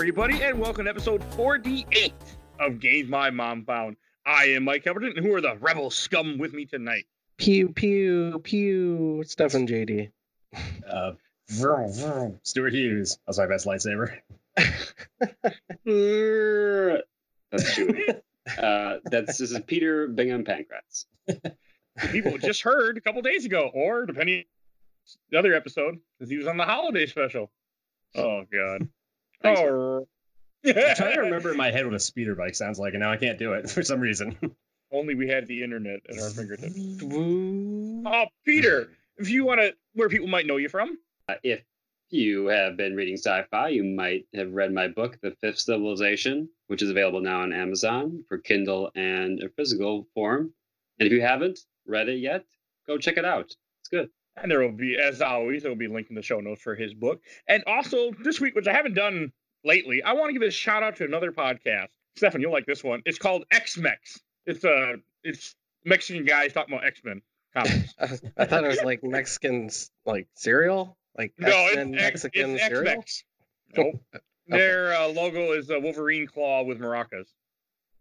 Hi, everybody, and welcome to episode 48 of Games My Mom Found. I am Mike Albertin, and who are the rebel scum with me tonight? Pew pew pew. Stefan JD. Uh, vroom, vroom. Stuart Hughes. That's my best lightsaber. That's Chewie. Uh, that's this is Peter Bingham Pankratz. People just heard a couple days ago, or depending the other episode, because he was on the holiday special. Oh God. Thanks, oh. I'm trying to remember in my head what a speeder bike sounds like, and now I can't do it for some reason. Only we had the internet at our fingertips. Oh, Peter, if you want to, where people might know you from. Uh, if you have been reading sci-fi, you might have read my book, The Fifth Civilization, which is available now on Amazon for Kindle and a physical form. And if you haven't read it yet, go check it out. It's good. And there will be, as always, there will be a link in the show notes for his book. And also this week, which I haven't done lately, I want to give a shout out to another podcast. Stefan, you'll like this one. It's called X Mex. It's uh it's Mexican guys talking about X Men comics. I thought it was like Mexicans, like cereal, like no, X-Men it's, Mexican it's cereal. Mex. Nope. Their uh, logo is a Wolverine claw with maracas.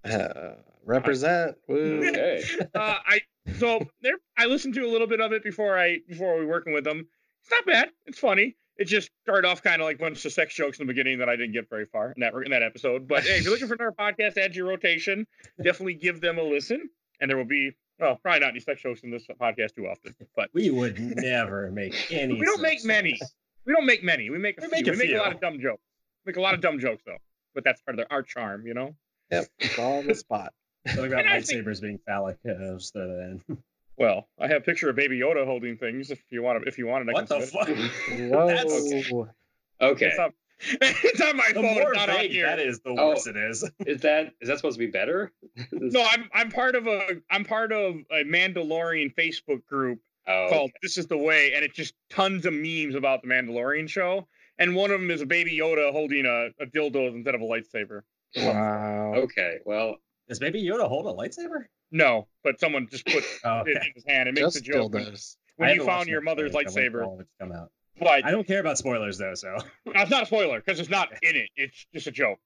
Uh, represent. Woo. Okay. uh, I so there. I listened to a little bit of it before I before we were working with them. It's not bad. It's funny. It just started off kind of like a bunch of sex jokes in the beginning that I didn't get very far in that in that episode. But hey, if you're looking for another podcast, add to your rotation. Definitely give them a listen, and there will be well, probably not any sex jokes in this podcast too often. But we would never make any. we don't make many. things. We don't make many. We make a We few. make a we make a lot of dumb jokes. We Make a lot of dumb jokes though. But that's part of the, our charm, you know. Yep, it's all on the spot. Something about And think- lightsabers being phallic. Uh, just throw that in. Well, I have a picture of Baby Yoda holding things. If you want to, if you wanted, I What can the it. fuck? Whoa. That's- Okay. It's not, it's not my The phone. It's not on here. that is, the Oh. worse it is. Is that is that supposed to be better? No, I'm I'm part of a I'm part of a Mandalorian Facebook group Oh, called "This Is the Way," and it's just tons of memes about the Mandalorian show. And one of them is a Baby Yoda holding a, a dildo instead of a lightsaber. Wow. okay. Well, Does Baby Yoda hold a lightsaber? No, but someone just put Oh, it in his hand. It makes Just a joke when, dildos. when I you found your mother's so I wait for lightsaber. all of it to come out. But I don't care about spoilers though, so it's not a spoiler because it's not in it. It's just a joke.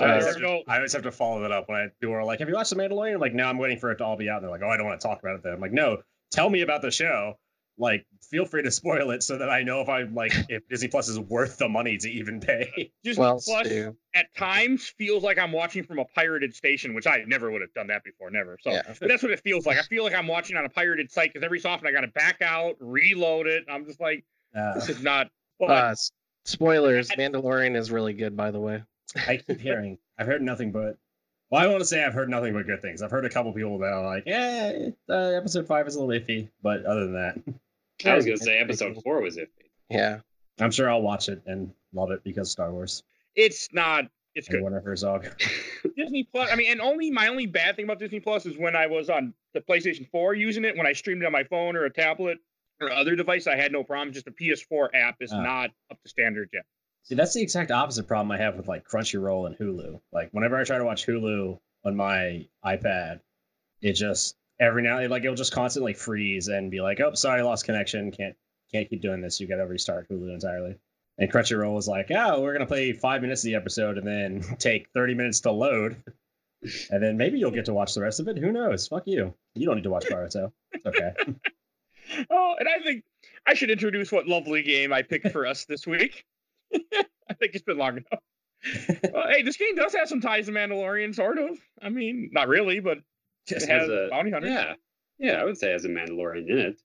I, Uh, always there have to, I always have to follow that up when I do. Or like, have you watched The Mandalorian? I'm like, no, I'm waiting for it to all be out. And they're like, oh, I don't want to talk about it. Then I'm like, no, tell me about the show. Like, feel free to spoil it so that I know if I'm like if Disney Plus is worth the money to even pay. Disney Well, Plus Stu. at times feels like I'm watching from a pirated station, which I never would have done that before, never. So Yeah. but that's what it feels like. I feel like I'm watching on a pirated site because every so often I got to back out, reload it. I'm just like, Uh, this is not. But Uh, s- spoilers. Mandalorian is really good, by the way. I keep hearing. I've heard nothing but. Well, I want to say I've heard nothing but good things. I've heard a couple people that are like, "Yeah, uh, episode five is a little iffy," but other than that, I was gonna say episode four was iffy. Yeah. I'm sure I'll watch it and love it because Star Wars it's not. It's and good. Werner Herzog. Disney Plus. I mean, and only my only bad thing about Disney Plus is when I was on the PlayStation 4 using it. When I streamed it on my phone or a tablet or other device, I had no problem. Just the PS4 app is Ah. not up to standard yet. See, that's the exact opposite problem I have with like Crunchyroll and Hulu. Like whenever I try to watch Hulu on my iPad, it just every now like it'll just constantly freeze and be like, "Oh, sorry, lost connection. Can't can't keep doing this. You got to restart Hulu entirely." And Crunchyroll was like, "Oh, we're gonna play five minutes of the episode and then take thirty minutes to load, and then maybe you'll get to watch the rest of it. Who knows? Fuck you. You don't need to watch Naruto. It's okay." Oh, and I think I should introduce what lovely game I picked for us this week. I think it's been long enough. Well, hey, this game does have some ties to Mandalorian, sort of. I mean, not really, but Just has has a- bounty hunters. Yeah, yeah, I would say it has a Mandalorian in it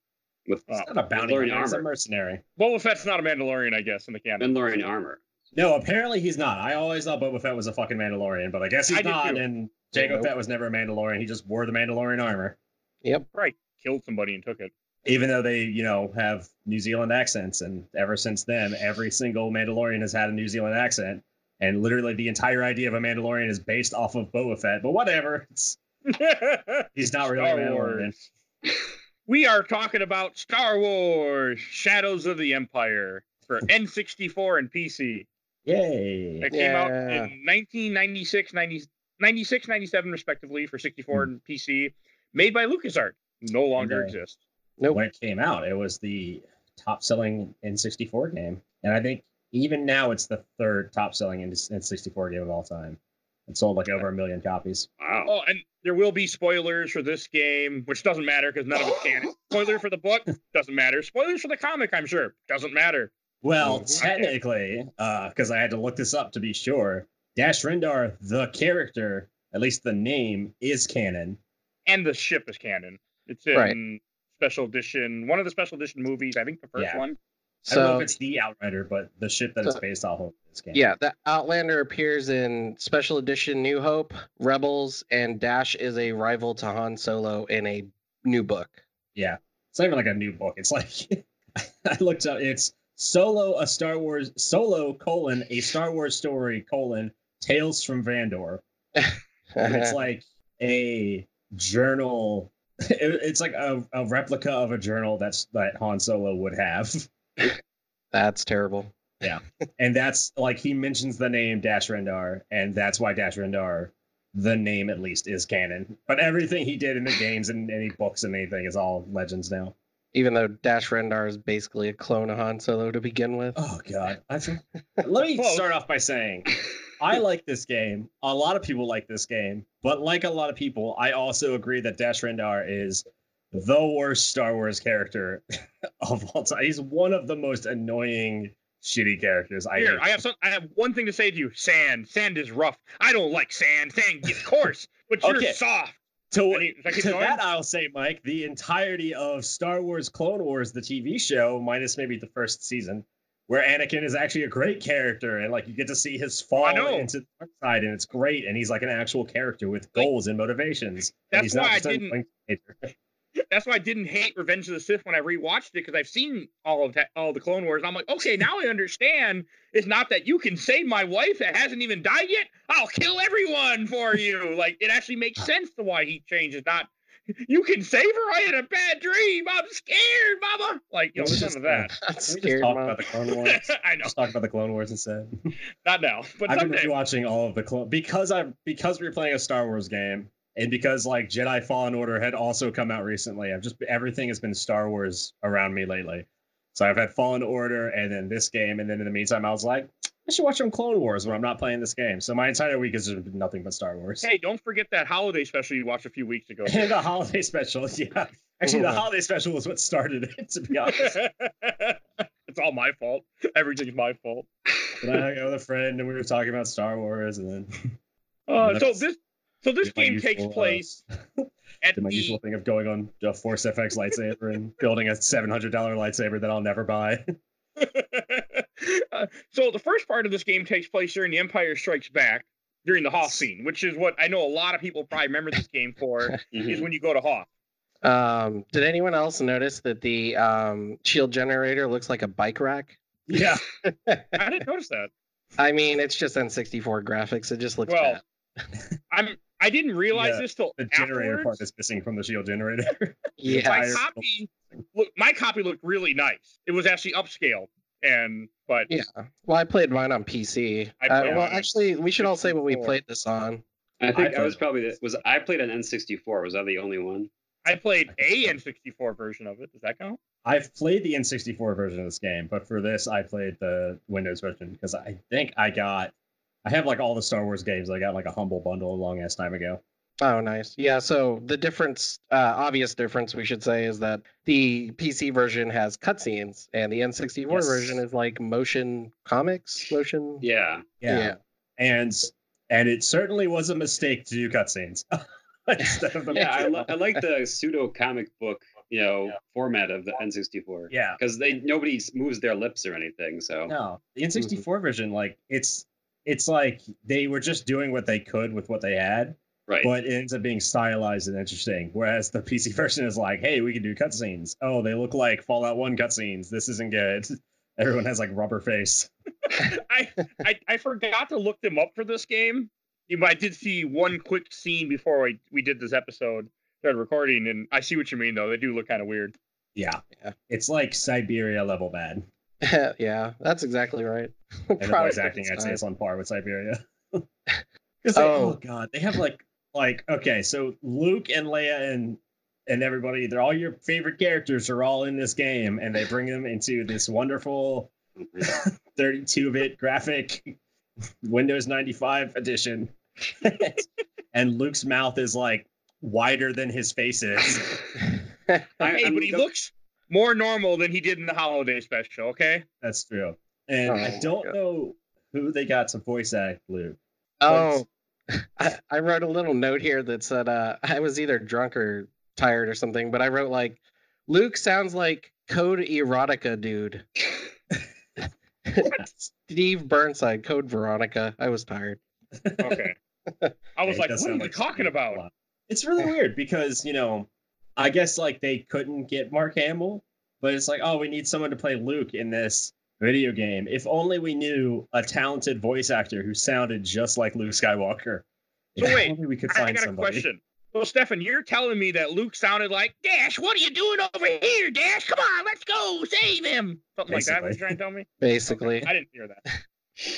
with Oh. it's not a bounty Mandalorian hunter, it's a mercenary. Boba Fett's not a Mandalorian, I guess, in the canon. Mandalorian armor. No, apparently he's not. I always thought Boba Fett was a fucking Mandalorian, but I guess he's I not. And Jango Nope. Fett was never a Mandalorian. He just wore the Mandalorian armor, Yep. Right, killed somebody and took it. even though they, you know, have New Zealand accents. And ever since then, every single Mandalorian has had a New Zealand accent. And literally, the entire idea of a Mandalorian is based off of Boba Fett. But whatever, it's, he's not really a Star Mandalorian. Wars. we are talking about Star Wars: Shadows of the Empire for N64 and PC. Yay! It came out in 1996, 90, 96, 97, respectively, for 64 and PC, made by LucasArts. No longer Okay. exists. Nope. when it came out, it was the top selling N64 game. And I think even now it's the third top selling N64 game of all time. It sold like over a million copies. Wow. Oh, and there will be spoilers for this game, which doesn't matter because none of it's canon. Spoiler for the book doesn't matter. Spoilers for the comic, I'm sure, doesn't matter. Well, Mhm. technically, because I had to look this up to be sure, Dash Rendar, the character, at least the name, is canon. And the ship is canon. It's in Right. special edition, one of the special edition movies. I think the first Yeah. one. I don't know So if it's the Outrider, but the ship that it's based off of this game. yeah, the Outlander appears in Special Edition New Hope, Rebels, and Dash is a rival to Han Solo in a new book. Yeah. It's not even like a new book. It's like I looked up it's Solo a Star Wars Solo colon a Star Wars story colon Tales from Vandor. It's like a journal it- it's like a, a replica of a journal that's that Han Solo would have. That's terrible. Yeah. and that's like he mentions the name Dash Rendar, and that's why Dash Rendar, the name at least, is canon. But everything he did in the games and any books and anything is all legends now. Even though Dash Rendar is basically a clone of Han Solo to begin with. Oh god. Feel... Let me start off by saying I like this game. A lot of people like this game, but like a lot of people, I also agree that Dash Rendar is the worst Star Wars character of all time. He's one of the most annoying, shitty characters. I Here, hate. I have some. I have one thing to say to you. Sand. Sand is rough. I don't like sand. Sand gets coarse, but you're soft. to I to going? that, I'll say, Mike, the entirety of Star Wars Clone Wars, the TV show, minus maybe the first season, where Anakin is actually a great character, and like you get to see his fall into the dark side, and it's great, and he's like an actual character with Like, goals and motivations. and that's he's not why I just a didn't-. That's why I didn't hate Revenge of the Sith when I rewatched it because I've seen all of that, all the Clone Wars. I'm like, okay, now I understand. It's not that you can save my wife that hasn't even died yet. I'll kill everyone for you. Like it actually makes sense to why he changes. Not you can save her. I had a bad dream. I'm scared, Mama. Like you know, there's none of that. I'm Can we just scared, talk Mom. about the Clone Wars? I know, Just talk about the Clone Wars instead. not now, but I've been someday. rewatching all of the clone because I because we're playing a Star Wars game and because like Jedi Fallen Order had also come out recently. I've just everything has been Star Wars around me lately. So I've had Fallen Order and then this game, and then in the meantime, I was like, I should watch some Clone Wars when I'm not playing this game. So my entire week has just been nothing but Star Wars. Hey, don't forget that holiday special you watched a few weeks ago. The holiday special, yeah. Actually, the holiday special was what started it. To be honest, it's all my fault. Everything's my fault. and I hung out with a friend, and we were talking about Star Wars, and then Uh, so this so this did my game takes usual, uh, place at my the usual thing of going on a Force FX lightsaber and building a seven hundred dollar lightsaber that I'll never buy. Uh, so the first part of this game takes place during the Empire Strikes Back during the Hoth scene, which is what I know a lot of people probably remember this game for. is Mhm. when you go to Hoth. Um, did anyone else notice that the um, shield generator looks like a bike rack? yeah, I didn't notice that. I mean, it's just N64 graphics. It just looks Well, bad. I'm I didn't realize Yeah, this till the generator part afterwards. is missing from the shield generator. Yeah. My copy look my copy looked really nice. It was actually upscaled, and but Yeah. Well, I played mine on PC. I Uh, well, on actually, we should all say what we played this on. I think I, I was probably the, was I played an N64. Was I the only one? I played a N64 version of it. Does that count? I've played the N64 version of this game, but for this, I played the Windows version because I think I got, I have like all the Star Wars games. I got like a humble bundle a long ass time ago. Oh, nice. Yeah. So the difference, uh, obvious difference, we should say, is that the PC version has cutscenes, and the N64 Yes. version is like motion comics, motion. Yeah. Yeah. and and it certainly was a mistake to do cutscenes instead Yeah, I, li- I like the pseudo comic book, you know, format of the N64 yeah. because they nobody moves their lips or anything. So No, the N64 version, like it's it's like they were just doing what they could with what they had, right, but it ends up being stylized and interesting. Whereas the PC version is like, hey, we can do cutscenes. Oh, they look like Fallout One cutscenes. This isn't good. Everyone has like rubber face. I, I I forgot to look them up for this game. Yeah, But I did see one quick scene before we, we did this episode, started recording, and I see what you mean though. They do look kind of weird. Yeah, Yeah. it's like Syberia level bad. yeah, that's exactly right. And the voice acting, I'd say, is on par with Syberia. oh. Oh. god, they have like like okay, so Luke and Leia and and everybody, they're all your favorite characters are all in this game, and they bring them into this wonderful 32 bit graphic Windows 95 edition. and Luke's mouth is like wider than his face is. I, Hey, but he go- looks more normal than he did in the holiday special. Okay. That's true. And I Oh, don't God. know who they got to voice act Luke. Oh, I, I wrote a little note here that said uh, I was either drunk or tired or something, but I wrote like Luke sounds like Code Erotica dude. Steve Burnside, Code Veronica. I was tired. Okay. I was like, what are sound you like talking about? It's really weird because, you know, I guess like they couldn't get Mark Hamill, but it's like, oh, we need someone to play Luke in this video game. If only we knew a talented voice actor who sounded just like Luke Skywalker. So If wait, only we could I, I find got a question. Well, Stefan, you're telling me that Luke sounded like Dash. What are you doing over here, Dash? Come on, let's go save him. Something like that. What you Basically. trying to tell me? Basically, I didn't hear that.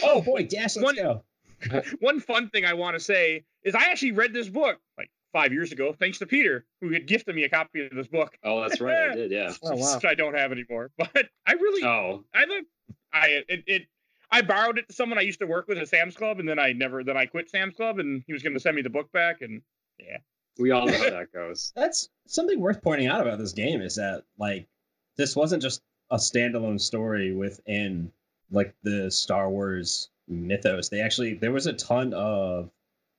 Oh boy, Dash, let's One- go. One fun thing I want to say is I actually read this book like five years ago, thanks to Peter, who had gifted me a copy of this book, Oh, that's right. I did. Yeah. oh wow. which I don't have anymore. But I really, Oh, I thought I it, it I borrowed it to someone I used to work with at Sam's Club, and then I never then I quit Sam's Club, and he was going to send me the book back, and yeah, we all know how that goes. That's something worth pointing out about this game is that like this wasn't just a standalone story within like the Star Wars mythos. They actually there was a ton of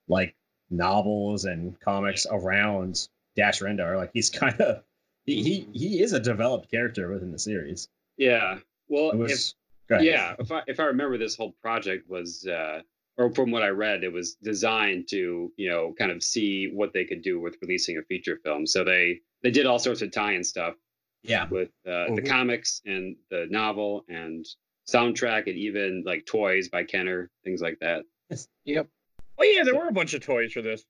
like novels and comics around Dash Rendar. Like he's kind of he, he he is a developed character within the series. Yeah. Well, It if, was go ahead. yeah, if I if I remember, this whole project was, uh, or from what I read, it was designed to you know kind of see what they could do with releasing a feature film. So they they did all sorts of tie-in stuff yeah. with uh, the Mhm. comics and the novel and soundtrack and even like toys by Kenner, things like that. Yep. Oh yeah, there were a bunch of toys for this.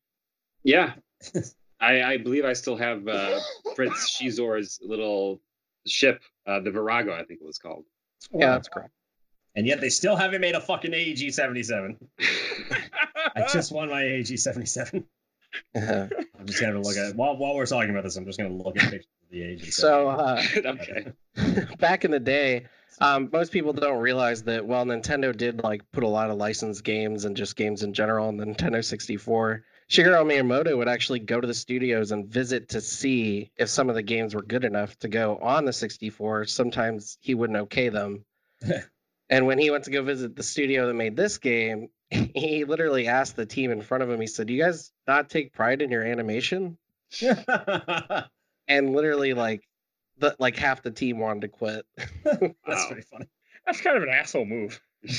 Yeah. I, I believe I still have uh, Prince Xizor's little ship, uh, the Virago, I think it was called. Yeah, that's correct. And yet they still haven't made a fucking AEG seventy seven. I just won my AEG seventy seven. I'm just gonna look at while while we're talking about this. I'm just gonna look at pictures of the AEG. so uh, okay. back in the day, um, most people don't realize that while Nintendo did like put a lot of licensed games and just games in general on the Nintendo 64, Shigeru Miyamoto would actually go to the studios and visit to see if some of the games were good enough to go on the 64. Sometimes he wouldn't okay them. and when he went to go visit the studio that made this game, he literally asked the team in front of him, he said, Do you guys not take pride in your animation? And literally like the like half the team wanted to quit. That's Wow. pretty funny. That's kind of an asshole move.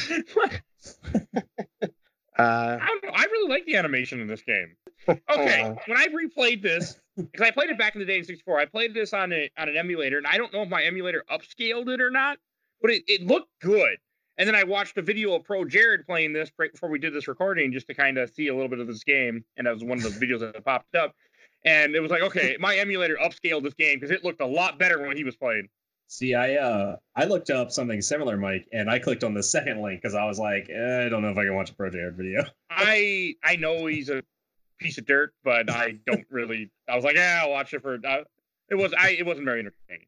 Uh, I don't know. I really like the animation in this game. Okay, Uh. when I replayed this, because I played it back in the day in 64, I played this on a on an emulator, and I don't know if my emulator upscaled it or not, but it, it looked good. And then I watched a video of Pro Jared playing this right before we did this recording, just to kind of see a little bit of this game. And that was one of the videos that popped up. And it was like, okay, my emulator upscaled this game because it looked a lot better when he was playing. See, I uh I looked up something similar, Mike, and I clicked on the second link because I was like, eh, I don't know if I can watch a Pro Jared video. I I know he's a piece of dirt, but I don't really. I was like, yeah, I'll watch it for. Uh, it was I. It wasn't very entertaining,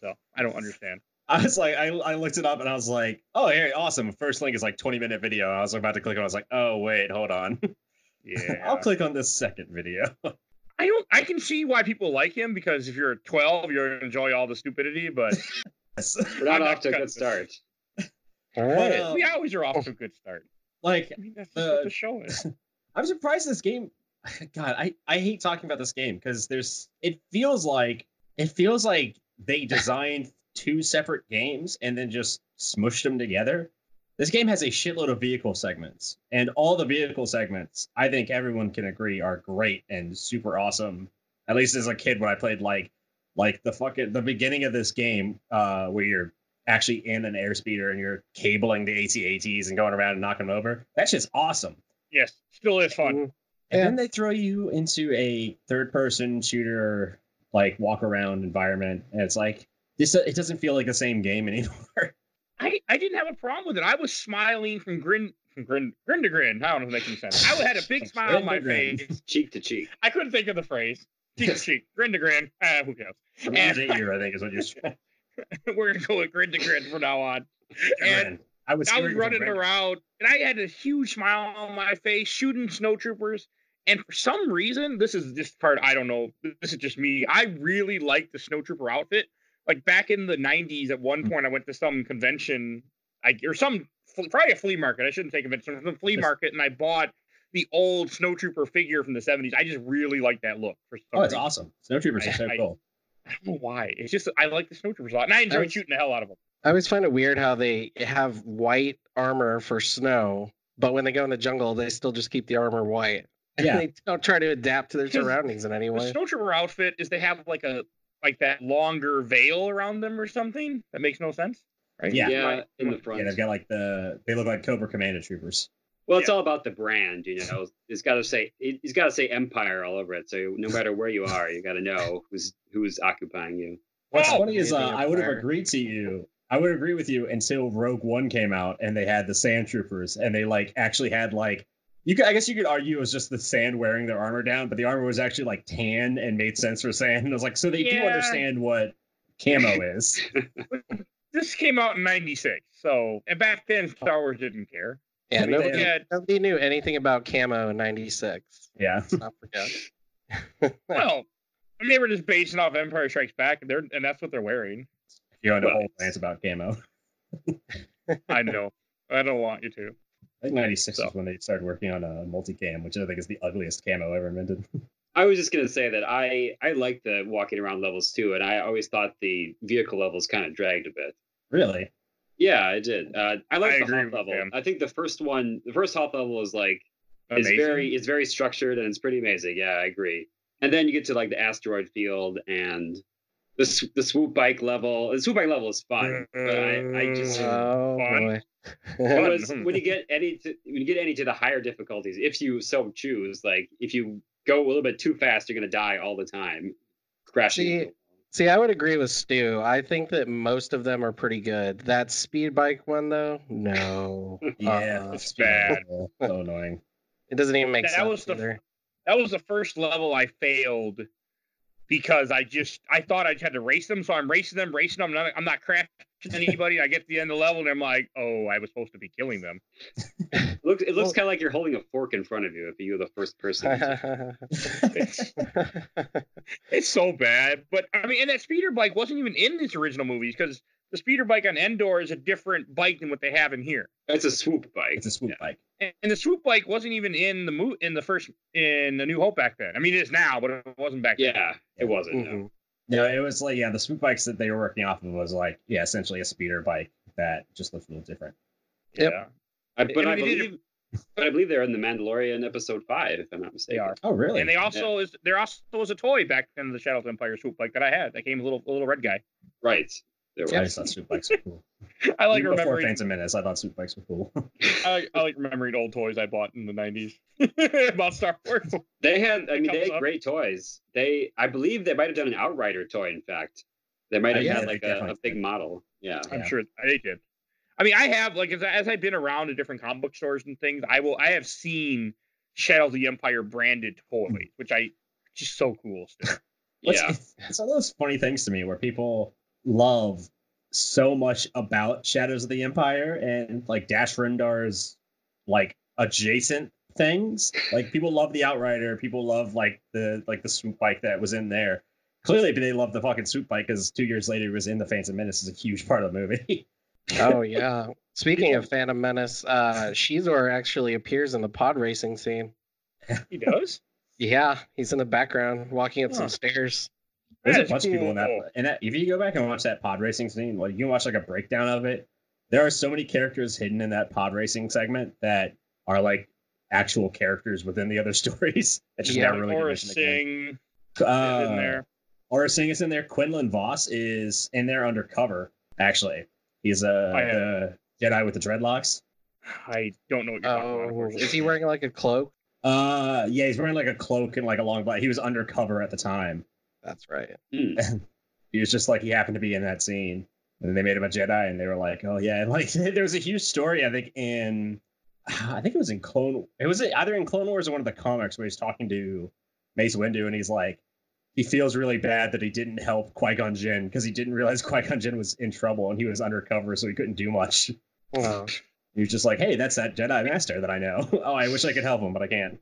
so I don't understand. I was like, I, I looked it up and I was like, oh, hey, awesome. First link is like 20 minute video. I was about to click on. it. I was like, oh wait, hold on. Yeah, I'll click on this second video. I don't. I can see why people like him because if you're 12, you're gonna enjoy all the stupidity. But We're not I'm off to a good start. all right. Well, we always are off to a good start. like, I mean, that's just Uh, what the show is. I'm surprised this game. God, I I hate talking about this game because there's. It feels like it feels like they designed two separate games and then just smushed them together. This game has a shitload of vehicle segments, and all the vehicle segments, I think everyone can agree, are great and super awesome. At least as a kid, when I played like like the fucking the beginning of this game, uh, where you're actually in an airspeeder and you're cabling the AT-ATs and going around and knocking them over. That shit's awesome. Yes, still is fun. And Yeah. then they throw you into a third person shooter, like walk around environment. And it's like, this, it doesn't feel like the same game anymore. I, I didn't have a problem with it. I was smiling from grin from grin grin to grin. I don't know if that makes any sense. I had a big smile on my Grin face. Cheek to cheek. I couldn't think of the phrase. Cheek to cheek, grin to grin. Ah, who cares? From to ear, I think is what you're We're gonna go with grin to grin from now on. And I was, I was running around and I had a huge smile on my face shooting snowtroopers. And for some reason, this is just part I don't know. This is just me. I really like the snowtrooper outfit. Like back in the '90s, at one hmm. point, I went to some convention, I or some probably a flea market. I shouldn't say convention, some flea market, and I bought the old snowtrooper figure from the '70s. I just really like that look. For some Oh, it's reason. awesome. Snowtroopers are so I- cool. I don't know why. It's just I like the snowtroopers a lot, and I enjoy was- shooting the hell out of them. I always find it weird how they have white armor for snow, but when they go in the jungle, they still just keep the armor white. Yeah. they don't try to adapt to their surroundings in any way. The way. snowtrooper outfit is they have like a like that longer veil around them or something. That makes no sense, right? Yeah. Yeah, in the front. Yeah, they've got like the they look like Cobra Commando troopers. Well, it's Yeah. all about the brand, you know. It's got to say it- it's got to say Empire all over it. So no matter where you are, you got to know who's who's occupying you. What's Oh, funny is uh, I would have agreed to you. I would agree with you until Rogue One came out and they had the Sand Troopers and they like actually had like you. Could, I guess you could argue it was just the sand wearing their armor down, but the armor was actually like tan and made sense for sand. And I was like, so they do understand what camo is. This came out in '96, so and back then Star Wars didn't care. Yeah, I mean, nobody, they- Yeah. nobody knew anything about camo in '96. yeah. Let's not forget. Well, I mean, they were just basing off Empire Strikes Back, and they're and that's what they're wearing. You know, a whole rant about camo. I know. I don't want you to. I think '96 So. is when they started working on a multicam, which I think is the ugliest camo ever invented. I was just gonna say that I I like the walking around levels too, and I always thought the vehicle levels kind of dragged a bit. really? Yeah, I did. Uh, I like the agree level. Sam. I think the first one, the first Hoth level is like Amazing. it's very it's very structured and it's pretty amazing. Yeah, I agree. And then you get to like the asteroid field and the the swoop bike level. The swoop bike level is fun, but I, I just oh Fun. Boy. Fun. was when you get any to, when you get any to the higher difficulties, if you so choose, like if you go a little bit too fast, you're gonna die all the time, crashing. See, See, I would agree with Stu. I think that most of them are pretty good. That speed bike one, though, no. Yeah, Uh-uh. It's bad. So annoying. It doesn't even make That sense was the- either. that was the first level I failed because I just I thought I had to race them, so I'm racing them, racing them. I'm not, I'm not crashing anybody. I get to the end of the level and I'm like, oh, I was supposed to be killing them. It looks it looks Well- kind of like you're holding a fork in front of you if you're the first person. It's, it's so bad. But I mean, and that speeder bike wasn't even in these original movies because the speeder bike on Endor is a different bike than what they have in here. That's a swoop bike. It's a swoop Yeah. bike. And, and the swoop bike wasn't even in the mo- in the first in the New Hope back then. I mean, it is now, but it wasn't back then. Yeah, it wasn't. No. Mhm. No, it was like yeah, the swoop bikes that they were working off of was like yeah, essentially a speeder bike that just looked a little different. Yep. Yeah. I, but I I mean, they did believe, but I believe they're in the Mandalorian episode five, if I'm not mistaken. are. Oh really? And they also is there also was a toy back in the Shadows of Empire swoop bike that I had. That came a little a little red guy. Right. There I just thought swoop bikes were cool. I like Even before remembering Phantom Menace, I thought swoop bikes were cool. I, like- I like remembering old toys I bought in the nineties about Star Wars. They had. I mean, they had up. great toys. They, I believe, they might have done an Outrider toy. In fact, they might Uh, have yeah, had like a, a big did. model. Yeah. I'm Yeah. sure they did. I mean, I have like as, as I've been around to different comic book stores and things, I will I have seen Shadow of the Empire branded toys, which I just so cool. Still. What's- Yeah. It's one of those funny things to me where people love so much about Shadows of the Empire and like Dash Rendar's like adjacent things. Like people love the Outrider, people love like the like the swoop bike that was in there. Clearly, they love the fucking swoop bike because two years later it was in the Phantom Menace is a huge part of the movie. Oh yeah. Speaking of Phantom Menace, uh, Xizor actually appears in the pod racing scene. He does. Yeah, he's in the background walking up Huh. some stairs. There's a That's bunch of people in that. cool. And that, if you go back and watch that pod racing scene, like you can watch like a breakdown of it. There are so many characters hidden in that pod racing segment that are like actual characters within the other stories. That just Yeah, never really get Or mentioned again. Sing Uh, is in there. Aurra Sing is in there. Quinlan Vos is in there undercover. Actually, he's a, have- the Jedi with the dreadlocks. I don't know what you're talking about. Is he wearing like a cloak? Uh, yeah, he's wearing like a cloak and like a long black. He was undercover at the time. That's right. Hmm. he was just like he happened to be in that scene and they made him a jedi and they were like oh yeah and like there was a huge story i think in i think it was in clone it was either in clone wars or one of the comics where he's talking to mace windu and he's like he feels really bad that he didn't help Qui Gon Jinn because he didn't realize Qui Gon Jinn was in trouble and he was undercover, so he couldn't do much. Oh. He was just like, "Hey, that's that Jedi Master that I know. oh, I wish I could help him, but I can't."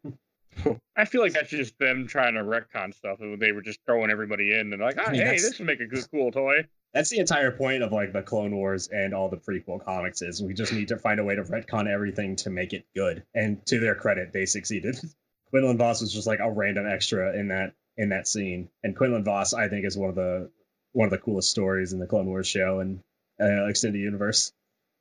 I feel like that's just them trying to retcon stuff. They were just throwing everybody in and like, oh, I mean, hey, that's- this would make a good, cool toy. That's the entire point of like the Clone Wars and all the prequel comics is we just need to find a way to retcon everything to make it good. And to their credit, they succeeded. Quinlan Vos was just like a random extra in that in that scene, and Quinlan Vos I think is one of the one of the coolest stories in the Clone Wars show and uh, extended universe.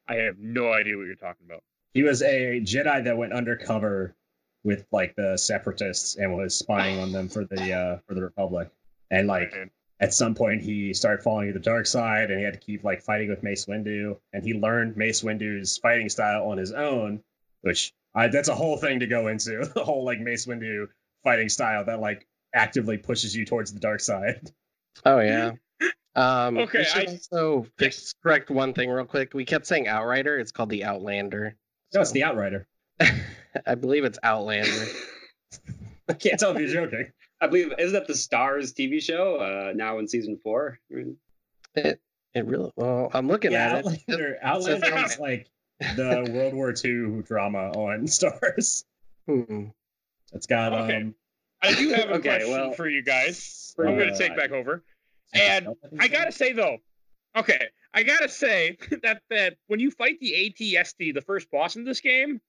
I have no idea what you're talking about. He was a Jedi that went undercover with like the Separatists and was spying on them for the uh, for the Republic. And like at some point he started falling to the dark side and he had to keep like fighting with Mace Windu and he learned Mace Windu's fighting style on his own, which I, that's a whole thing to go into. The whole like Mace Windu fighting style that like actively pushes you towards the dark side. Oh yeah. Um, Okay, we should I- also fix correct one thing real quick. We kept saying Outrider. It's called the Outlander. No, it's the Outrider. I believe it's Outlander. I can't tell if you're joking. I believe isn't that the Starz TV show uh, now in season four? It it really. Well, I'm looking Yeah, at it. Outlander. Outlander is like the World War II drama on Starz. Hmm. It's got Okay. um. I do have a Okay, question well- for you guys. I'm going to uh, take back over. And I gotta say though, okay, I gotta say that that when you fight the ATST, the first boss in this game,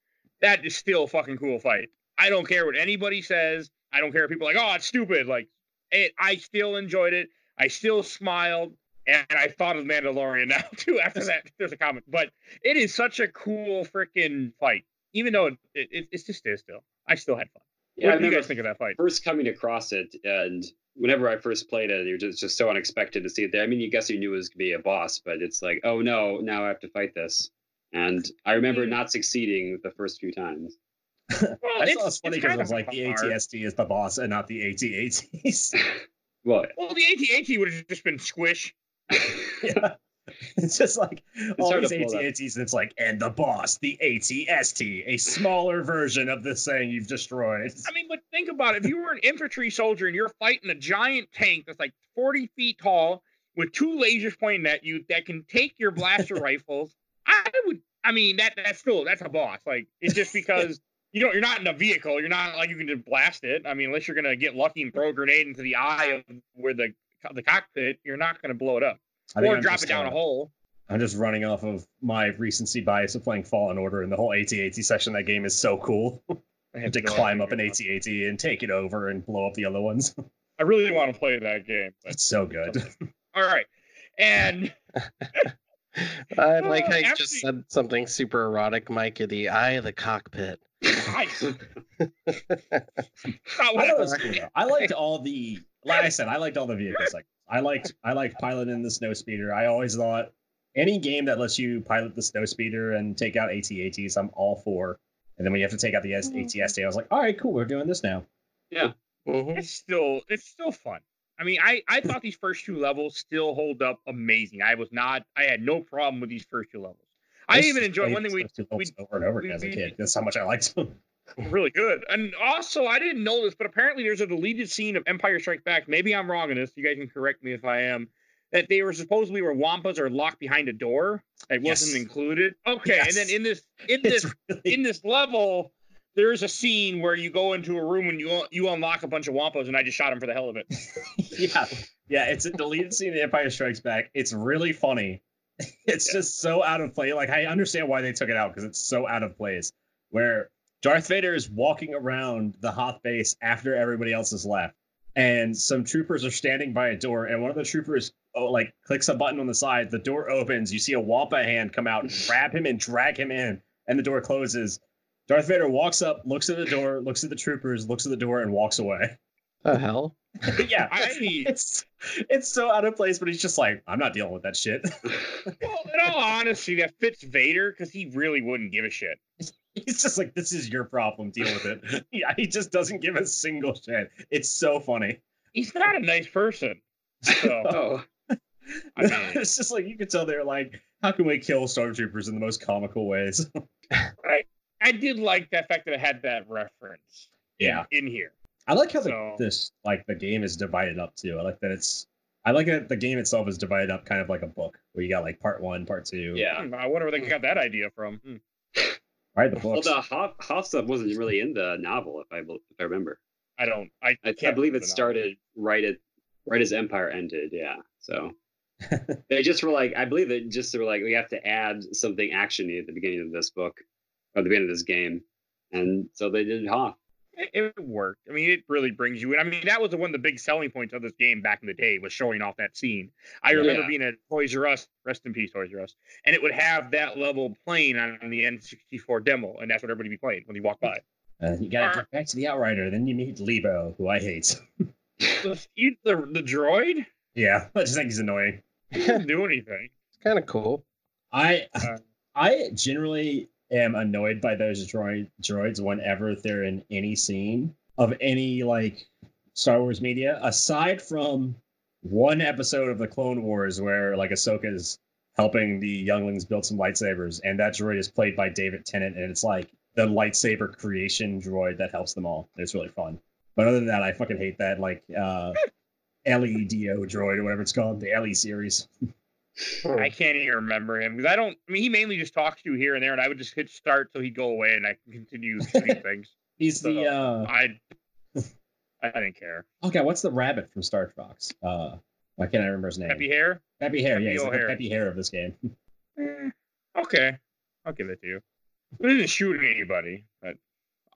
that is still a fucking cool fight. I don't care what anybody says. I don't care if people are like, oh, it's stupid. Like, it, I still enjoyed it. I still smiled, and I thought of Mandalorian now too. After that, there's a comment, but it is such a cool freaking fight. Even though it, it, it's just is still, I still had fun. Yeah, I what do you guys think of that fight? first coming across it, and whenever I first played it, it was just, just so unexpected to see it there. I mean, you guess you knew it was gonna be a boss, but it's like, oh no, now I have to fight this. And I remember not succeeding the first few times. Well, I thought it's funny because kind it was like the hard. ATST is the boss and not the ATATs. Well, Well, the AT-AT would have just been squish. yeah. It's just like all these to pull that. ATATs, and it's like, and the boss, the ATST, a smaller version of this thing you've destroyed. I mean, but think about it. If you were an infantry soldier and you're fighting a giant tank that's like 40 feet tall with two lasers pointing at you that can take your blaster rifles, I mean, that that's still that's a boss. Like it's just because you don't. You're not in a vehicle. You're not like you can just blast it. I mean, unless you're gonna get lucky and throw a grenade into the eye of where the the cockpit, you're not gonna blow it up or I'm drop it down uh, a hole. I'm just running off of my recency bias of playing Fallen Order, and the whole ATAT section that game is so cool. I have to climb up an ATAT and take it over and blow up the other ones. I really want to play that game. It's so good. all right, and I like how you After just said something super erotic, Mike. You're the eye of the cockpit. I, not I what thought it I was cool, though. I liked all the like I said, I liked all the vehicles. Like I liked I liked piloting the snow speeder. I always thought any game that lets you pilot the snow speeder and take out ATATs, I'm all for. And then when you have to take out the S- ATST, I was like, all right, cool, we're doing this now. Mhm. it's still it's still fun. I mean, I I thought these first two levels still hold up amazing. I was not I had no problem with these first two levels. I just even enjoyed one thing we those two levels we- over and over we as a kid. That's how much I liked them. really good. And also, I didn't know this, but apparently there's a deleted scene of Empire Strikes Back. Maybe I'm wrong in this. You guys can correct me if I am. That they were supposedly where wampas are locked behind a door. It wasn't included. Okay, and then in this in this really in this level, there's a scene where you go into a room and you you unlock a bunch of wampas, and I just shot him for the hell of it. yeah, yeah. It's a deleted scene in The Empire Strikes Back. It's really funny. It's Yeah. just so out of place. Like I understand why they took it out because it's so out of place. Where Darth Vader is walking around the Hoth base after everybody else has left, and some troopers are standing by a door, and one of the troopers oh, like clicks a button on the side. The door opens. You see a Wampa hand come out, grab him, and drag him in, and the door closes. Darth Vader walks up, looks at the door, looks at the troopers, looks at the door, and walks away. The hell? yeah, I it's it's so out of place, but he's just like, I'm not dealing with that shit. well, in all honesty, that fits Vader because he really wouldn't give a shit. he's just like, this is your problem, deal with it. yeah, he just doesn't give a single shit. It's so funny. He's not a nice person. So oh. oh, I mean, it's just like you can tell they're like, how can we kill stormtroopers in the most comical ways? I did like the fact that it had that reference. yeah, in here. I like how the, So- this like the game is divided up too. I like that it's. I like that the game itself is divided up kind of like a book where you got like part one, part two. Yeah. Hmm, I wonder where they got that idea from. Hmm. Right. The Well, the Hoth, Hoth stuff wasn't really in the novel, if I if I remember. I don't. I, I, I can't believe it started right at right as Empire ended. Yeah. So they just were like, I believe it just were like, we have to add something actiony at the beginning of this book or the beginning of this game, and so they did Hoth. It, it worked. I mean, it really brings you in. I mean, that was the, one of the big selling points of this game back in the day was showing off that scene. I remember Yeah. being at Toys R Us, rest in peace, Toys R Us, and it would have that level playing on the N64 demo, and that's what everybody would be playing when you walk by. Uh, you gotta get back to the Outrider. Then you meet Leebo, who I hate. the, the, the droid yeah, I just think he's annoying. he doesn't do anything. It's kind of cool. I Uh, I generally am annoyed by those droid droids whenever they're in any scene of any like Star Wars media, aside from one episode of the Clone Wars where like Ahsoka is helping the younglings build some lightsabers, and that droid is played by David Tennant, and it's like the lightsaber creation droid that helps them all. It's really fun. But other than that, I fucking hate that like uh LEDO droid or whatever it's called, the LE series. I can't even remember him because I don't. I mean, he mainly just talks to you here and there, and I would just hit start so he'd go away, and I can continue shooting things. He's the uh I, I didn't care. Okay, what's the rabbit from Star Fox? Uh, why can't I remember his name? Happy hair. Happy hair. Yeah, Happy he's like the O'Hare. happy hair of this game. Eh, okay, I'll give it to you. We didn't shoot anybody, but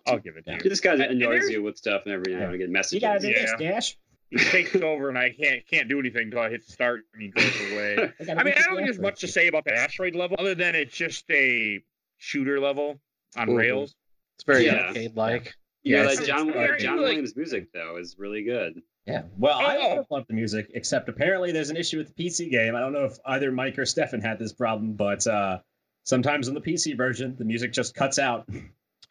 I'll give it to Yeah. you. He just kind I- of and annoys you with stuff, and every now and Yeah. again You messages. gotta do Yeah. this, Dash. He takes over, and I can't can't do anything until I hit start, and he goes away. I, I mean, I don't think the there's much to say about the asteroid level, other than it's just a shooter level on Mhm. rails. It's very Yeah. arcade like. yeah, Yeah, like John, very, John Williams' music though is really good. Yeah. Well, I Oh. love the music, except apparently there's an issue with the PC game. I don't know if either Mike or Stefan had this problem, but uh, sometimes on the PC version, the music just cuts out.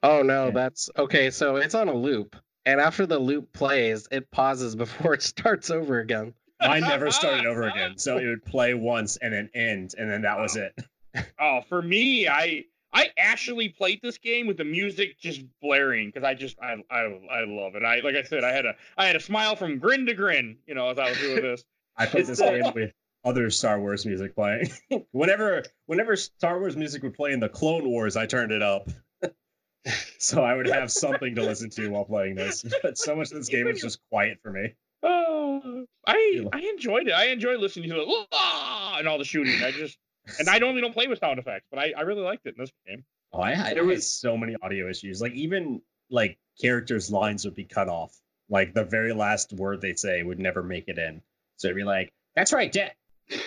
Oh no, Yeah. that's okay. So it's on a loop, and after the loop plays, it pauses before it starts over again. Mine never started over again, so it would play once and then end, and then that was oh. it. Oh, for me, I I actually played this game with the music just blaring because I just I, I I love it. I like I said, I had a I had a smile from grin to grin, you know, as I was doing this. I played this game with other Star Wars music playing. whenever whenever Star Wars music would play in the Clone Wars, I turned it up. so I would have something to listen to while playing this. But so much of this game is just quiet for me. Oh, I I enjoyed it. I enjoy listening to it "Ah," and all the shooting. I just and I normally don't play with sound effects, but I, I really liked it in this game. Oh, I had, There I was- so many audio issues. Like even like characters' lines would be cut off. Like the very last word they'd say would never make it in. So it'd be like, "That's right, Jet." I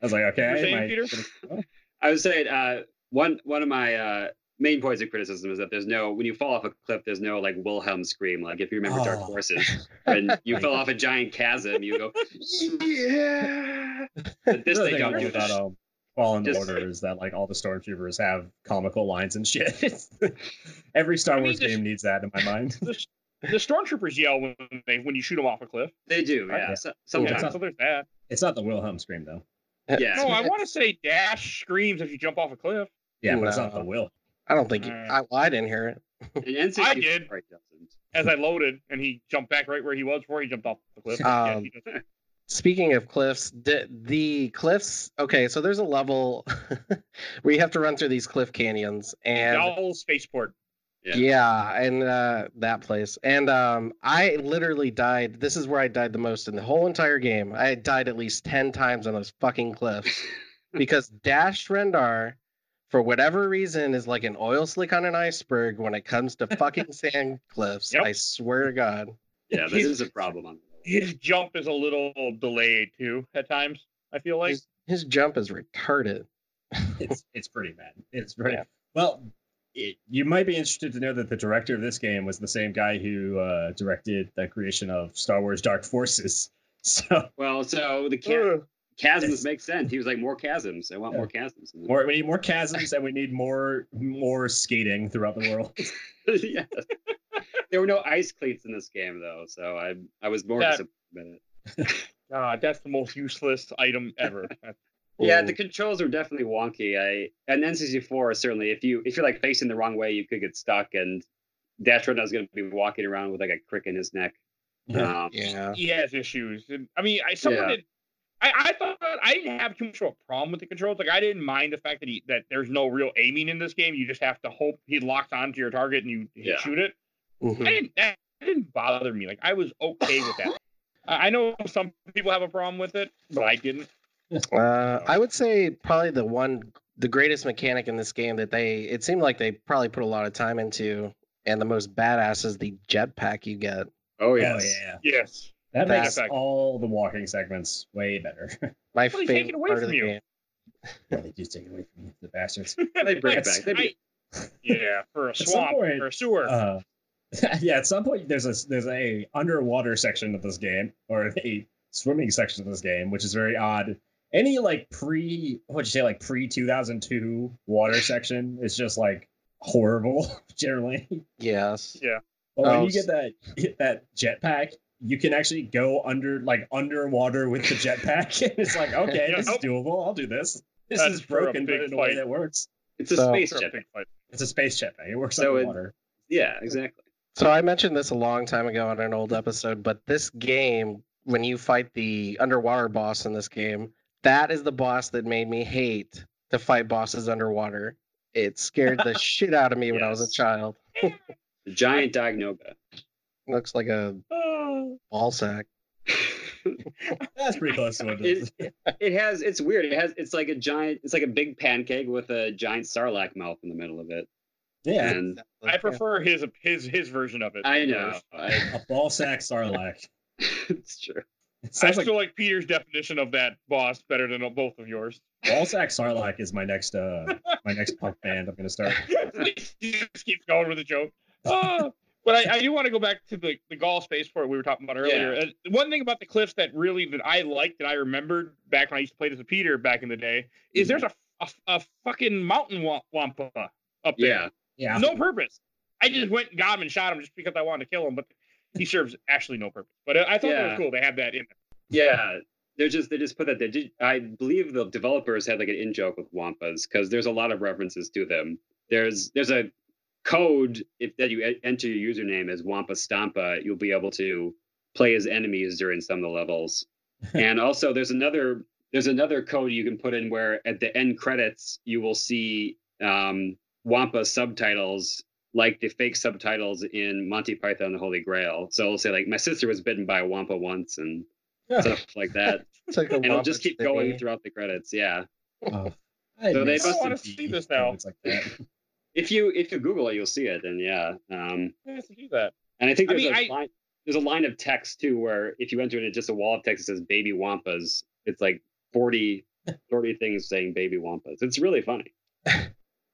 was like, "Okay." You were saying, my- Peter? I was saying uh, one one of my uh, main points of criticism is that there's no when you fall off a cliff, there's no like Wilhelm scream. Like if you remember Dark Oh. Forces, when you fell off a giant chasm, you go yeah. But this The they thing I don't love do. about um, Fallen Just- Order is that like all the stormtroopers have comical lines and shit. Every Star I mean, Wars just- game needs that in my mind. The, the stormtroopers yell when they when you shoot them off a cliff. They do, yeah. yeah. So, Yeah, sometimes, so there's that. It's not the Wilhelm scream though. yeah. No, I want to say Dash screams if you jump off a cliff. Yeah, but it's not the Will. I don't think you, Uh, I, well, I didn't hear it. In N64, I did. As I loaded, and he jumped back right where he was before he jumped off the cliff. Um, yeah. Speaking of cliffs, the, the cliffs. Okay, so there's a level where you have to run through these cliff canyons, and Gall spaceport. Yeah. yeah, and uh, that place. And um, I literally died. This is where I died the most in the whole entire game. I died at least ten times on those fucking cliffs because Dash Rendar, for whatever reason, is like an oil slick on an iceberg when it comes to fucking sand cliffs. Yep. I swear to God. Yeah, this is a problem on His jump is a little delayed too at times. I feel like. His, his jump is retarded. It's it's pretty bad. It's pretty Yeah. well. It, you might be interested to know that the director of this game was the same guy who uh, directed the creation of Star Wars Dark Forces. So Well, so the cha- Ugh. Chasms make sense. He was like more chasms. I want Yeah. more chasms. more, we need more chasms and we need more more skating throughout the world. yes. There were no ice cleats in this game though, so I I was more That- disappointed. in it. God, that's the most useless item ever. Yeah, the controls are definitely wonky. I and N64 certainly if you if you're like facing the wrong way, you could get stuck and Dastrodon is going to be walking around with like a crick in his neck. Um, Yeah. he has issues. I mean, I someone Yeah. did. I, I thought I didn't have too much of a problem with the controls. Like I didn't mind the fact that he that there's no real aiming in this game. You just have to hope he locks onto your target and you, you Yeah. shoot it. Mhm. I didn't. That didn't bother me. Like I was okay with that. I I know some people have a problem with it, but I didn't. Uh, I would say probably the one, the greatest mechanic in this game that they, it seemed like they probably put a lot of time into, and the most badass is the jetpack you get. oh Oh yes. yeah, Yes. That That makes effect. all the walking segments way better. My Well, they take it favorite away part of from the you. game. they just take it away from you, the bastards. They bring it back. They bring- I- yeah, for a some swamp point, or a sewer. Uh, yeah, at some point there's a there's a underwater section of this game or a swimming section of this game, which is very odd. Any like pre what'd you say like pre two thousand two water section is just like horrible generally. Yes. Yeah. But when Oh, you get that get that jetpack, you can actually go under like underwater with the jetpack. and it's like okay, Yeah. this is doable. I'll do this. This That's is broken, but big in a way that works. It's a So- space For a jet. big fight. It's a space jetpack. It works So it- underwater. Yeah, exactly. So I mentioned this a long time ago on an old episode, but this game, when you fight the underwater boss in this game, that is the boss that made me hate to fight bosses underwater. It scared the shit out of me when I was a child. The giant Dianoga. Looks like a Oh. ball sack. That's pretty close to what it is. it, it has it's weird. It has it's like a giant it's like a big pancake with a giant sarlacc mouth in the middle of it. Yeah. And I prefer his his his version of it. I know. I, A ball sack sarlacc. it's true. It I sounds like still like Peter's definition of that boss better than both of yours. ball sack sarlacc is my next uh my next punk band I'm gonna start. he just keeps going with the joke. Oh, but I, I do want to go back to the, the Gall spaceport we were talking about earlier. Uh, one thing about the cliffs that really that I liked that I remembered back when I used to play as a Peter back in the day is there's a, a, a fucking mountain wampa up there. Yeah. Yeah. No purpose. I just went and got him and shot him just because I wanted to kill him, but he serves actually no purpose. But I thought that was cool. They have that in there. Yeah. They're just they just put that they did, I believe the developers had like an in joke with Wampas because there's a lot of references to them. There's there's a code if that you enter your username as Wampa Stompa, you'll be able to play as enemies during some of the levels. and also there's another there's another code you can put in where at the end credits you will see um, Wampa subtitles like the fake subtitles in Monty Python and the Holy Grail. So it'll say like my sister was bitten by a Wampa once and stuff like that. It's like a and it'll just keep City. going throughout the credits. Yeah. Oh, I So they miss must have- CP see this now. codes Like that. If you if you Google it, you'll see it. And yeah. Um, Who has to do that? and I think I there's mean, a I- line there's a line of text too where if you enter it just a wall of text that says baby wampas, it's like 40, 40 things saying baby wampas. It's really funny. I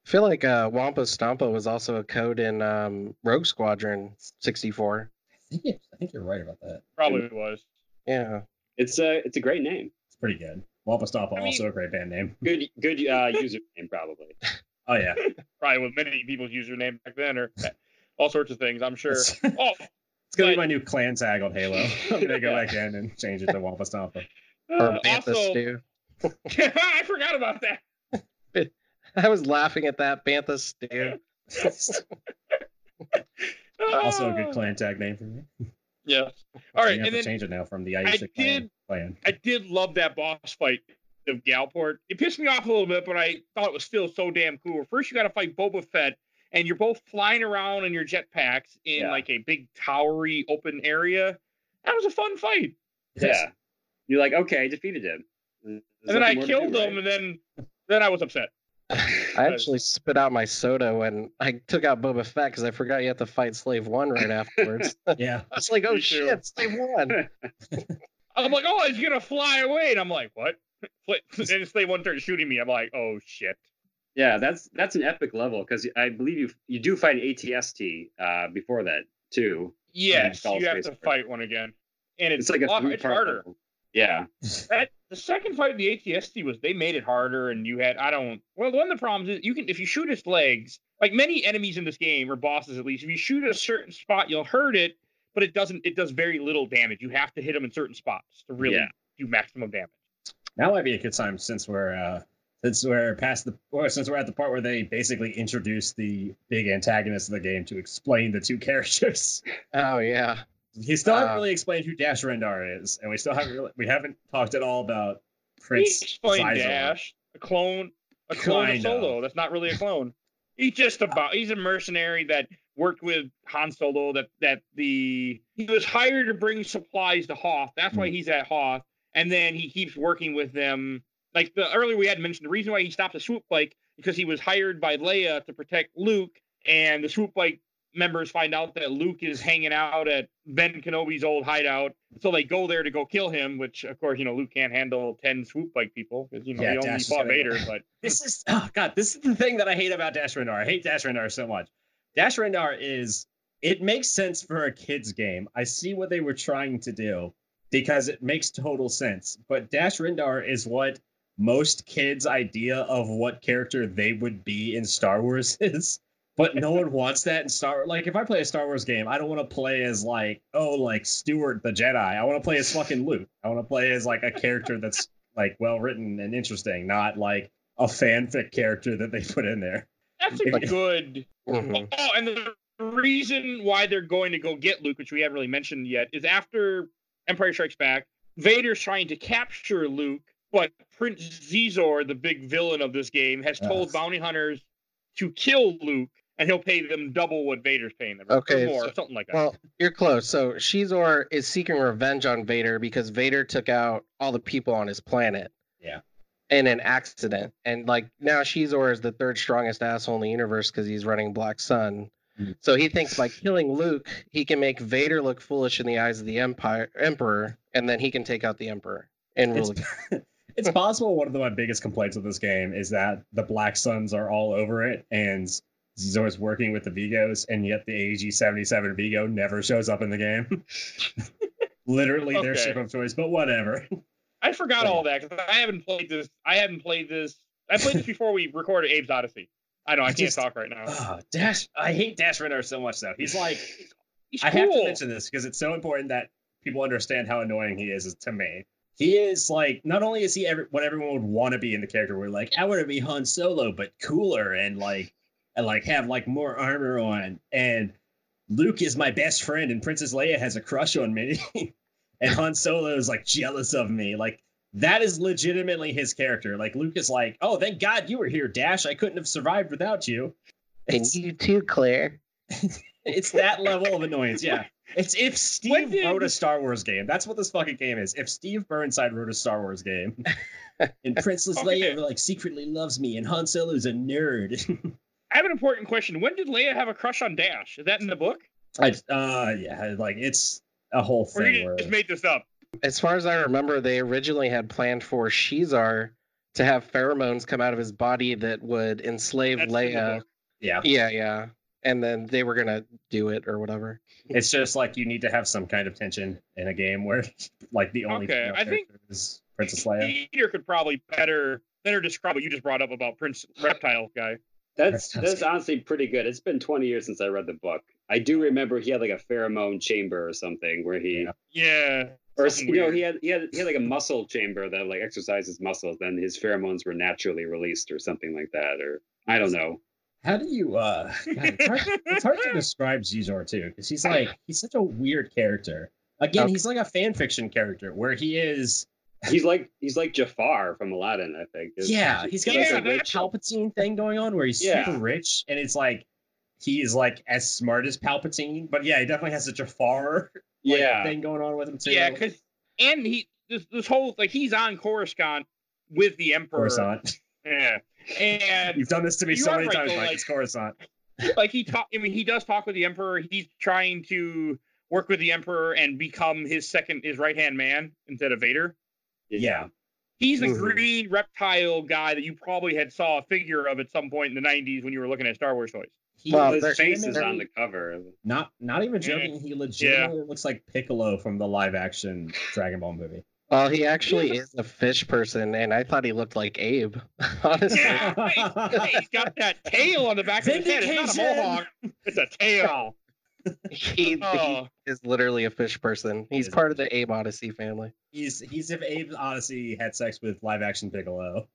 feel like uh, Wampa Stompa was also a code in um, Rogue Squadron 64. I think, it, I think you're right about that. Probably was. Yeah. It's a it's a great name. It's pretty good. Wampa Stompa, I mean- also a great band name. Good good uh, username probably. Oh yeah. Probably with many people's username back then or all sorts of things, I'm sure. It's, Oh, it's gonna be my new clan tag on Halo. I'm gonna go back in and change it to Wampa Stompa. Or uh, Bantha also, Stew. I forgot about that. I was laughing at that Bantha Stew. also a good clan tag name for me. Yeah. All right, You have and to then change it now from the Aisha clan. did- clan. I did love that boss fight of Galport. It pissed me off a little bit, but I thought it was still so damn cool. First, you got to fight Boba Fett, and you're both flying around in your jetpacks in Yeah. like a big towery open area. That was a fun fight. Yeah. You're like, okay, I defeated him. There's and then I nothing more to killed do, him, right? and then then I was upset. I actually spit out my soda when I took out Boba Fett because I forgot you had to fight Slave One right afterwards. Yeah. it's like, oh Me shit, Slave One. I'm like, oh, he's gonna fly away, and I'm like, what? And they One started shooting me. I'm like, oh shit. Yeah, that's that's an epic level because I believe you you do fight an ATST uh, before that too. Yes, you have to Force. fight one again, and it's, It's like a lot- it's harder. level. Yeah, that the second fight in the ATST was they made it harder, and you had I don't. Well, one of the problems is you can if you shoot its legs, like many enemies in this game or bosses at least, if you shoot at a certain spot, you'll hurt it, but it doesn't. It does very little damage. You have to hit them in certain spots to really Yeah. do maximum damage. Now might be a good time since we're uh since we're past the or since we're at the part where they basically introduce the big antagonist of the game to explain the two characters. Oh yeah. He still Uh, haven't really explained who Dash Rendar is, and we still haven't really, we haven't talked at all about He Prince explained Dash, a clone, a clone Kind of Solo. That's not really a clone. He's just about. He's a mercenary that worked with Han Solo. That that the he was hired to bring supplies to Hoth. That's Hmm. why he's at Hoth, and then he keeps working with them. Like the earlier we had mentioned, the reason why he stopped the swoop bike because he was hired by Leia to protect Luke, and the swoop bike members find out that Luke is hanging out at Ben Kenobi's old hideout. So they go there to go kill him, which of course, you know, Luke can't handle 10 swoop bike people because, you know, Yeah, he only Dash fought Vader. go. But This is oh god, this is the thing that I hate about Dash Rendar. I hate Dash Rendar so much. Dash Rendar is it makes sense for a kids game. I see what they were trying to do because it makes total sense. But Dash Rendar is what most kids' idea of what character they would be in Star Wars is. But no one wants that in Star Like if I play a Star Wars game, I don't want to play as like, oh, like Stuart the Jedi. I want to play as fucking Luke. I want to play as like a character that's like well written and interesting, not like a fanfic character that they put in there. that's a good. Mhm. Oh, and the reason why they're going to go get Luke, which we haven't really mentioned yet, is after Empire Strikes Back, Vader's trying to capture Luke, but Prince Xizor, the big villain of this game, has told Ugh. bounty hunters to kill Luke, and he'll pay them double what Vader's paying them, or Okay, more, so- something like that. Well, you're close. So Xizor is seeking revenge on Vader because Vader took out all the people on his planet. Yeah. In an accident. And like now Xizor is the third strongest asshole in the universe because he's running Black Sun. So he thinks by killing Luke, he can make Vader look foolish in the eyes of the Empire Emperor, and then he can take out the Emperor and rule. It's, again. it's possible one of the, my biggest complaints with this game is that the Black Suns are all over it and Xizor's working with the Vigos, and yet the AG 77 Vigo never shows up in the game. Literally their ship of choice, but whatever. I forgot all that because I haven't played this. I haven't played this. I played this before we recorded Abe's Oddysee. I know I, I can't just- talk right now. Oh, Dash, I hate Dash Rendar so much though. He's like, He's I have to mention this because it's so important that people understand how annoying he is to me. He is like, not only is he every, what everyone would want to be in the character, we're like, I want to be Han Solo, but cooler and like, and like have like more armor on. And Luke is my best friend, and Princess Leia has a crush on me, and Han Solo is like jealous of me. Like that is legitimately his character. Like Luke is like, oh, thank God you were here, Dash. I couldn't have survived without you. and you too, Claire. It's that level of annoyance. Yeah. It's if Steve did- wrote a Star Wars game. That's what this fucking game is. If Steve Burnside wrote a Star Wars game, and Princess Okay. Leia like secretly loves me, and Han Solo's a nerd. I have an important question. When did Leia have a crush on Dash? Is that in the book, I, uh, yeah, like it's a whole thing. or thing. you Where, just made this up? As far as I remember, they originally had planned for Xizor to have pheromones come out of his body that would enslave That's Leia. yeah, Yeah, yeah. And then they were gonna do it or whatever. it's just like you need to have some kind of tension in a game where, like, the only Okay, female I think- is Princess Leia. Peter could probably better better describe what you just brought up about Prince Reptile guy. That's that's honestly pretty good. It's been 20 years since I read the book. I do remember he had like a pheromone chamber or something where he Yeah. Or you know he had he had he had like a muscle chamber that like exercises muscles. Then his pheromones were naturally released or something like that. Or I don't know. How do you uh God, it's, hard, it's hard to describe Xizor too, because he's like he's such a weird character. Again, Okay. he's like a fan fiction character where he is He's like he's like Jafar from Aladdin. I think. Is- yeah, he's got Yeah, like that's- Palpatine thing going on where he's Yeah. super rich and it's like he's like as smart as Palpatine, but yeah, he definitely has a Jafar like, yeah. thing going on with him too. Yeah, because and he this this whole like he's on Coruscant with the Emperor. Coruscant. Yeah. And You've done this to me so many right, times, though, Mike. like- It's Coruscant. like he talk I mean he does talk with the Emperor. He's trying to work with the Emperor and become his second his right hand man instead of Vader. Yeah. He's the Mhm. green reptile guy that you probably had saw a figure of at some point in the '90s when you were looking at Star Wars toys. He Well, His face is on the cover. not not even joking, he legitimately looks like Piccolo from the live action Dragon Ball movie. Well, he actually is a fish person, and I thought he looked like Abe. Honestly, Yeah, hey, he's got that tail on the back of his head. It's not a Vindication! mohawk. It's a tail. he, he Oh, is literally a fish person. He's part of the Abe Odyssey family. He's he's if Abe Odyssey had sex with live action Piccolo.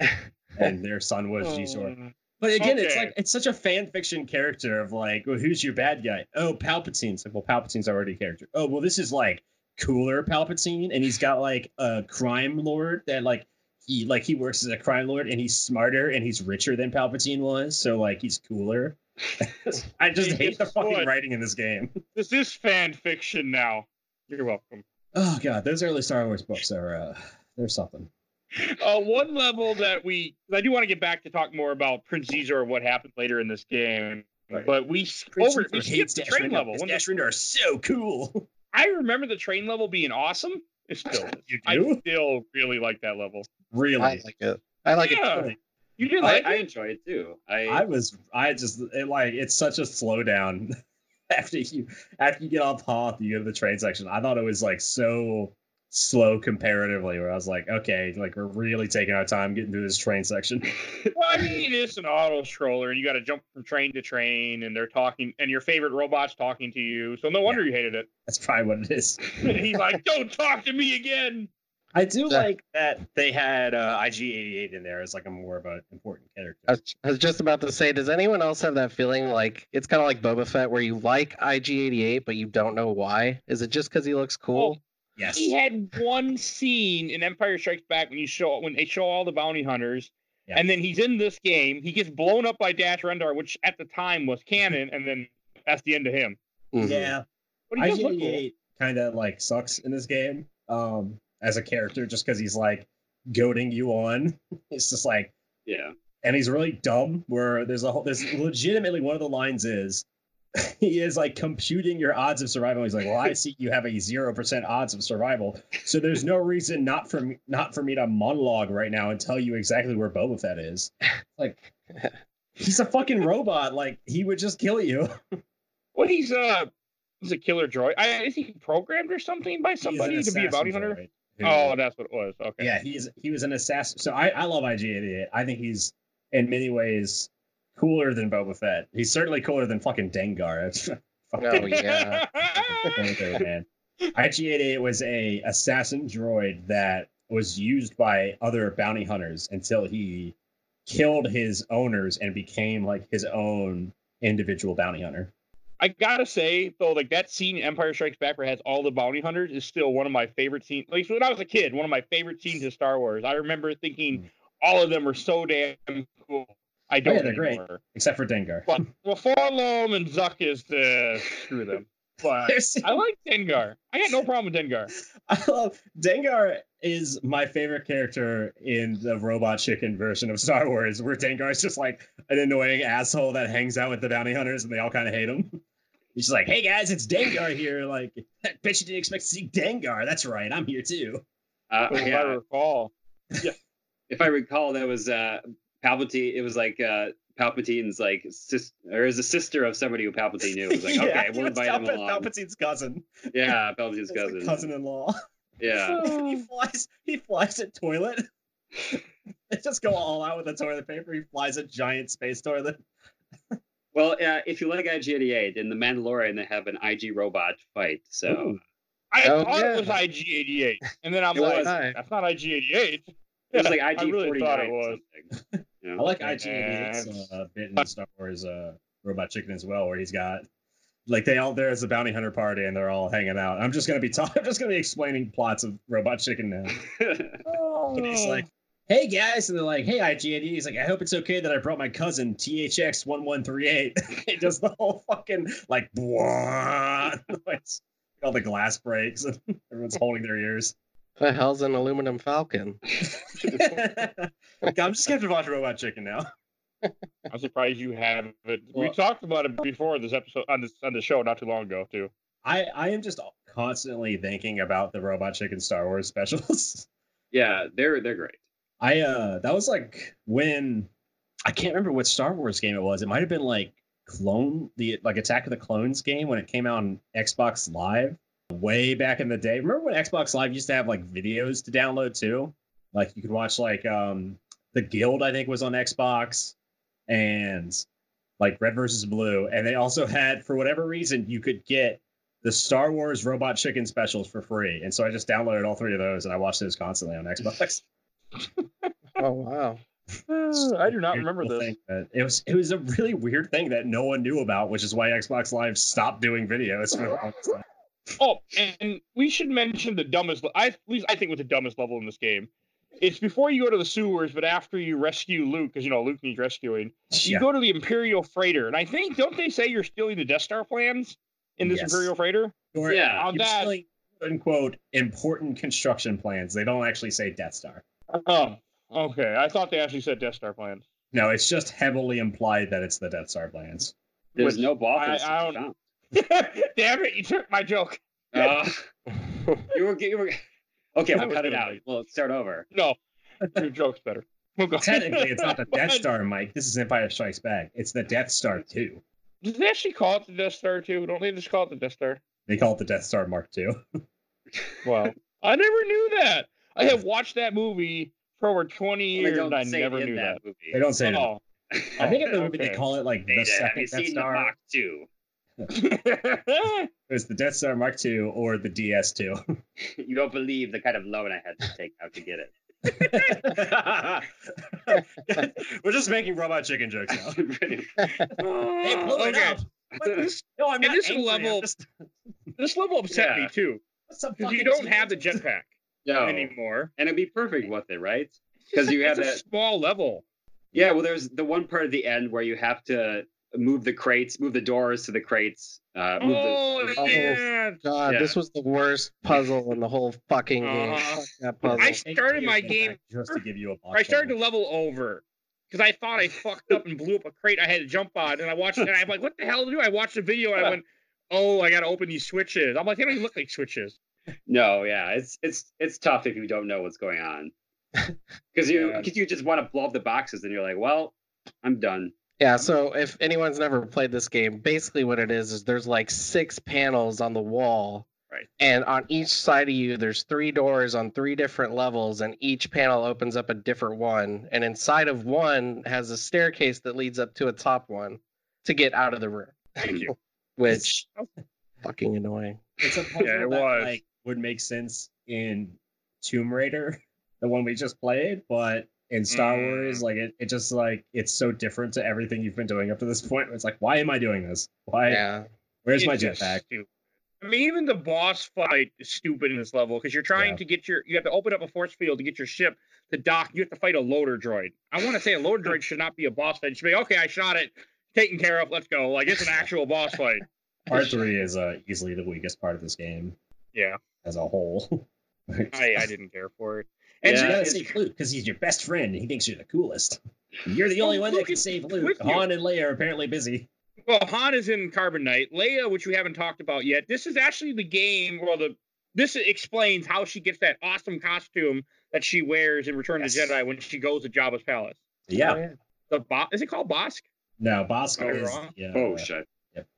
and their son was Xizor. But again, it's like it's such a fan fiction character of like, well, who's your bad guy? Oh, Palpatine's like, well, Palpatine's already a character. Oh, well, this is like cooler Palpatine, and he's got like a crime lord that like he like he works as a crime lord, and he's smarter and he's richer than Palpatine was, so like he's cooler. I just hate the fucking what? writing in this game. This is fan fiction now. You're welcome. Oh god, those early Star Wars books are uh, they're something. Uh, one level that we, I do want to get back to talk more about Prince Xizor and what happened later in this game, Right. but we Prince over we hates skipped the train Rendar. level. His When Dash the- Rendar are so cool. I remember the train level being awesome. It still is. You I do? still really like that level. Really? I like it. I like Yeah. it. Too. You didn't I, like I enjoy it too. I, I was I just it, like it's such a slowdown after you after you get off Hoth, you go to the train section. I thought it was like so slow comparatively where I was like, okay, like we're really taking our time getting through this train section. Well, I mean, it is an autoscroller, and you got to jump from train to train, and they're talking, and your favorite robot's talking to you. So no wonder you hated it. That's probably what it is. He's like, "Don't talk to me again." I do Yeah. like that they had uh, IG88 in there as like a more of an important character. I was, I was just about to say, does anyone else have that feeling like it's kind of like Boba Fett, where you like IG88 but you don't know why? Is it just because he looks cool? Yes. He had one scene in Empire Strikes Back when you show when they show all the bounty hunters, Yeah. and then he's in this game. He gets blown up by Dash Rendar, which at the time was canon, and then that's the end of him. Mhm. Yeah. But he does. IG88 kind of like sucks in this game um, as a character just because he's like goading you on. It's just like, yeah. and he's really dumb. Where there's a whole, there's legitimately one of the lines is he is like computing your odds of survival. He's like, well, I see you have a zero percent odds of survival, so there's no reason not for me not for me to monologue right now and tell you exactly where Boba Fett is. Like, he's a fucking robot. Like he would just kill you. Well, he's uh, he's a killer droid. I, is he programmed or something by somebody to be a bounty hunter? droid Oh, that's what it was. Okay. Yeah, he's he was an assassin. So I, I love IG88. I think he's in many ways cooler than Boba Fett. He's certainly cooler than fucking Dengar. Oh yeah. man. IG88 was a assassin droid that was used by other bounty hunters until he killed his owners and became like his own individual bounty hunter. I gotta say though, like that scene Empire Strikes Back where it has all the bounty hunters is still one of my favorite scenes. At least when I was a kid, one of my favorite scenes of Star Wars. I remember thinking hmm. all of them were so damn cool. I don't Hmm. they're great. anymore. Except for Dengar. But well, 4-LOM and Zuck is the screw them. But I like Dengar. I got no problem with Dengar. I love Dengar is my favorite character in the robot chicken version of Star Wars, where Dengar is just like an annoying asshole that hangs out with the bounty hunters and they all kind of hate him. He's just like, hey guys, it's Dengar here. Like, bet you didn't expect to see Dengar. That's right, I'm here too. Uh, If I recall, yeah. recall. If I recall, that was uh, Palpatine. It was like uh, Palpatine's like sis or is a sister of somebody who Palpatine knew. It was like, Yeah, okay, we'll was invite him along. Palpatine's cousin. Yeah, Palpatine's It's cousin. cousin-in-law. Yeah. he flies. He flies a toilet. they just go all out with the toilet paper. He flies a giant space toilet. Well, uh, if you like IG88, in The Mandalorian, they have an IG robot fight. So Ooh. I Oh, thought yeah. it was IG88, and then I'm It like, was. that's not IG88. it was like I IG49 really thought it was. Something. You I like Yeah, IG88's it's- uh, bit in Star Wars uh, Robot Chicken as well, where he's got like they all there's a bounty hunter party and they're all hanging out. I'm just gonna be talking. I'm just gonna be explaining plots of Robot Chicken now. And he's like, "Hey guys," and they're like, "Hey IG88." He's like, "I hope it's okay that I brought my cousin THX one one three eight. eight." He does the whole fucking like noise. All the glass breaks and everyone's holding their ears. The hell's an aluminum falcon? I'm just gonna have to watch Robot Chicken now. I'm surprised you haven't. we Well- talked about it before this episode on this on the show not too long ago too. I I am just constantly thinking about the Robot Chicken Star Wars specials. yeah, they're they're great. I uh that was like when I can't remember what Star Wars game it was. It might have been like Clone the like Attack of the Clones game when it came out on Xbox Live way back in the day. Remember when Xbox Live used to have like videos to download too? Like you could watch like um the Guild I think was on Xbox and like Red versus Blue and they also had for whatever reason you could get the Star Wars Robot Chicken specials for free. And so I just downloaded all three of those and I watched those constantly on Xbox. Oh wow. I do not remember this. thing that- it was it was a really weird thing that no one knew about, which is why Xbox Live stopped doing videos. For the longest time. Oh, and we should mention the dumbest. le- I at least I think was the dumbest level in this game. It's before you go to the sewers, but after you rescue Luke, because you know Luke needs rescuing. You Yeah. go to the Imperial freighter, and I think don't they say you're stealing the Death Star plans in this Yes. Imperial freighter? Or- Yeah. On you're that- stealing, unquote important construction plans. They don't actually say Death Star. Oh, okay. I thought they actually said Death Star plans. No, it's just heavily implied that it's the Death Star plans. There's Which no boffins. I- I don't- be found. Damn it! You took my joke. Uh, you were, you were. Okay, we'll cut it out. make- We'll start over. No, your joke's better. We'll go. Technically, it's not the Death Star, Mike. This is Empire Strikes Back. It's the Death Star 2. Did they actually call it the Death Star too? Don't they just call it the Death Star? They call it the Death Star Mark II. Wow. I never knew that. I have watched that movie for over 20 They years and I never knew that. movie. They don't say it. Oh. I think in the Oh, movie they call it like the Data, have second you Death seen the Star. Mach 2? It was the Death Star Mark II or the DS2. You don't believe the kind of loan I had to take out to get it. We're just making robot chicken jokes now. Pretty- Hey, blow it okay. up. This, No, I'm not this angry. I'm level- just- this level upset Yeah. me too. Because you don't have the jetpack no. anymore. And it'd be perfect with it, right? Because you have it's a that- small level. Yeah, well, there's the one part at the end where you have to move the crates, move the doors to the crates. Uh, move Oh, the, Oh, yeah. God, Yeah. this was the worst puzzle in the whole fucking game. Fuck that puzzle. I started my game- just to give you a box. I started to level over because I thought I fucked up and blew up a crate I had to jump on, and I watched it, and I'm like, "What the hell do?" I watched the video, and I went, "Oh, I got to open these switches." I'm like, "They don't even look like switches." No, yeah, it's it's it's tough if you don't know what's going on. Because you Yeah. cause you just want to blow up the boxes, and you're like, well, I'm done. Yeah, so if anyone's never played this game, basically what it is is there's like six panels on the wall. Right. And on each side of you, there's three doors on three different levels, and each panel opens up a different one. And inside of one has a staircase that leads up to a top one to get out of the room, Thank you. which fucking annoying. It's a puzzle Yeah, it that was. like would make sense in Tomb Raider, the one we just played, but in Star Mm. Wars, like it, it just like it's so different to everything you've been doing up to this point. It's like, why am I doing this? Why? Yeah. Where's my It's just jetpack? I mean, even the boss fight is stupid in this level because you're trying Yeah. to get your, you have to open up a force field to get your ship to dock. You have to fight a loader droid. I want to say a loader droid should not be a boss fight. It should be okay. I shot it, taken care of. Let's go. Like it's an actual boss fight. Part three is uh, easily the weakest part of this game Yeah, as a whole. I, I didn't care for it. And Yeah, you gotta just- save Luke because he's your best friend and he thinks you're the coolest. You're the Well, only one that can save Luke. you. Han and Leia are apparently busy. Well, Han is in Carbon Knight. Leia, which we haven't talked about yet, this is actually the game. Well, the this explains how she gets that awesome costume that she wears in Return Yes. of the Jedi when she goes to Jabba's palace. Oh, yeah. The Bo- is it called Bossk? No, Bossk Am is. wrong? Yeah. Oh uh, shit!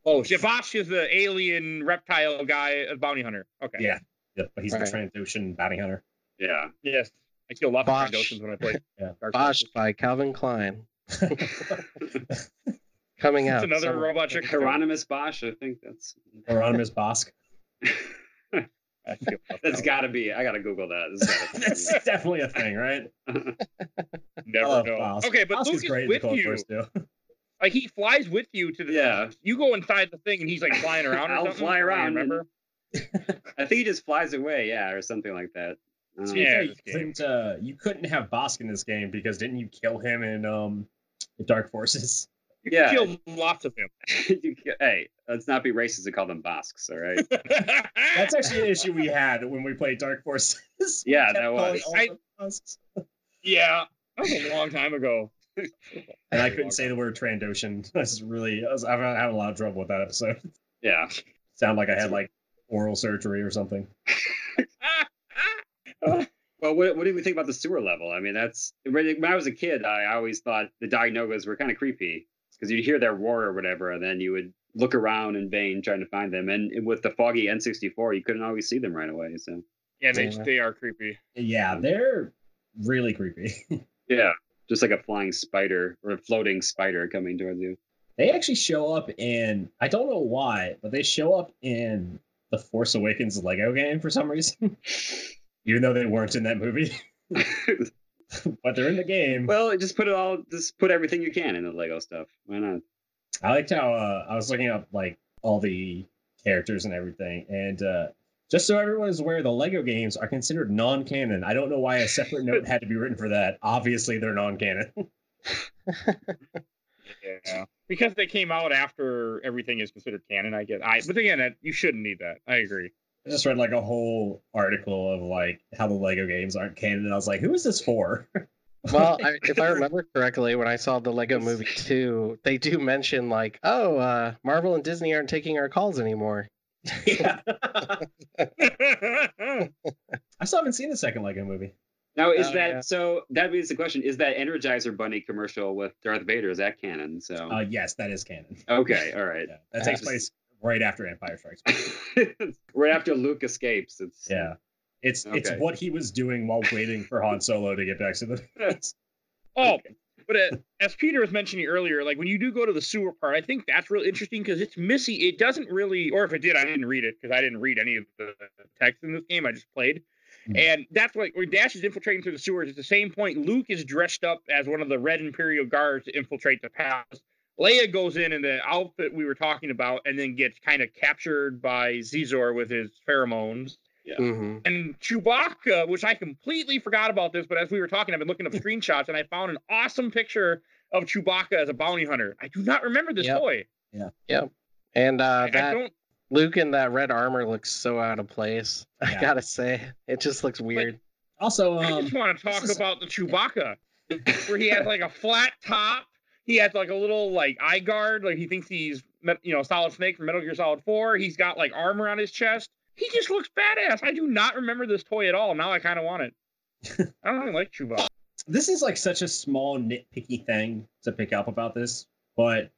Oh, shit, Bossk is the alien reptile guy, a bounty hunter. Okay. Yeah. Yep, but he's Right. the Trandoshan bounty hunter. Yeah. Yes. I kill lots Bosch. of Trandoshans when I play. Yeah. Bosch by Calvin Klein. Coming out. It's another somewhere. robot chick. Hieronymus Bosch. I think that's Hieronymus Bosk. I feel left that's out. got to be. I gotta Google that. That's gotta be- That's definitely a thing, right? Never know. Bosk. Okay, but Bosk Luke is is great in with you. Like uh, he flies with you to the. Yeah. You go inside the thing and he's like flying around. Or I'll something? fly I don't around and- Remember? I think he just flies away. Yeah, or something like that. So Yeah, you, you couldn't uh, you couldn't have Bossk in this game because didn't you kill him in um Dark Forces? You Yeah. killed lots of him. you hey, let's not be racist and call them Bosks. All right. That's actually an issue we had when we played Dark Forces. Yeah, that was. I- Bosks. yeah, that was a long time ago. and I couldn't say the word Trandoshan. I was really I was I had a lot of trouble with that episode. Yeah. Sound like I had like oral surgery or something. Well, what, what do we think about the sewer level? I mean, that's when when I was a kid, I always thought the Dianogas were kind of creepy because you'd hear their roar or whatever, and then you would look around in vain trying to find them. And with the foggy N64, you couldn't always see them right away. So yeah, they Yeah. they are creepy. Yeah, they're really creepy. yeah, just like a flying spider or a floating spider coming towards you. They actually show up in I don't know why, but they show up in the Force Awakens Lego game for some reason. Even though they weren't in that movie. but they're in the game. Well, just put it all. Just put everything you can in the Lego stuff. Why not? I liked how uh, I was looking up like all the characters and everything, and uh, just so everyone is aware, the Lego games are considered non-canon. I don't know why a separate note had to be written for that. Obviously, they're non-canon. Yeah, because they came out after everything is considered canon. I get. I but again, you shouldn't need that. I agree. I just read like a whole article of like how the Lego games aren't canon, and I was like, who is this for? Well, I, if I remember correctly, when I saw the Lego Movie 2, they do mention like, "Oh, uh, Marvel and Disney aren't taking our calls anymore." yeah. I still haven't seen the second Lego movie. Now, is Oh, that yeah. so? That means the question: Is that Energizer Bunny commercial with Darth Vader? Is that canon? So Uh, yes, that is canon. okay, all right. Yeah, that takes place right after Empire Strikes Back. right after Luke escapes, it's Yeah, it's it's what he was doing while waiting for Han Solo to get back to the. Oh, but uh, as Peter was mentioning earlier, like when you do go to the sewer part, I think that's really interesting because it's missing. It doesn't really, or if it did, I didn't read it because I didn't read any of the text in this game. I just played. Hmm. And that's like where Dash is infiltrating through the sewers. At the same point, Luke is dressed up as one of the Red Imperial guards to infiltrate the palace. Leia goes in in the outfit we were talking about, and then gets kind of captured by Xizor with his pheromones. hmm And Chewbacca, which I completely forgot about this, but as we were talking, I've been looking up screenshots and I found an awesome picture of Chewbacca as a bounty hunter. I do not remember this Yep. toy. And uh, I, I that don't. Luke in that red armor looks so out of place. I gotta say, it just looks weird. Also, I um, just want to talk this is- about the Chewbacca, where he has like a flat top. He has like a little like eye guard, like he thinks he's you know Solid Snake from Metal Gear Solid Four. He's got like armor on his chest. He just looks badass. I do not remember this toy at all. Now I kind of want it. I don't really like Chewbacca. this is like such a small nitpicky thing to pick up about this, but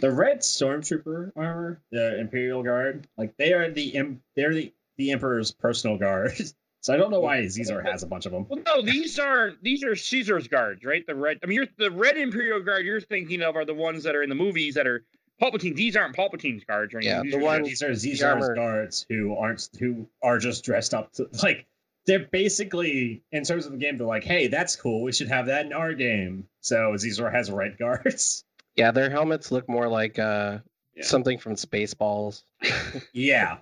the red stormtrooper armor, the Imperial Guard, like they are the they're the the Emperor's personal guard. so I don't know why Xizor has a bunch of them. Well, no, these are these are Xizor's guards, right? The red. I mean, you're, the red Imperial guard you're thinking of are the ones that are in the movies that are Palpatine. These aren't Palpatine's guards, or anything. Yeah, These the ones- These are Xizor's armor- guards who aren't who are just dressed up to like they're basically in terms of the game they're like, hey, that's cool. We should have that in our game. So Xizor has red guards. Yeah, their helmets look more like uh, Yeah. something from Spaceballs. yeah.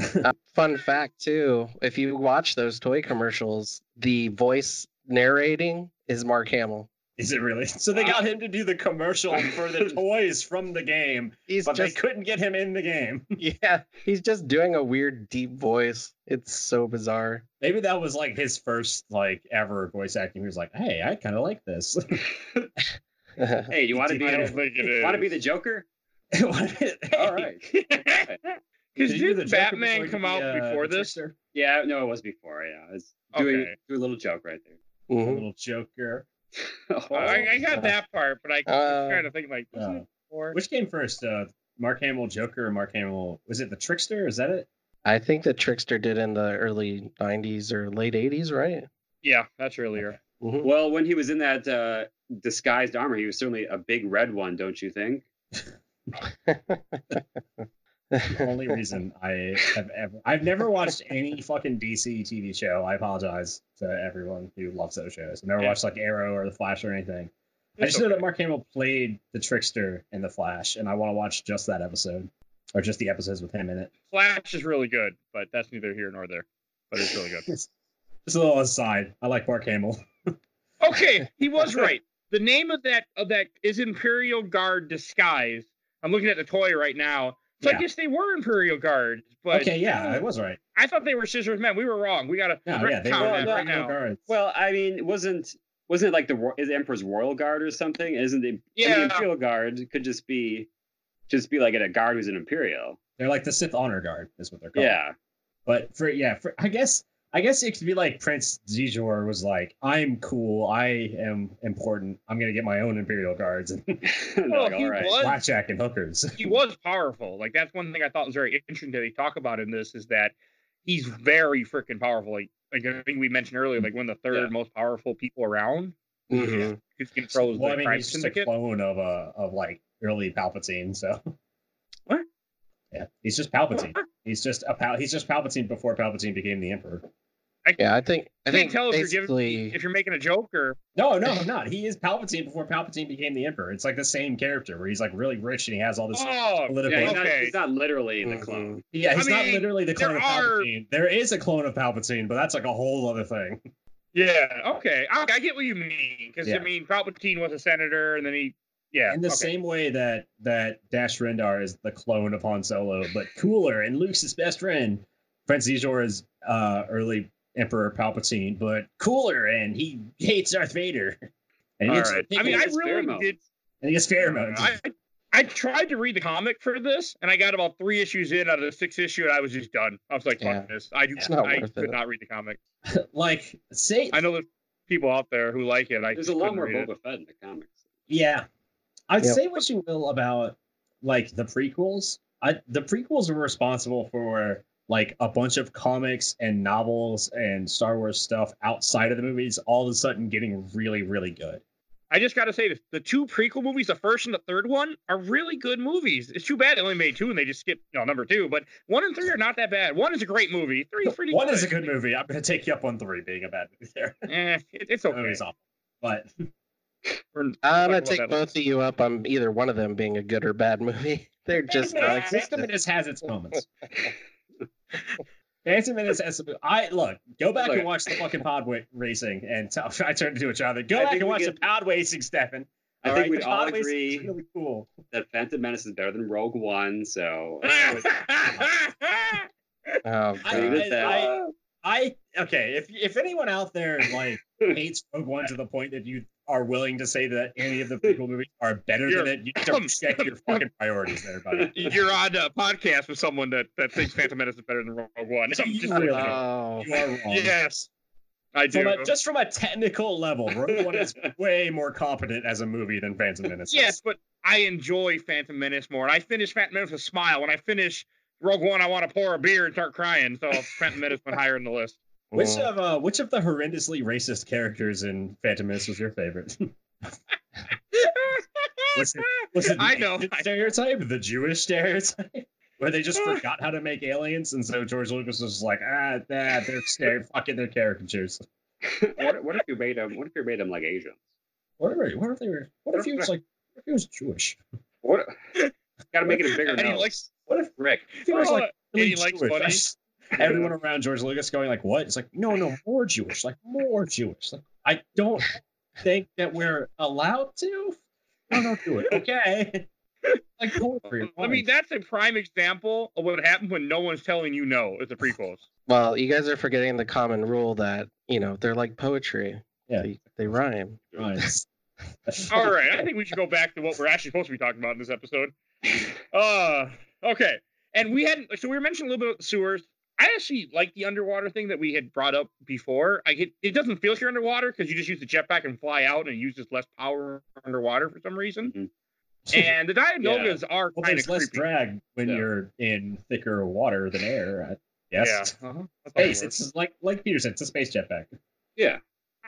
Uh, fun fact too, if you watch those toy commercials, the voice narrating is Mark Hamill. Is it really? So they got him to do the commercial for the toys from the game, He's but just they couldn't get him in the game. yeah, he's just doing a weird deep voice. It's so bizarre. Maybe that was like his first like ever voice acting. He was like, "Hey, I kind of like this." Hey, you want to be? I don't The, think it is. want to be the Joker? All right. Because Did he the did Joker Batman come out the, uh, before this? Trickster? Yeah, no, it was before. Yeah, it's doing Okay. do a little joke right there. A Mhm. little Joker. there. I, I got that part, but I Uh, was trying to think like, was uh, it before? Which came first? Uh, Mark Hamill Joker or Mark Hamill? Was it the Trickster? Is that it? I think the Trickster did in the early '90s or late '80s, right? Yeah, that's earlier. Mhm. Well, when he was in that uh, disguised armor, he was certainly a big red one, don't you think? The only reason I have ever I've never watched any fucking DC TV show. I apologize to everyone who loves those shows. I've never Yeah. watched like Arrow or The Flash or anything. I It's just know that Mark Hamill played the Trickster in The Flash, and I want to watch just that episode, or just the episodes with him in it. Flash is really good, but that's neither here nor there. But it's really good. Just a little aside. I like Mark Hamill. Okay, he was right. The name of that of that is Imperial Guard disguise. I'm looking at the toy right now. So I guess they were Imperial Guards, but okay, yeah, I hmm. was right. I thought they were Xizor's Men. We were wrong. We got to No, yeah, they were that no, right Imperial now. guards. Well, I mean, wasn't wasn't it like the is the Emperor's Royal Guard or something? Isn't the, Yeah. the Imperial Guard could just be just be like a guard who's an Imperial? They're like the Sith Honor Guard, is what they're called. Yeah, But for yeah, for I guess I guess it could be like Prince Xizor was like, I'm cool, I am important, I'm gonna get my own Imperial guards and Well, like, he all right. was- blackjack and hookers. he was powerful. Like that's one thing I thought was very interesting that they talk about in this is that he's very freaking powerful. Like, like I think we mentioned earlier, like one of the third Yeah. most powerful people around. Mhm. Who controls well, the I mean, crime he's just a syndicate. clone of uh of like early Palpatine, so What? Yeah, he's just Palpatine. He's just a Pal- he's just Palpatine before Palpatine became the Emperor. Yeah, I think I can't think tell if you're giving if you're making a joke or No, no, I'm not. He is Palpatine before Palpatine became the Emperor. It's like the same character where he's like really rich and he has all this. oh political- Yeah, he's, not, okay. he's not literally the Mhm. clone. yeah, he's I not mean, literally the clone there of are- Palpatine. There is a clone of Palpatine, but that's like a whole other thing. Yeah, okay. I, I get what you mean because Yeah. I mean Palpatine was a senator and then he yeah In the okay. same way that that Dash Rendar is the clone of Han Solo, but cooler and Luke's his best friend. Prince Xizor is uh, early Emperor Palpatine, but cooler and he hates Darth Vader. And he All gets- right. I mean, I It's really pheromones. did. and he gets pheromones. I, I tried to read the comic for this, and I got about three issues in out of the six issue, and I was just done. I was like, "Fuck Yeah. this!" I do. It's not I worth could it. not read the comic. like say I know there's people out there who like it. I There's a lot more read. Boba Fett in the comics. Yeah. I'd Yep. say what you will about like the prequels. I the prequels were responsible for like a bunch of comics and novels and Star Wars stuff outside of the movies all of a sudden getting really, really good. I just got to say this: the two prequel movies, the first and the third one, are really good movies. It's too bad they only made two and they just skipped you know, number two. But one and three are not that bad. One is a great movie. Three is pretty. One good. is a good movie. I'm gonna take you up on three being a bad movie there. Eh, it, it's That okay. movie's awful. But I'm gonna take that both of you up on either one of them being a good or bad movie. They're just Phantom not Menace- Phantom existent. Menace has its moments. Phantom Menace has some, I look, go back Look, and watch the fucking pod wa- racing and tell, I turned into a child. Go I back and watch can- the pod racing, Stefan. I All think right? we'd all is agree really cool. that Phantom Menace is better than Rogue One. So Oh, I, Leave God. it there. I, I, okay. If if anyone out there like hates Rogue One to the point that you are willing to say that any of the prequel movies are better than You're- it, you don't check your fucking priorities there, buddy. You're on a podcast with someone that, that thinks Phantom Menace is better than Rogue One. I'm just- really. Oh, You are wrong. yes, I do. From a, just from a technical level, Rogue One is way more competent as a movie than Phantom Menace. yes, but I enjoy Phantom Menace more. And I finish Phantom Menace with a smile. When I finish Rogue One, I want to pour a beer and start crying. So Phantom Menace went higher in the list. Which Oh. of uh, which of the horrendously racist characters in Phantom Menace was your favorite? Was it, was it I know. Stereotype, the Jewish stereotype, where they just forgot how to make aliens, and so George Lucas was just like, ah, nah, they're scared, fucking their caricatures. what, what if you made them? What if you made them like Asians? What if, what if they were? What if he was like? What if he was Jewish? What? Got to make it a bigger And nose. likes What if, Rick. if he was Oh, like really he likes Jewish? funny. That's- Everyone around George Lucas going like, "What?" It's like, no, no, more Jewish, like more Jewish. Like, I don't think that we're allowed to. No, don't do it. Okay. like poetry. I mean, that's a prime example of what happens when no one's telling you no. Is the prequels. well, you guys are forgetting the common rule that you know they're like poetry. Yeah. they, they rhyme. Right. All right, I think we should go back to what we're actually supposed to be talking about in this episode. Uh, okay. And we had so we were mentioning a little bit of the sewers. I actually like the underwater thing that we had brought up before. I get it doesn't feel like you're underwater because you just use the jetpack and fly out, and it uses less power underwater for some reason. Mhm. And the Dianogas are Well, kind of less creepy. drag when Yeah. you're in thicker water than air. Yes. Yeah, uh-huh. That's how it Space. It's like like Peter said, it's a space jetpack. Yeah.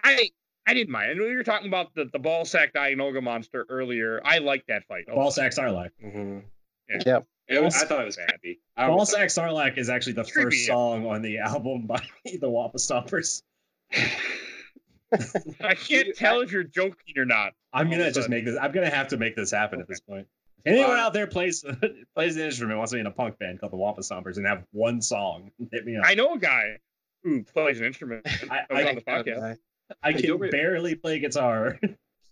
I I didn't mind. I know you were talking about the the ball sack Dianoga monster earlier. I like that fight. a Ball lot. sack Sarlacc. hmm It was, I thought it was happy. I Ball was- sack Sarlacc is actually the It's creepy, first song on the album by the Wampa Stompers. I can't tell if you're joking or not. I'm gonna just make this. I'm gonna have to make this happen at this point. Anyone Uh, out there plays plays an instrument, wants to be in a punk band called the Wampa Stompers and have one song, hit me up. I know a guy who plays an instrument. I, that was I, on the podcast. I don't can barely play guitar.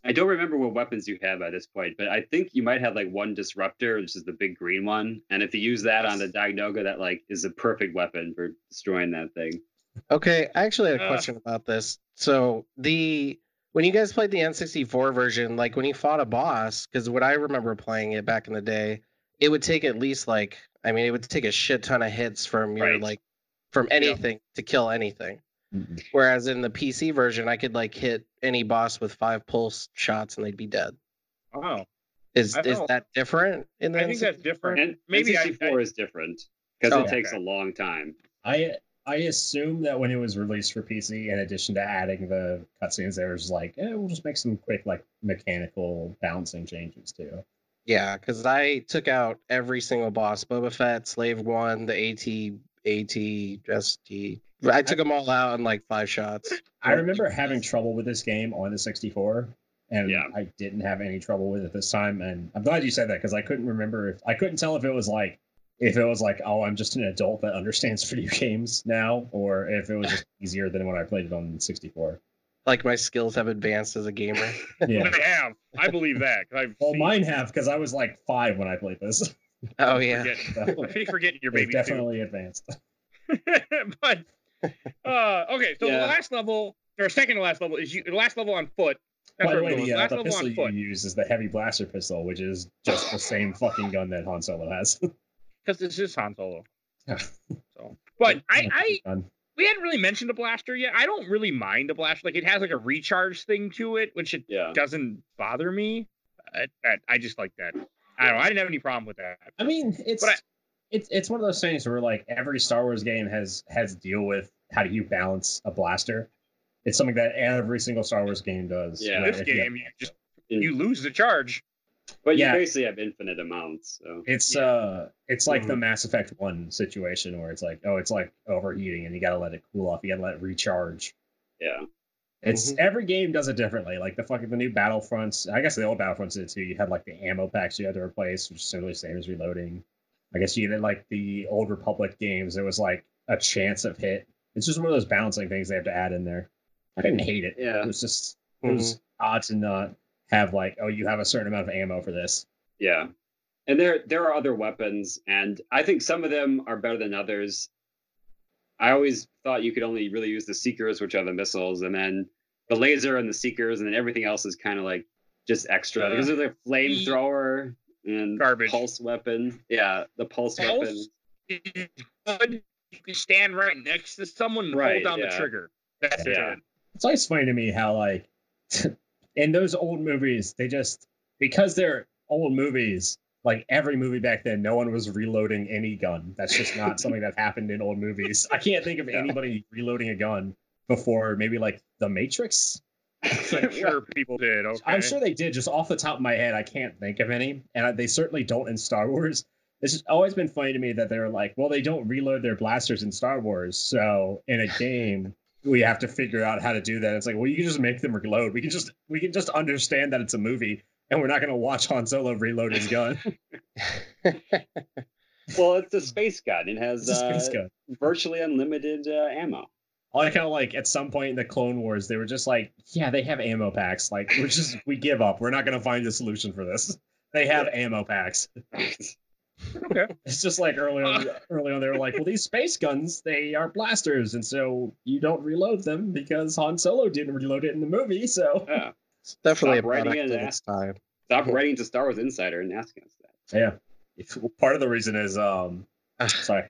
I don't remember what weapons you have at this point, but I think you might have like one disruptor, which is the big green one. And if you use that on the Dianoga, that like is a perfect weapon for destroying that thing. Okay, I actually had a Uh. question about this. So the when you guys played the N64 version, like when you fought a boss, because what I remember playing it back in the day, it would take at least like I mean, it would take a shit ton of hits from your Right. like from anything to kill anything. Whereas in the PC version, I could like hit any boss with five pulse shots and they'd be dead. Wow. Is is that different in the I think that's different. And Maybe I- N64 is different because Oh, it takes okay. a long time. I I assume that when it was released for PC, in addition to adding the cutscenes, there was like, eh, we'll just make some quick like mechanical balancing changes too. Yeah, because I took out every single boss: Boba Fett, Slave One, the AT, AT, ST, I took them all out in like five shots. I remember having trouble with this game on the 64, and Yeah. I didn't have any trouble with it this time. And I'm glad you said that because I couldn't remember if I couldn't tell if it was like if it was like oh I'm just an adult that understands video games now, or if it was just easier than when I played it on 64. Like my skills have advanced as a gamer. Yeah. I have. I believe that. I've Well, seen- mine have because I was like five when I played this. Oh yeah. Forget, I keep forgetting your baby definitely advanced. but uh, okay, so Yeah. the last level or second to last level is you. The last level on foot. That's By the way, we're the, uh, the pistol you foot use is the heavy blaster pistol, which is just the same fucking gun that Han Solo has. because this is Han Solo. So, but I, I we hadn't really mentioned a blaster yet. I don't really mind a blaster. Like it has like a recharge thing to it, which it Yeah. doesn't bother me. I, I, I just like that. I don't know. I didn't have any problem with that. I mean, it's But I- it's it's one of those things where like every Star Wars game has has to deal with how do you balance a blaster. It's something that every single Star Wars game does. Yeah. this if you have- game, you just you lose the charge. But Yeah. you basically have infinite amounts. So It's Yeah. uh it's like the Mhm. Mass Effect one situation where it's like, oh, it's like overheating and you gotta let it cool off, you gotta let it recharge. yeah. It's Mhm. every game does it differently. Like the fucking the new Battlefronts, I guess the old Battlefronts did too. You had like the ammo packs you had to replace, which is simply the same as reloading. I guess you did like the old Republic games. it was like a chance of hit. It's just one of those balancing things they have to add in there. I didn't hate it. Yeah. It was just it was mm-hmm. odd to not have like, oh, you have a certain amount of ammo for this. Yeah. And there there are other weapons, and I think some of them are better than others. I always thought you could only really use the seekers, which are the missiles, and then the laser and the seekers, and then everything else is kind of like just extra. Because there's a flamethrower and Garbage. pulse weapon. Yeah, the pulse, Pulse? weapon. It's good. You can stand right next to someone and Right, hold down yeah. the trigger. That's Yeah. it. It's always funny to me how like in those old movies they just because they're old movies like every movie back then no one was reloading any gun that's just not something that happened in old movies i can't think of anybody reloading a gun before maybe like the matrix I'm sure people did. Okay. i'm sure they did just off the top of my head i can't think of any and they certainly don't in star wars it's just always been funny to me that they're like well they don't reload their blasters in star wars so in a game we have to figure out how to do that. It's like, well, you can just make them reload. We can just we can just understand that it's a movie, and we're not going to watch Han Solo reload his gun. well, it's a space gun. It has It's a space uh, gun. virtually unlimited uh, ammo. I like how like at some point in the Clone Wars they were just like, yeah, they have ammo packs. Like we're just we give up. We're not going to find a solution for this. They have ammo packs. Okay. It's just like early on. early on, they were like, well, these space guns they are blasters, and so you don't reload them because Han Solo didn't reload it in the movie. So Yeah. It's definitely Stop a writing product of in its time. Stop writing to Star Wars Insider and asking us that. Yeah. If, part of the reason is um sorry.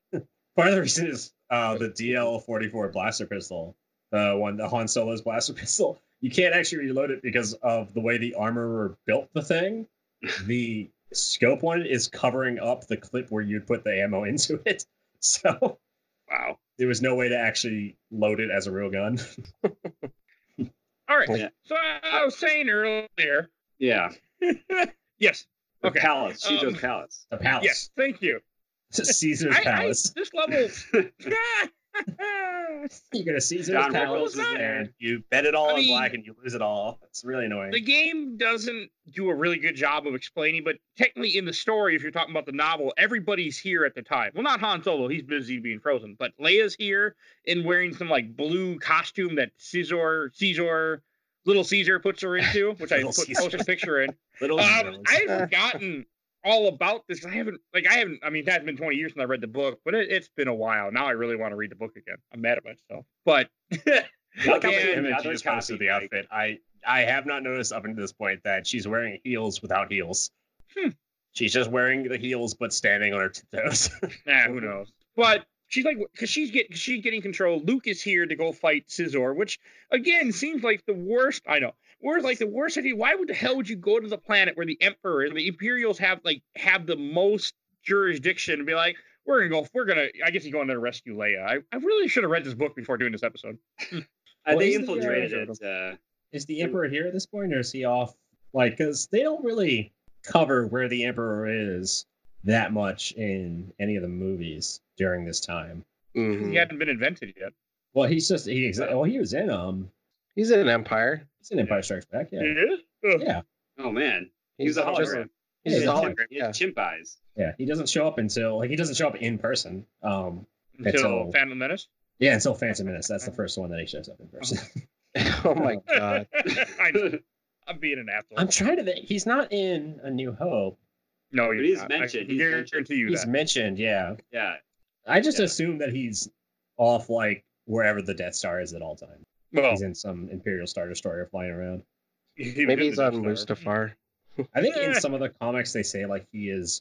Part of the reason is uh the DL44 blaster pistol. The one the Han Solo's blaster pistol. You can't actually reload it because of the way the armorer built the thing. The scope on it is covering up the clip where you'd put the ammo into it. So Wow. there was no way to actually load it as a real gun. All right. Yeah. So I, I was saying earlier. Yeah. yes. The Okay. palace. Caesar's Um, palace. The palace. Yes. Thank you. Caesar's I, I, palace. this level. You go to Caesar's John palace Rickles is there. and you bet it all I in mean- black and you lose it all. It's really annoying. the game doesn't do a really good job of explaining, but technically in the story, if you're talking about the novel, everybody's here at the time. Well, not Han Solo; he's busy being frozen. But Leia's here and wearing some like blue costume that Caesar, Caesar, Little Caesar puts her into, which I put, Caesar. posted a picture in. Little Um, I've forgotten all about this. I haven't, like, I haven't. I mean, that's been 20 years since I read the book, but it, it's been a while. Now I really want to read the book again. I'm mad at myself, but like Yeah. the image you just posted the like- outfit. I I have not noticed up until this point that she's wearing heels without heels. Hmm. She's just wearing the heels but standing on her toes. Nah, who knows? But she's like, because she's getting she's getting control. Luke is here to go fight Xizor, which again seems like the worst. I know. We're like the worst idea. Why would the hell would you go to the planet where the Emperor, the Imperials have like have the most jurisdiction and be like, we're gonna go, we're gonna. I guess he's going there to rescue Leia. I, I really should have read this book before doing this episode. Well, they he's the, uh, infiltrated it. Uh, is the Emperor here at this point, or is he off? Like, because they don't really cover where the Emperor is that much in any of the movies during this time. Mhm. He hadn't been invented yet. Well, he's just he. Well, he was in um. He's in an Empire. He's in Empire Strikes Back. Yeah. It is? Ugh. Yeah. Oh man, he's, was a just- hologram. He's Yeah, a hologram. He had Yeah. chimp eyes. Yeah. He doesn't show up until like he doesn't show up in person. Um. Until Until- Phantom Menace. Yeah, until Phantom Menace. That's the first one that he shows up in person. oh my god. I I'm being an asshole. I'm trying to think. He's not in A New Hope. no, But you're he's not. mentioned, I he's guarantee mentioned. you He's that. mentioned. Yeah. yeah, I just Yeah. assume that he's off like wherever the Death Star is at all times. Well, He's in some Imperial Star Destroyer flying around. he Maybe he's on the Death Star. Mustafar. I think in some of the comics they say like he is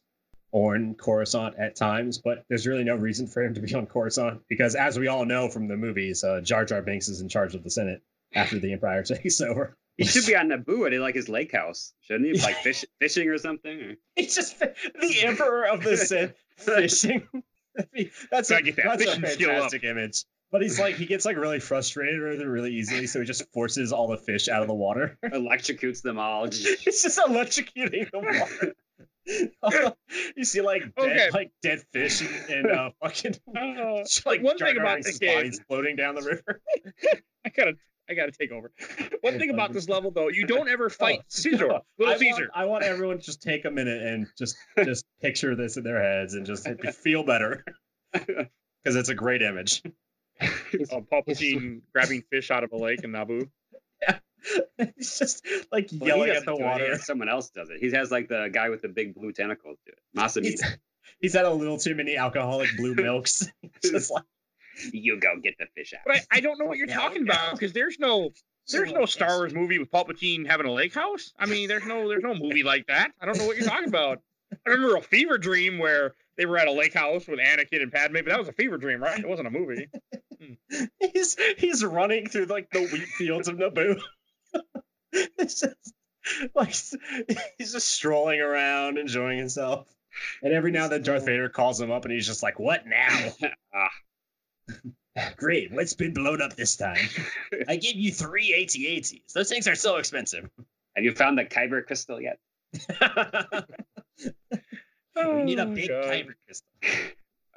on Coruscant at times, but there's really no reason for him to be on Coruscant because, as we all know from the movies, uh, Jar Jar Binks is in charge of the Senate after the Empire takes over. he should be on Naboo at like his lake house, shouldn't he? Like fish, fishing or something. Or... He's just the Emperor of the Sith fishing. that's a, Gotta that that's a fishing skill up. fantastic image. But he's like he gets like really frustrated with really easily, so he just forces all the fish out of the water. Electrocutes them all. It's just electrocuting the water. you see like dead, Okay. like dead fish and, and uh, fucking Uh, like one thing about this game, bodies floating down the river. I gotta, I gotta take over. One thing about this level, though, you don't ever fight Oh, Caesar, no. Little I Caesar. Want, I want everyone to just take a minute and just just picture this in their heads and just feel better because it's a great image. Uh, Palpatine grabbing fish out of a lake in Naboo. Yeah. He's just like Well, yelling at the do it, water. Someone else does it. He has like the guy with the big blue tentacles do it. Mas Amedda. He's, he's had a little too many alcoholic blue milks. just like You go get the fish out. But I, I don't know what you're Yeah, talking yeah. about because there's no there's no Star Wars movie with Palpatine having a lake house. I mean, there's no there's no movie like that. I don't know what you're talking about. I remember a fever dream where they were at a lake house with Anakin and Padme, but that was a fever dream, right? It wasn't a movie. he's he's running through like the wheat fields of Naboo. it's just like he's just strolling around, enjoying himself. And every now and then Darth Vader calls him up and he's just like, What now? Ah, Great, what's been blown up this time? I gave you three AT-ATs. Those things are so expensive. have you found the Kyber crystal yet? we need a Oh, big God. kyber crystal.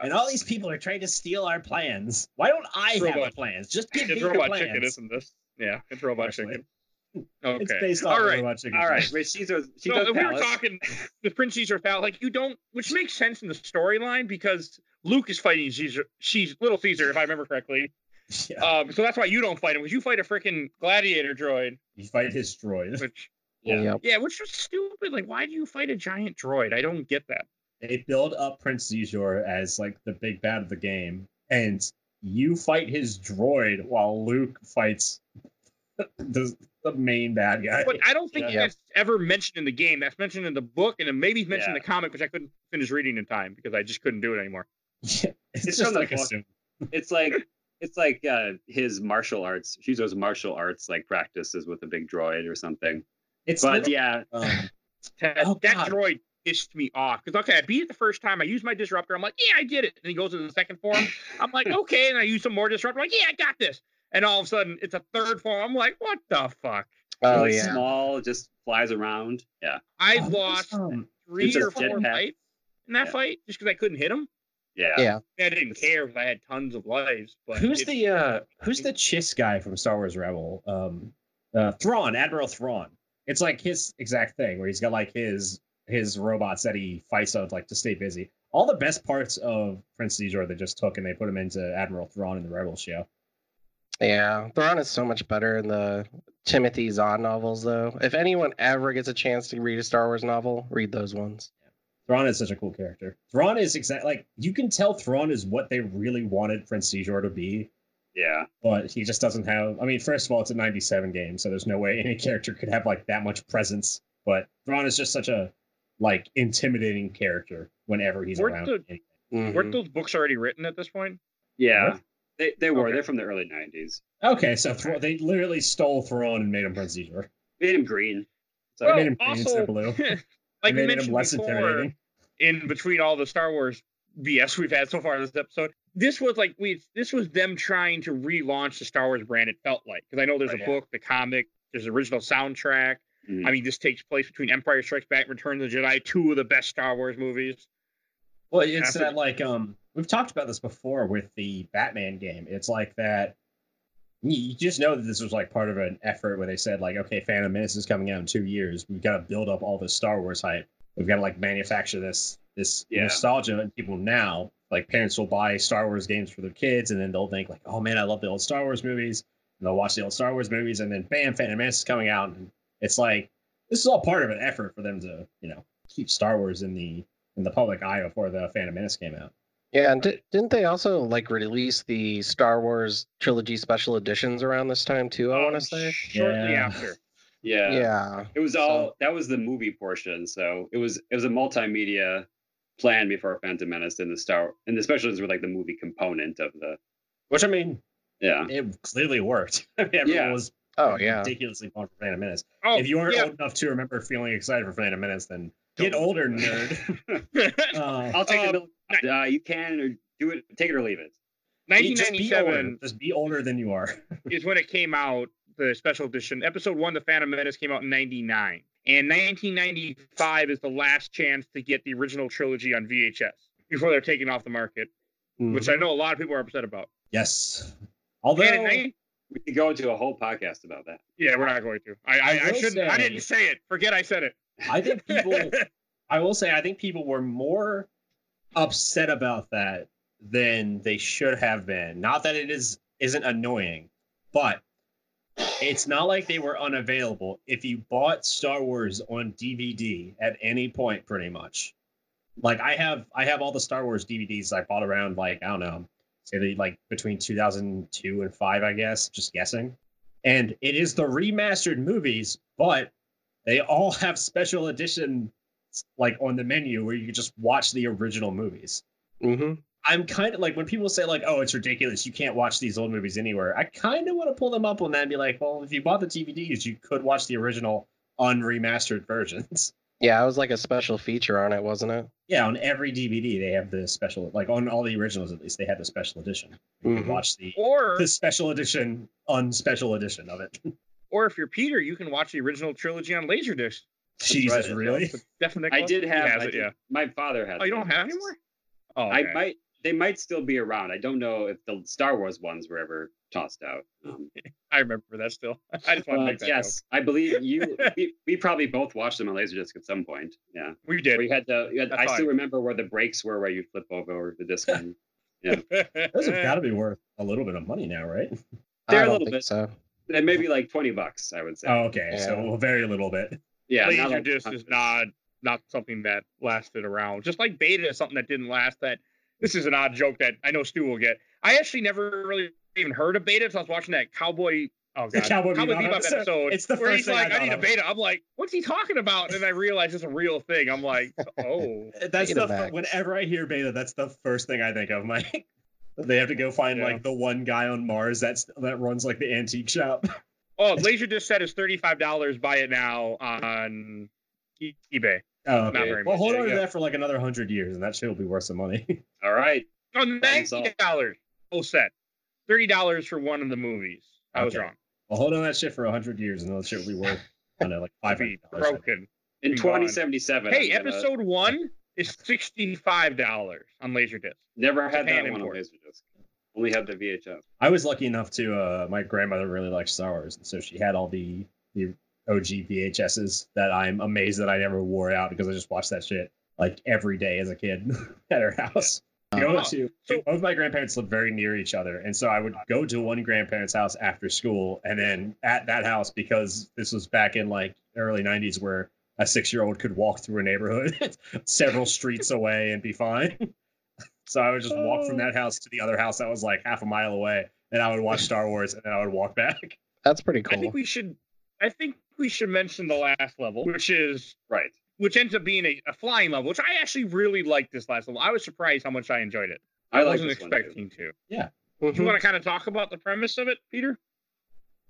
And all these people are trying to steal our plans. Why don't I have Robot- the plans? Just give me It's the Robot plans. Chicken, isn't this? Yeah, it's Robot Actually, Chicken. Okay. It's based off All of right. Robot Chicken. All right, wait, Caesar's, So Caesar's if we were talking the Prince Caesar Palace, like you don't, which makes sense in the storyline because Luke is fighting Caesar, she's Little Caesar, if I remember correctly. Yeah. Um, so that's why you don't fight him because you fight a freaking gladiator droid, You fight his droid. which Yeah. Yep. yeah, which was stupid. Like, why do you fight a giant droid? I don't get that. They build up Prince Caesar as like the big bad of the game, and you fight his droid while Luke fights the, the main bad guy. But I don't think Yeah. that's ever mentioned in the game. That's mentioned in the book, and then maybe mentioned in the comic, which I couldn't finish reading in time because I just couldn't do it anymore. it's, It's just like a book. It's like it's like uh, his martial arts. Caesar's martial arts like practices with a big droid or something. It's But literally- yeah, um, That, Oh, that droid pissed me off because okay, I beat it the first time. I used my disruptor. I'm like, yeah, I did it. And he goes to the second form. I'm like, okay, and I use some more disruptor. I'm like, yeah, I got this. And all of a sudden, it's a third form. I'm like, what the fuck? Oh like yeah. small, just flies around. Yeah, I oh, lost um, three it's or four jetpack. fights in that Yeah. fight just because I couldn't hit him. yeah. Yeah. I didn't care because I had tons of lives. But who's it- the uh who's the Chiss guy from Star Wars Rebel? Um, uh, Thrawn, Admiral Thrawn. It's like his exact thing where he's got like his his robots that he fights with like to stay busy. All the best parts of Prince Caesar they just took and they put him into Admiral Thrawn in the Rebel show. Yeah. Thrawn is so much better in the Timothy Zahn novels, though. If anyone ever gets a chance to read a Star Wars novel, read those ones. Thrawn is such a cool character. Thrawn is exactly like you can tell Thrawn is what they really wanted Prince Caesar to be, Yeah. but he just doesn't have. I mean, first of all, it's a '97 game, so there's no way any character could have like that much presence. But Thrawn is just such a like intimidating character whenever he's Weren't around. the- anything. Mhm. Weren't those books already written at this point? Yeah. What? They, they were. Okay. They're from the early 90s. Okay, so Thra- they literally stole Thrawn and made him Prince Caesar. Made him green. So, They Well, made him green instead of blue. like and we they made him mentioned less before, intimidating. in between all the Star Wars BS we've had so far this episode, this was like we this was them trying to relaunch the Star Wars brand. It felt like because I know there's Oh, a yeah. book, the comic, there's the original soundtrack. Mhm. I mean, this takes place between Empire Strikes Back, and Return of the Jedi, two of the best Star Wars movies. Well, it's After- that like um we've talked about this before with the Batman game. It's like that You you just know that this was like part of an effort where they said like, okay, Phantom Menace is coming out in two years. We've got to build up all this Star Wars hype. We've got to like manufacture this this Yeah. nostalgia in people now. Like parents will buy Star Wars games for their kids, and then they'll think like, oh man, I love the old Star Wars movies. And they'll watch the old Star Wars movies, and then bam, Phantom Menace is coming out, and it's like this is all part of an effort for them to you know keep Star Wars in the in the public eye before the Phantom Menace came out. Yeah, and di- didn't they also like release the Star Wars trilogy special editions around this time too? I want Um, to say. shortly Yeah. after. Yeah. Yeah. It was all So- that was the movie portion. So it was it was a multimedia plan before Phantom Menace and the Star and the specials were like the movie component of the Which I mean, yeah. it clearly worked. I mean, everyone Yeah. was Oh yeah. ridiculously pumped for Phantom Menace. Oh, if you aren't yeah. old enough to remember feeling excited for Phantom Menace, then get older, nerd. Uh, I'll take the middle. Uh, you can or do it, take it or leave it. be- just be older. 1997 Just be older than you are. is when it came out, the special edition. Episode one, The Phantom Menace, came out in 99. And 1995 is the last chance to get the original trilogy on VHS before they're taken off the market, which I know a lot of people are upset about. Yes. Although And in 90 We could go into a whole podcast about that. yeah, we're not going to. I I, I I shouldn't. I didn't say it. Forget I said it. I think people, I will say, I think people were more upset about that than they should have been. Not that it is isn't annoying, but it's not like they were unavailable. If you bought Star Wars on DVD at any point, pretty much, like I have, I have all the Star Wars DVDs I bought around like I don't know, say like between 2002 and five, I guess, just guessing. And it is the remastered movies, but they all have special edition like on the menu where you just watch the original movies. hmm I'm kind of like when people say like, "Oh, it's ridiculous, you can't watch these old movies anywhere." I kind of want to pull them up on that and be like, "Well, if you bought the DVDs, you could watch the original unremastered versions." Yeah, it was like a special feature on it, wasn't it? yeah, on every DVD they have the special, like on all the originals at least, they have the special edition. You can Mhm. watch the Or the special edition, on special edition of it. or if you're Peter, you can watch the original trilogy on Laserdisc. Jesus, right. really? Definitely. I did have. Has I it, did- yeah. My father had. Oh, you don't have anymore? Oh, I might. They might still be around. I don't know if the Star Wars ones were ever tossed out. Um, I remember that still. I just want to make that yes, I believe you. we, we probably both watched them on Laserdisc at some point. Yeah. We did. We had to. You had, That's I still remember where the breaks were, where you flip over the disc. And, Those have got to be worth a little bit of money now, right? They're I a don't little think bit- so. and maybe like twenty bucks, I would say. Oh, okay, Yeah. so very little bit. yeah, not Laser like disc is not not something that lasted around. Just like beta is something that didn't last. That this is an odd joke that I know Stu will get. I actually never really even heard of beta until I was watching that cowboy. Oh god, Cowboy Cowboy Bebop Bebop episode. episode. It's the where first he's thing I like, I, thought need a beta. I'm like, what's he talking about? And I realized it's a real thing. I'm like, oh, That's the Max. whenever I hear beta, that's the first thing I think of. Mike, they have to go find Yeah. like the one guy on Mars that's that runs like the antique shop. oh, Laserdisc set is thirty five dollars. Buy it now on eBay. Oh, Not very well, much, hold on to that for like another hundred years, and that shit will be worth some money. All right. Oh, Thanks, ninety dollars. Full set. Thirty dollars for one of the movies. I was Okay. wrong. well, hold on that shit for hundred years, and that shit will be worth I don't know like five Be hundred dollars. broken. In 2077. Hey, I'm gonna- episode one is sixty-five dollars on Laserdisc. Never had Japan that one on import. Laserdisc. Only had the VHS. I was lucky enough to. Uh, my grandmother really liked Star Wars, and so she had all the the OG VHSs that I'm amazed that I never wore out because I just watched that shit like every day as a kid at her house. Go uh, Oh, to so- both my grandparents lived very near each other, and so I would go to one grandparent's house after school, and then at that house because this was back in like early '90s where a six-year-old could walk through a neighborhood several streets away and be fine. So I would just walk from oh. that house to the other house that was like half a mile away, and I would watch Star Wars, and then I would walk back. That's pretty cool. I think we should. I think we should mention the last level, which is Right. Which ends up being a, a flying level, which I actually really liked this last level. I was surprised how much I enjoyed it. I, I wasn't this one, too. expecting to. Yeah. Do Mhm. you want to kind of talk about the premise of it, Peter?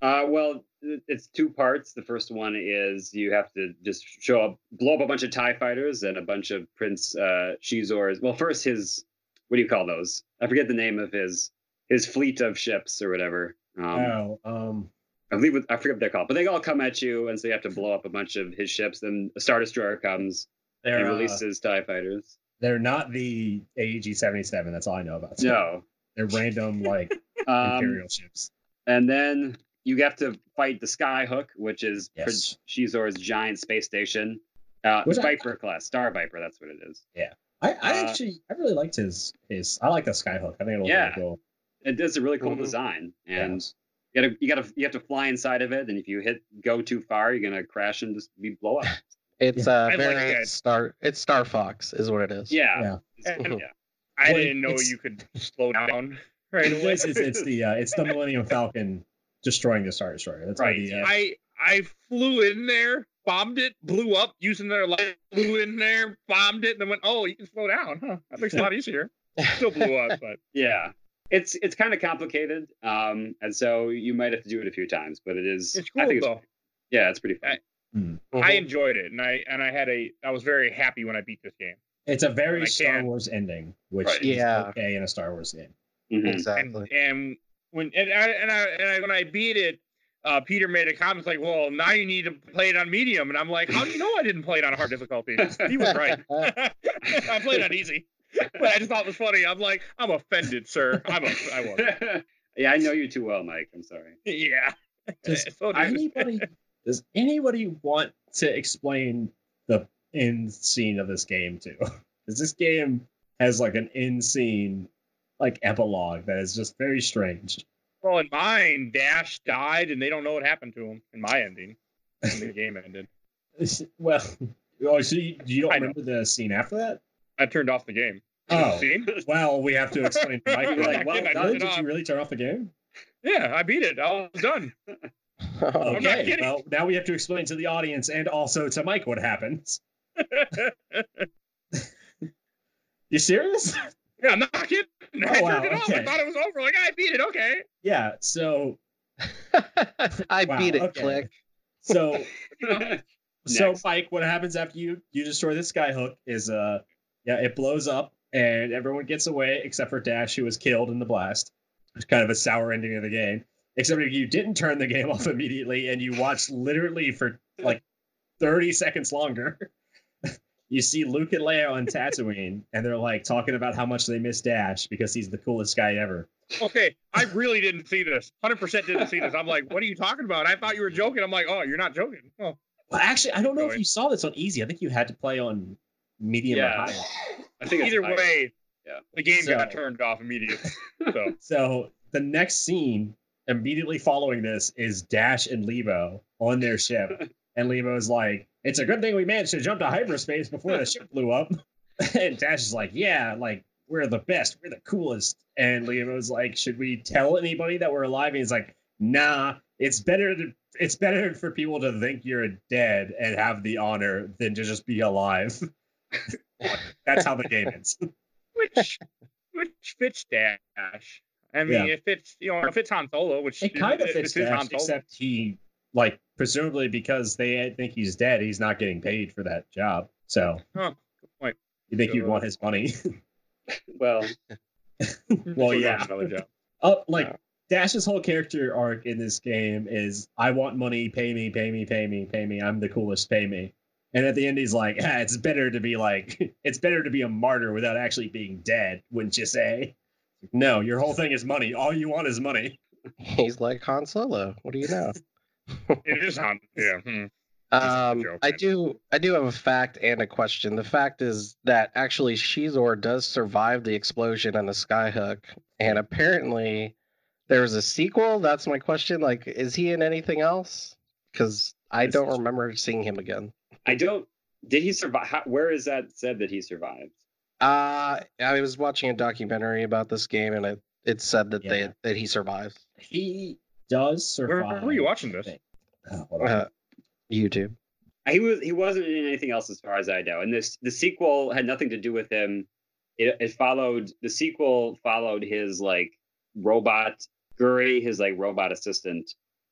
Uh, well, it's two parts. The first one is you have to just show up, blow up a bunch of Tie fighters and a bunch of Prince uh, Xizor's. Well, first his what do you call those? I forget the name of his his fleet of ships or whatever. Um, oh, um, I believe it, I forget what they're called, but they all come at you, and so you have to blow up a bunch of his ships. Then a Star Destroyer comes and they're uh, releases Tie fighters. they're not the AEG seventy seven. That's all I know about. No, they're random like um, Imperial ships. And then you have to fight the Skyhook, which is Yes. Prince Xizor's giant space station. Uh, Which I- Viper class, Star Viper, that's what it is. I, I Uh, actually I really liked his his I like the skyhook. I think it'll Yeah. be cool. It does a really cool Mhm. design, and you gotta you gotta you have to fly inside of it, and if you hit go too far, you're gonna crash and just be blow up. It's I uh, very that. Star. It's Star Fox, is what it is. Yeah, Yeah. It's- And- yeah. I Well, didn't know you could slow down right away. It's, it's, it's the uh, it's the Millennium Falcon destroying the Star Destroyer. That's Right, Right. The, uh, I I flew in there, bombed it, blew up using their light, flew in there, bombed it, and then went, oh, you can slow down. Huh? That makes it a lot easier. Still blew up, but Yeah. It's it's kind of complicated, um, and so you might have to do it a few times, but it is. it's I cool think it's, yeah, it's pretty fun. hmm. I Mhm. enjoyed it, and I and I had a I was very happy when I beat this game. It's a very Star can't- Wars ending, which Right. is Yeah. okay in a Star Wars game. Mhm. exactly. And, and when and I, and I and I when I beat it, uh, Peter made a comment like, "Well, now you need to play it on medium," and I'm like, "How do you know I didn't play it on hard difficulty?" He was right. I played on easy, but I just thought it was funny. I'm like, I'm offended, sir. I'm a, I was. yeah, I know you too well, Mike. I'm sorry. Yeah. Does So anybody does anybody want to explain the end scene of this game too? Because this game has like an end scene, like epilogue that is just very strange. well, in mine, Dash died, and they don't know what happened to him in my ending. When the game ended. Well, oh, so you, you don't I know. remember the scene after that? I turned off the game. Oh, See? well, we have to explain. To Mike. Like, well done. Did off. you really turn off the game? Yeah, I beat it. I was done. I'm not Okay. Well, now we have to explain to the audience and also to Mike what happens. You serious? Yeah, I'm not kidding. I Oh, wow, turned it off. I thought it was over. Like I beat it. Okay. yeah. So, I Wow, beat it. okay. Click. so So Mike, what happens after you you destroy this skyhook is uh yeah, it blows up and everyone gets away except for Dash who was killed in the blast. It's kind of a sour ending of the game. Except if you didn't turn the game off immediately and you watched literally for like 30 seconds longer. you see Luke and Leia on Tatooine and they're like talking about how much they miss Dash because he's the coolest guy ever. Okay. I really didn't see this. Hundred percent didn't see this. I'm like, what are you talking about? I thought you were joking. I'm like, oh, you're not joking. Oh, Well, actually, I don't know if you saw this on easy. I think you had to play on medium Yeah. or high. I think either higher. way, Yeah. the game So- got turned off immediately. So So the next scene immediately following this is Dash and Leebo on their ship. And Leebo's like, it's a good thing we managed to jump to hyperspace before the ship blew up. and Dash is like, yeah, like, we're the best. We're the coolest. And Leebo's like, should we tell anybody that we're alive? And he's like, nah, it's better to. It's better for people to think you're dead and have the honor than to just be alive. That's how the game ends. which which fits Dash. I mean, Yeah. it fits you know, if it's Han Solo, which It kind of fits it is Han Dash, Solo. except he, like, presumably because they think he's dead, he's not getting paid for that job. So, Huh, good point. you think you'd want his money? Well, Well, yeah. got oh, uh, like, Yeah. Dash's whole character arc in this game is I want money, pay me, pay me, pay me, pay me. I'm the coolest, pay me. And at the end, he's like, ah, it's better to be like, it's better to be a martyr without actually being dead, wouldn't you say? No, your whole thing is money. All you want is money. He's like Han Solo. What do you know? It is Han. Yeah. hmm. Um, joke, I man. do. I do have a fact and a question. The fact is that actually Xizor does survive the explosion on the Skyhook, and apparently there's a sequel. That's my question. Like, is he in anything else? Because I don't remember seeing him again. I don't. Did he survive? How, where is that said that he survived? Uh, I was watching a documentary about this game, and it it said that Yeah. they that he survives. He does survive. where were you watching this? Oh. Uh, YouTube. He was. He wasn't in anything else, as far as I know. And this, the sequel had nothing to do with him. It, it followed. The sequel followed his like robot Guri, his like robot assistant,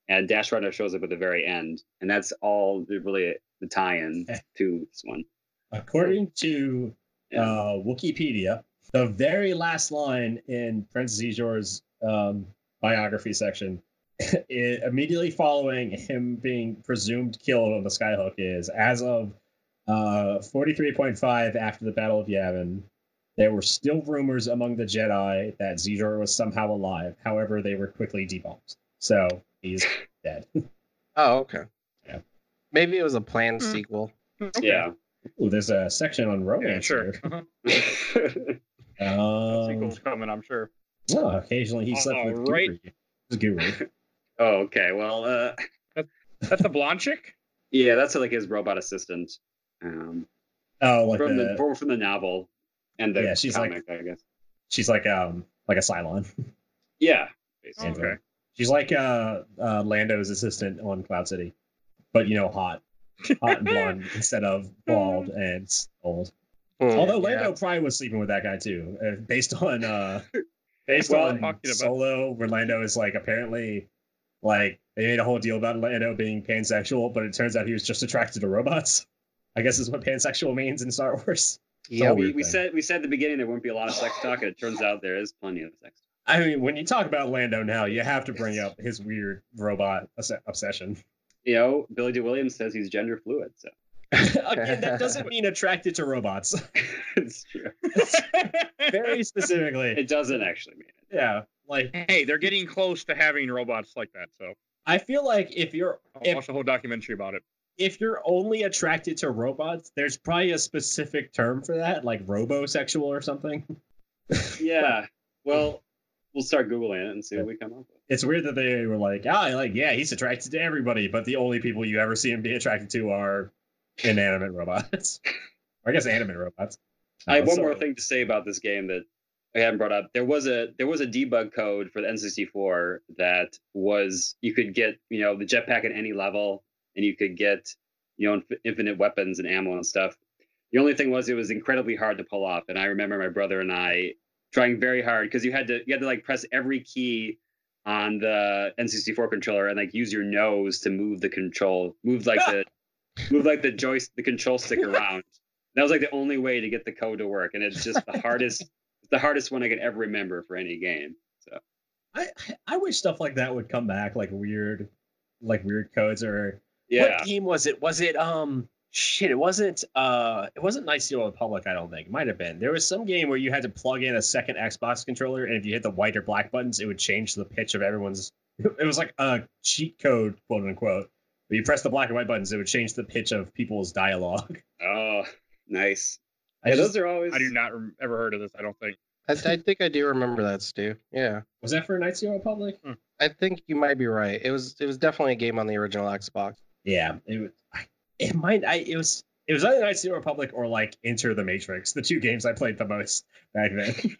and Dash Rendar shows up at the very end, and that's all really the tie-in Eh. to this one. According to uh, Wikipedia, the very last line in Prince Xizor's um, biography section, i immediately following him being presumed killed on the Skyhook, is as of uh, 43.5 after the Battle of Yavin, there were still rumors among the Jedi that Zizor was somehow alive. However, they were quickly debunked. so he's dead. Oh, okay. Yeah. Maybe it was a planned Hmm. sequel. Okay. Yeah. Ooh, there's a section on Yeah, romance. sure. here. Uh-huh. Um, Sequel's coming, I'm sure. oh, occasionally he slept with Alright. Guri. It's Guri. oh, okay. Well, uh, That's the blonde chick? yeah, that's like his robot assistant. Um, Oh, like from the, the from, from the novel and the Yeah, she's like- comic, I guess. she's like um like a Cylon. Yeah. basically. Okay. She's like uh, uh Lando's assistant on Cloud City, but you know, hot, hot and blonde instead of bald and old. Hmm, Although yeah. Lando probably was sleeping with that guy too, uh, based on uh, based Well, on talking Solo, where Lando is like apparently like they made a whole deal about Lando being pansexual, but it turns out he was just attracted to robots. I guess is what pansexual means in Star Wars. Yeah, So we, we said we said at the beginning there won't be a lot of sex talk, and it turns out there is plenty of sex. I mean, when you talk about Lando now, you have to bring up his weird robot obsession. You know, Billy Dee Williams says he's gender fluid, so Again, that doesn't mean attracted to robots. it's true. Very specifically. It doesn't actually mean it. Yeah. Like hey, they're getting close to having robots like that, so I feel like if you're I'll if watch the whole documentary about it. if you're only attracted to robots, there's probably a specific term for that, like robosexual or something. Yeah. Well, we'll start googling it and see what we come up with. It's weird that they were like, ah, like yeah, he's attracted to everybody, but the only people you ever see him be attracted to are inanimate robots. I guess animate robots. I have Uh, one so- more thing to say about this game that I haven't brought up. There was a there was a debug code for the N64 that was you could get you know the jetpack at any level, and you could get you know inf- infinite weapons and ammo and stuff. The only thing was it was incredibly hard to pull off, and I remember my brother and I trying very hard because you had to you had to like press every key on the N64 controller and like use your nose to move the control, move like the move like the joystick, the control stick around. That was like the only way to get the code to work, and it's just the hardest, the hardest one I could ever remember for any game. So I I wish stuff like that would come back, like weird, like weird codes or yeah, What game was it? Was it um shit? It wasn't uh it wasn't Knights of the Old Republic. I don't think it might have been. There was some game where you had to plug in a second Xbox controller, and if you hit the white or black buttons, it would change the pitch of everyone's. It was like a cheat code, quote unquote. But you press the black and white buttons, it would change the pitch of people's dialogue. oh, nice. I Yeah, just- those are always. I do not rem- ever heard of this. I don't think. I, I think I do remember that, Stu. Yeah, was that for Knights of the Old Republic? I think you might be right. It was it was definitely a game on the original Xbox. Yeah, it was. I- It might. I it was. It was either Knights of the Old Republic or like Enter the Matrix, the two games I played the most back then.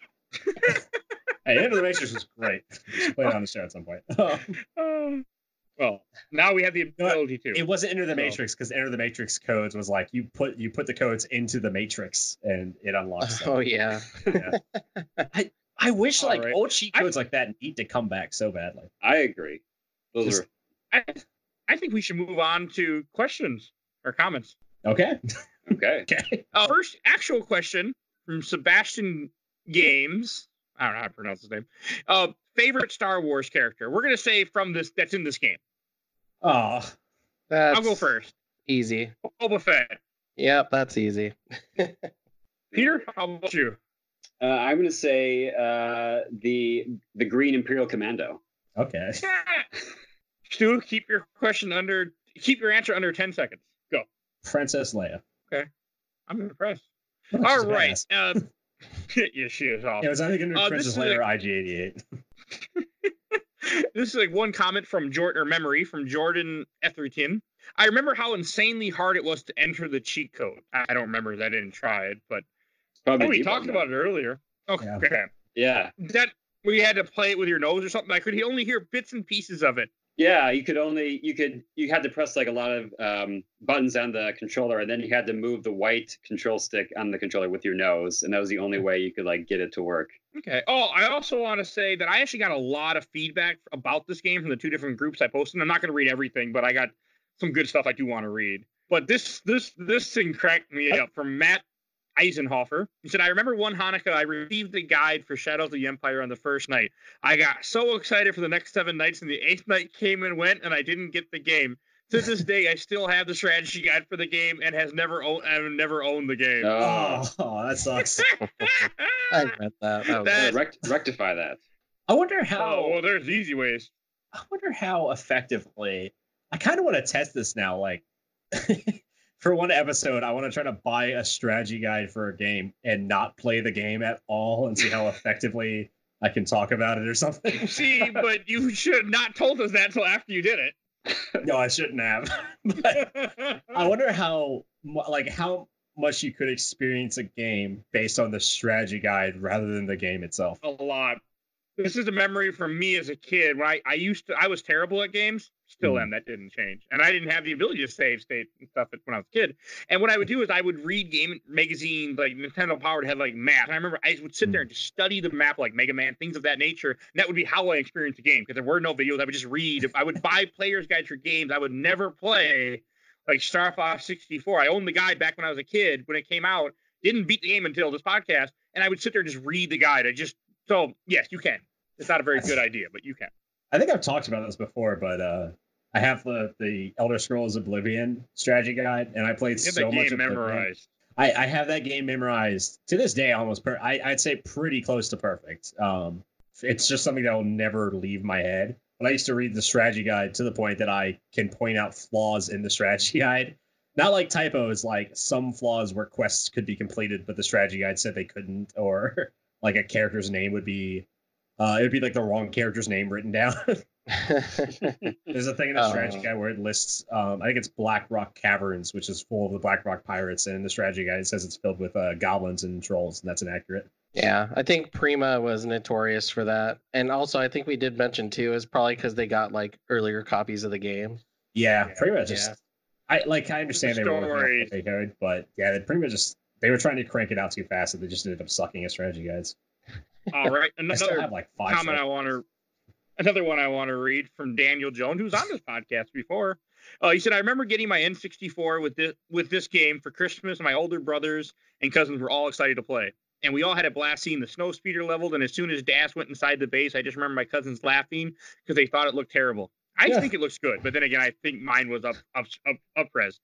hey, Enter the Matrix was great. Play it on the show at some point. Uh, well, now we have the ability to. it wasn't Enter the So- Matrix because Enter the Matrix codes was like you put you put the codes into the Matrix and it unlocks. them. Oh yeah. I I wish like Alright. old cheat I- codes like that need to come back so badly. I agree. Those Just- are. I, I think we should move on to questions or comments. Okay. Okay. Okay. Uh, first, actual question from Sebastian Games. I don't know how to pronounce his name. Uh, favorite Star Wars character? We're gonna say from this that's in this game. Oh, That's I'll go first. Easy. Boba Fett. Yep, that's easy. Peter, how about you? Uh, I'm going to say uh, the the Green Imperial Commando. okay. Stu, keep your question under. Keep your answer under ten seconds. Go. Princess Leia. Okay, I'm impressed. She's All right. badass. Uh, yeah, she is awesome. Yeah, it was either going to be Uh, Princess Leia a- or IG88. this is like one comment from Jordan or memory from Jordan Etherington. I remember how insanely hard it was to enter the cheat code. I I don't remember that I didn't try it, but Probably oh, we talked about it earlier. Okay. Yeah. Yeah. That we had to play it with your nose or something. I could only hear bits and pieces of it. Yeah, you could only you could you had to press like a lot of um, buttons on the controller, and then you had to move the white control stick on the controller with your nose, and that was the only way you could like get it to work. Okay. Oh, I also want to say that I actually got a lot of feedback about this game from the two different groups I posted. I'm not going to read everything, but I got some good stuff I do want to read. But this this this thing cracked me up from Matt Eisenhofer. He said, I remember one Hanukkah, I received the guide for Shadows of the Empire on the first night. I got so excited for the next seven nights, and the eighth night came and went, and I didn't get the game. To this day, I still have the strategy guide for the game and has never owned, I've never owned the game. Oh, Oh, that sucks. I read that. That That- rect- rectify that. I wonder how. oh, well, there's easy ways. I wonder how effectively. I kind of want to test this now. Like, for one episode, I want to try to buy a strategy guide for a game and not play the game at all and see how effectively I can talk about it or something. See, but you should have not told us that until after you did it. no, I shouldn't have. but I wonder how, like, how much you could experience a game based on the strategy guide rather than the game itself. a lot. This is a memory from me as a kid when I, I used to I was terrible at games. Still Mm. am. That didn't change. And I didn't have the ability to save state and stuff when I was a kid. And what I would do is I would read game magazines like Nintendo Power had like maps. And I remember I would sit there and just study the map like Mega Man, things of that nature. And that would be how I experienced the game because there were no videos. I would just read. I would buy players guides for games. I would never play like Star Fox 64. I owned the guide back when I was a kid when it came out. Didn't beat the game until this podcast. And I would sit there and just read the guide. I just so yes, you can. It's not a very good idea, but you can. I think I've talked about this before, but uh, I have the the Elder Scrolls Oblivion strategy guide, and I played so the much game Oblivion. memorized. I, I have that game memorized to this day, almost. Per- I, I'd say pretty close to perfect. Um, it's just something that will never leave my head. But I used to read the strategy guide to the point that I can point out flaws in the strategy guide. Not like typos, like some flaws where quests could be completed, but the strategy guide said they couldn't, or like a character's name would be, uh, it would be like the wrong character's name written down. There's a thing in the strategy Oh. guide where it lists, um, I think it's Black Rock Caverns, which is full of the Black Rock pirates, and in the strategy guide it says it's filled with uh, goblins and trolls, and that's inaccurate. yeah, I think Prima was notorious for that. And also, I think we did mention too, is probably because they got like earlier copies of the game. Yeah, Yeah. pretty much just. Yeah. I like. I understand they were working on story. they could, but yeah, they pretty much just they were trying to crank it out too fast, and they just ended up sucking at strategy guides. All right, I still another have like five. comment I want to, another one I want to read from Daniel Jones, who's on this podcast before. Uh, he said, "I remember getting my N64 with this with this game for Christmas. and My older brothers and cousins were all excited to play, and we all had a blast seeing the snow speeder leveled. And as soon as Dash went inside the base, I just remember my cousins laughing because they thought it looked terrible. I Yeah. think it looks good, but then again, I think mine was up up up up res.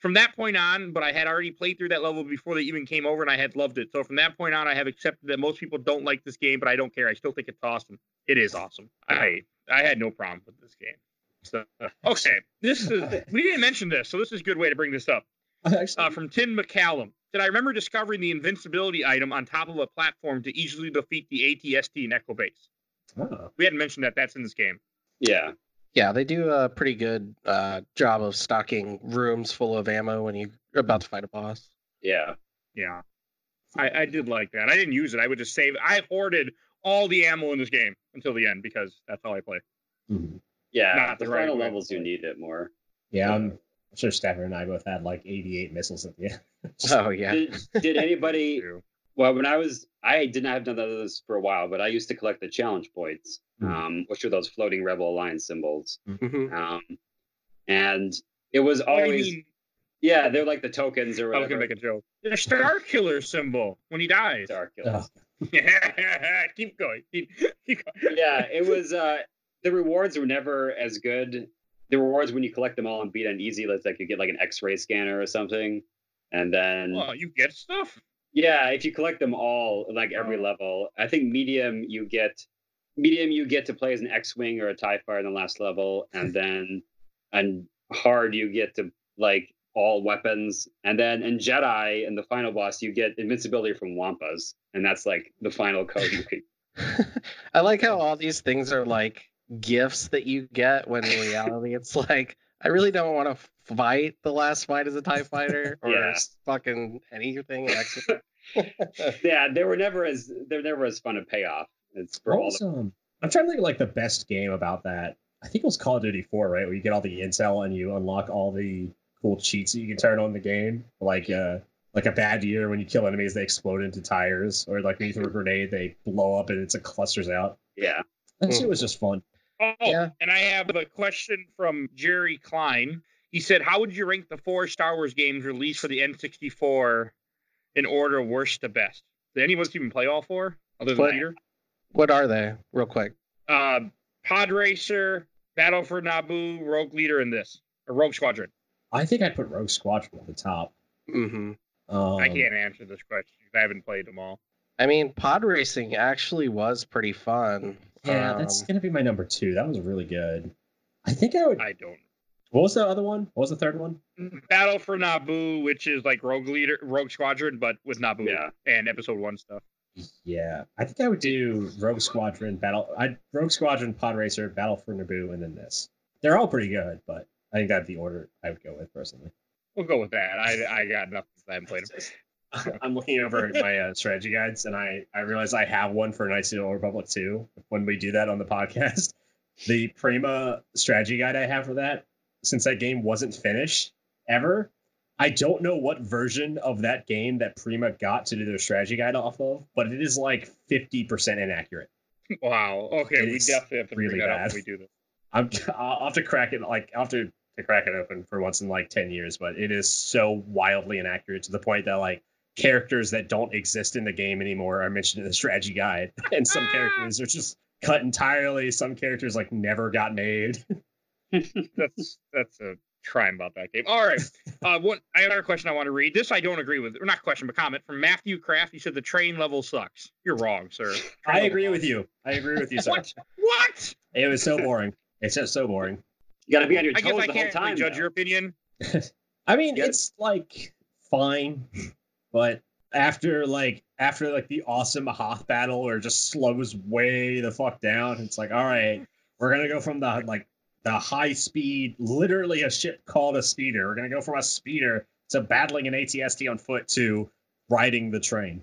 From that point on, but I had already played through that level before they even came over, and I had loved it. So from that point on, I have accepted that most people don't like this game, but I don't care. I still think it's awesome. It is awesome. I I had no problem with this game. So okay, this is we didn't mention this, so this is a good way to bring this up. Uh, from Tim McCallum. Did I remember discovering the invincibility item on top of a platform to easily defeat the ATST in Echo Base? oh, We hadn't mentioned that. That's in this game. Yeah. Yeah, they do a pretty good uh, job of stocking rooms full of ammo when you're about to fight a boss. Yeah. Yeah. I, I did like that. I didn't use it. I would just save. I hoarded all the ammo in this game until the end because that's how I play. mhm. Yeah. Not the the right final way. levels you need it more. yeah. I'm, I'm sure Stafford and I both had like 88 missiles at the end. Oh yeah. Did, did anybody. Well, when I was, I did not have done this for a while, but I used to collect the challenge points, Mhm. um, which are those floating Rebel Alliance symbols. Mhm. Um, and it was always, mean- yeah, they're like the tokens or I was gonna make a joke. The Star Killer symbol when he dies. Star Killer. Oh, keep going. Keep, keep going. yeah, it was. Uh, the rewards were never as good. The rewards when you collect them all and beat on easy, let's like you get like an X-ray scanner or something, and then Well, you get stuff. Yeah, if you collect them all, like every Oh. level, I think medium you get medium you get to play as an X-wing or a Tie Fighter in the last level, and then and hard you get to like all weapons, and then in Jedi in the final boss you get invincibility from Wampas, and that's like the final code you can. I like how all these things are like gifts that you get when in reality it's like I really don't want to fight the last fight as a TIE fighter or Yeah. fucking anything. Yeah, they were never as they're never as fun to pay off. It's for what all the, I'm trying to think of like the best game about that. I think it was Call of Duty 4, right? Where you get all the intel and you unlock all the cool cheats that you can turn on the game. Like uh like a bad year when you kill enemies, they explode into tires, or like when you throw a grenade, they blow up and it's a clusters out. yeah. That shit was just fun. Oh, Yeah. and I have a question from Jerry Klein. He said, "How would you rank the four Star Wars games released for the N64 in order worst to best? Did anyone even play all four other than What? Peter? what are they, real quick? Uh, Pod Racer, Battle for Naboo, Rogue Leader, and this or Rogue Squadron. I think I'd put Rogue Squadron at the top. hmm Um, I can't answer this question. 'cause I haven't played them all. I mean, pod racing actually was pretty fun. Yeah, that's Um, gonna be my number two. That was really good. I think I would. I don't. What was the other one? What was the third one? Battle for Naboo, which is like Rogue Leader, Rogue Squadron, but with Naboo Yeah. and Episode One stuff. Yeah, I think I would do Rogue Squadron, Battle, I Rogue Squadron, Pod Racer, Battle for Naboo, and then this. They're all pretty good, but I think that'd be the order I would go with personally. We'll go with that. I I got nothing. 'cause I haven't played them. I'm looking over at my uh, strategy guides, and I I realize I have one for Knights of the Old Republic too. When we do that on the podcast, the Prima strategy guide I have for that, since that game wasn't finished ever, I don't know what version of that game that Prima got to do their strategy guide off of, but it is like 50% inaccurate. Wow. Okay, It we definitely have to really figure that out bad. when we do this. I'm I'll have to crack it like I'll have to, to crack it open for once in like 10 years, but it is so wildly inaccurate to the point that like characters that don't exist in the game anymore are mentioned in the strategy guide. And some characters are just cut entirely. Some characters like never got made. That's that's a crime about that game. All right. Uh, one. I have another question I want to read. This I don't agree with, or not question, but comment from Matthew Kraft. He said the train level sucks. You're wrong, sir. Train I agree with sucks. you. I agree with you, sir. What? What? It was so boring. It's just so boring. You got to be on your I guess toes I the whole can't really time. judge though. your opinion. I mean, Yeah. it's like fine, but after like after like the awesome Hoth battle or just slows way the fuck down, it's like, all right, we're gonna go from the like the high speed, literally a ship called a speeder. We're gonna go from a speeder to battling an ATST on foot to riding the train.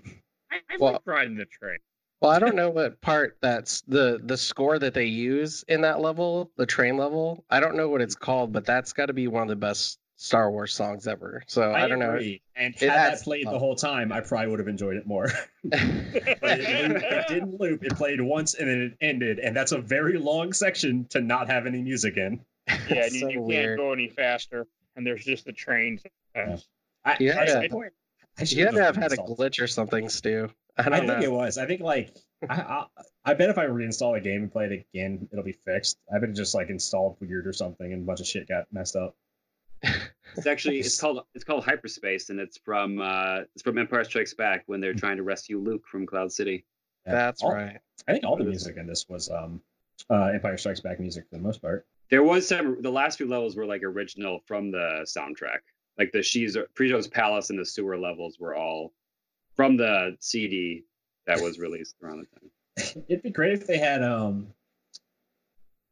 I, I Well- like riding the train. Well, I don't know what part that's the the score that they use in that level, the train level. I don't know what it's called, but that's got to be one of the best Star Wars songs ever. So I, don't know. And It had that played the whole time, I probably would have enjoyed it more. But it, looped- it didn't loop. It played once and then it ended, and that's a very long section to not have any music in. Yeah, and you, So you can't go any faster, and there's just the trains. Uh, I, Yeah. at some Yeah. point, I you should had to have had a glitch or something, Stu. I I don't think know. it was. I think like I, I I bet if I reinstall a game and play it again, it'll be fixed. I bet it just like installed weird or something, and a bunch of shit got messed up. It's actually it's called it's called hyperspace, and it's from uh it's from Empire Strikes Back when they're trying to rescue Luke from Cloud City. Yeah. That's All- right. I think all the music in this was um uh Empire Strikes Back music for the most part. There was some the last few levels were like original from the soundtrack. Like the She's Prizo's Palace and the sewer levels were all from the CD that was released around the time. It'd be great if they had um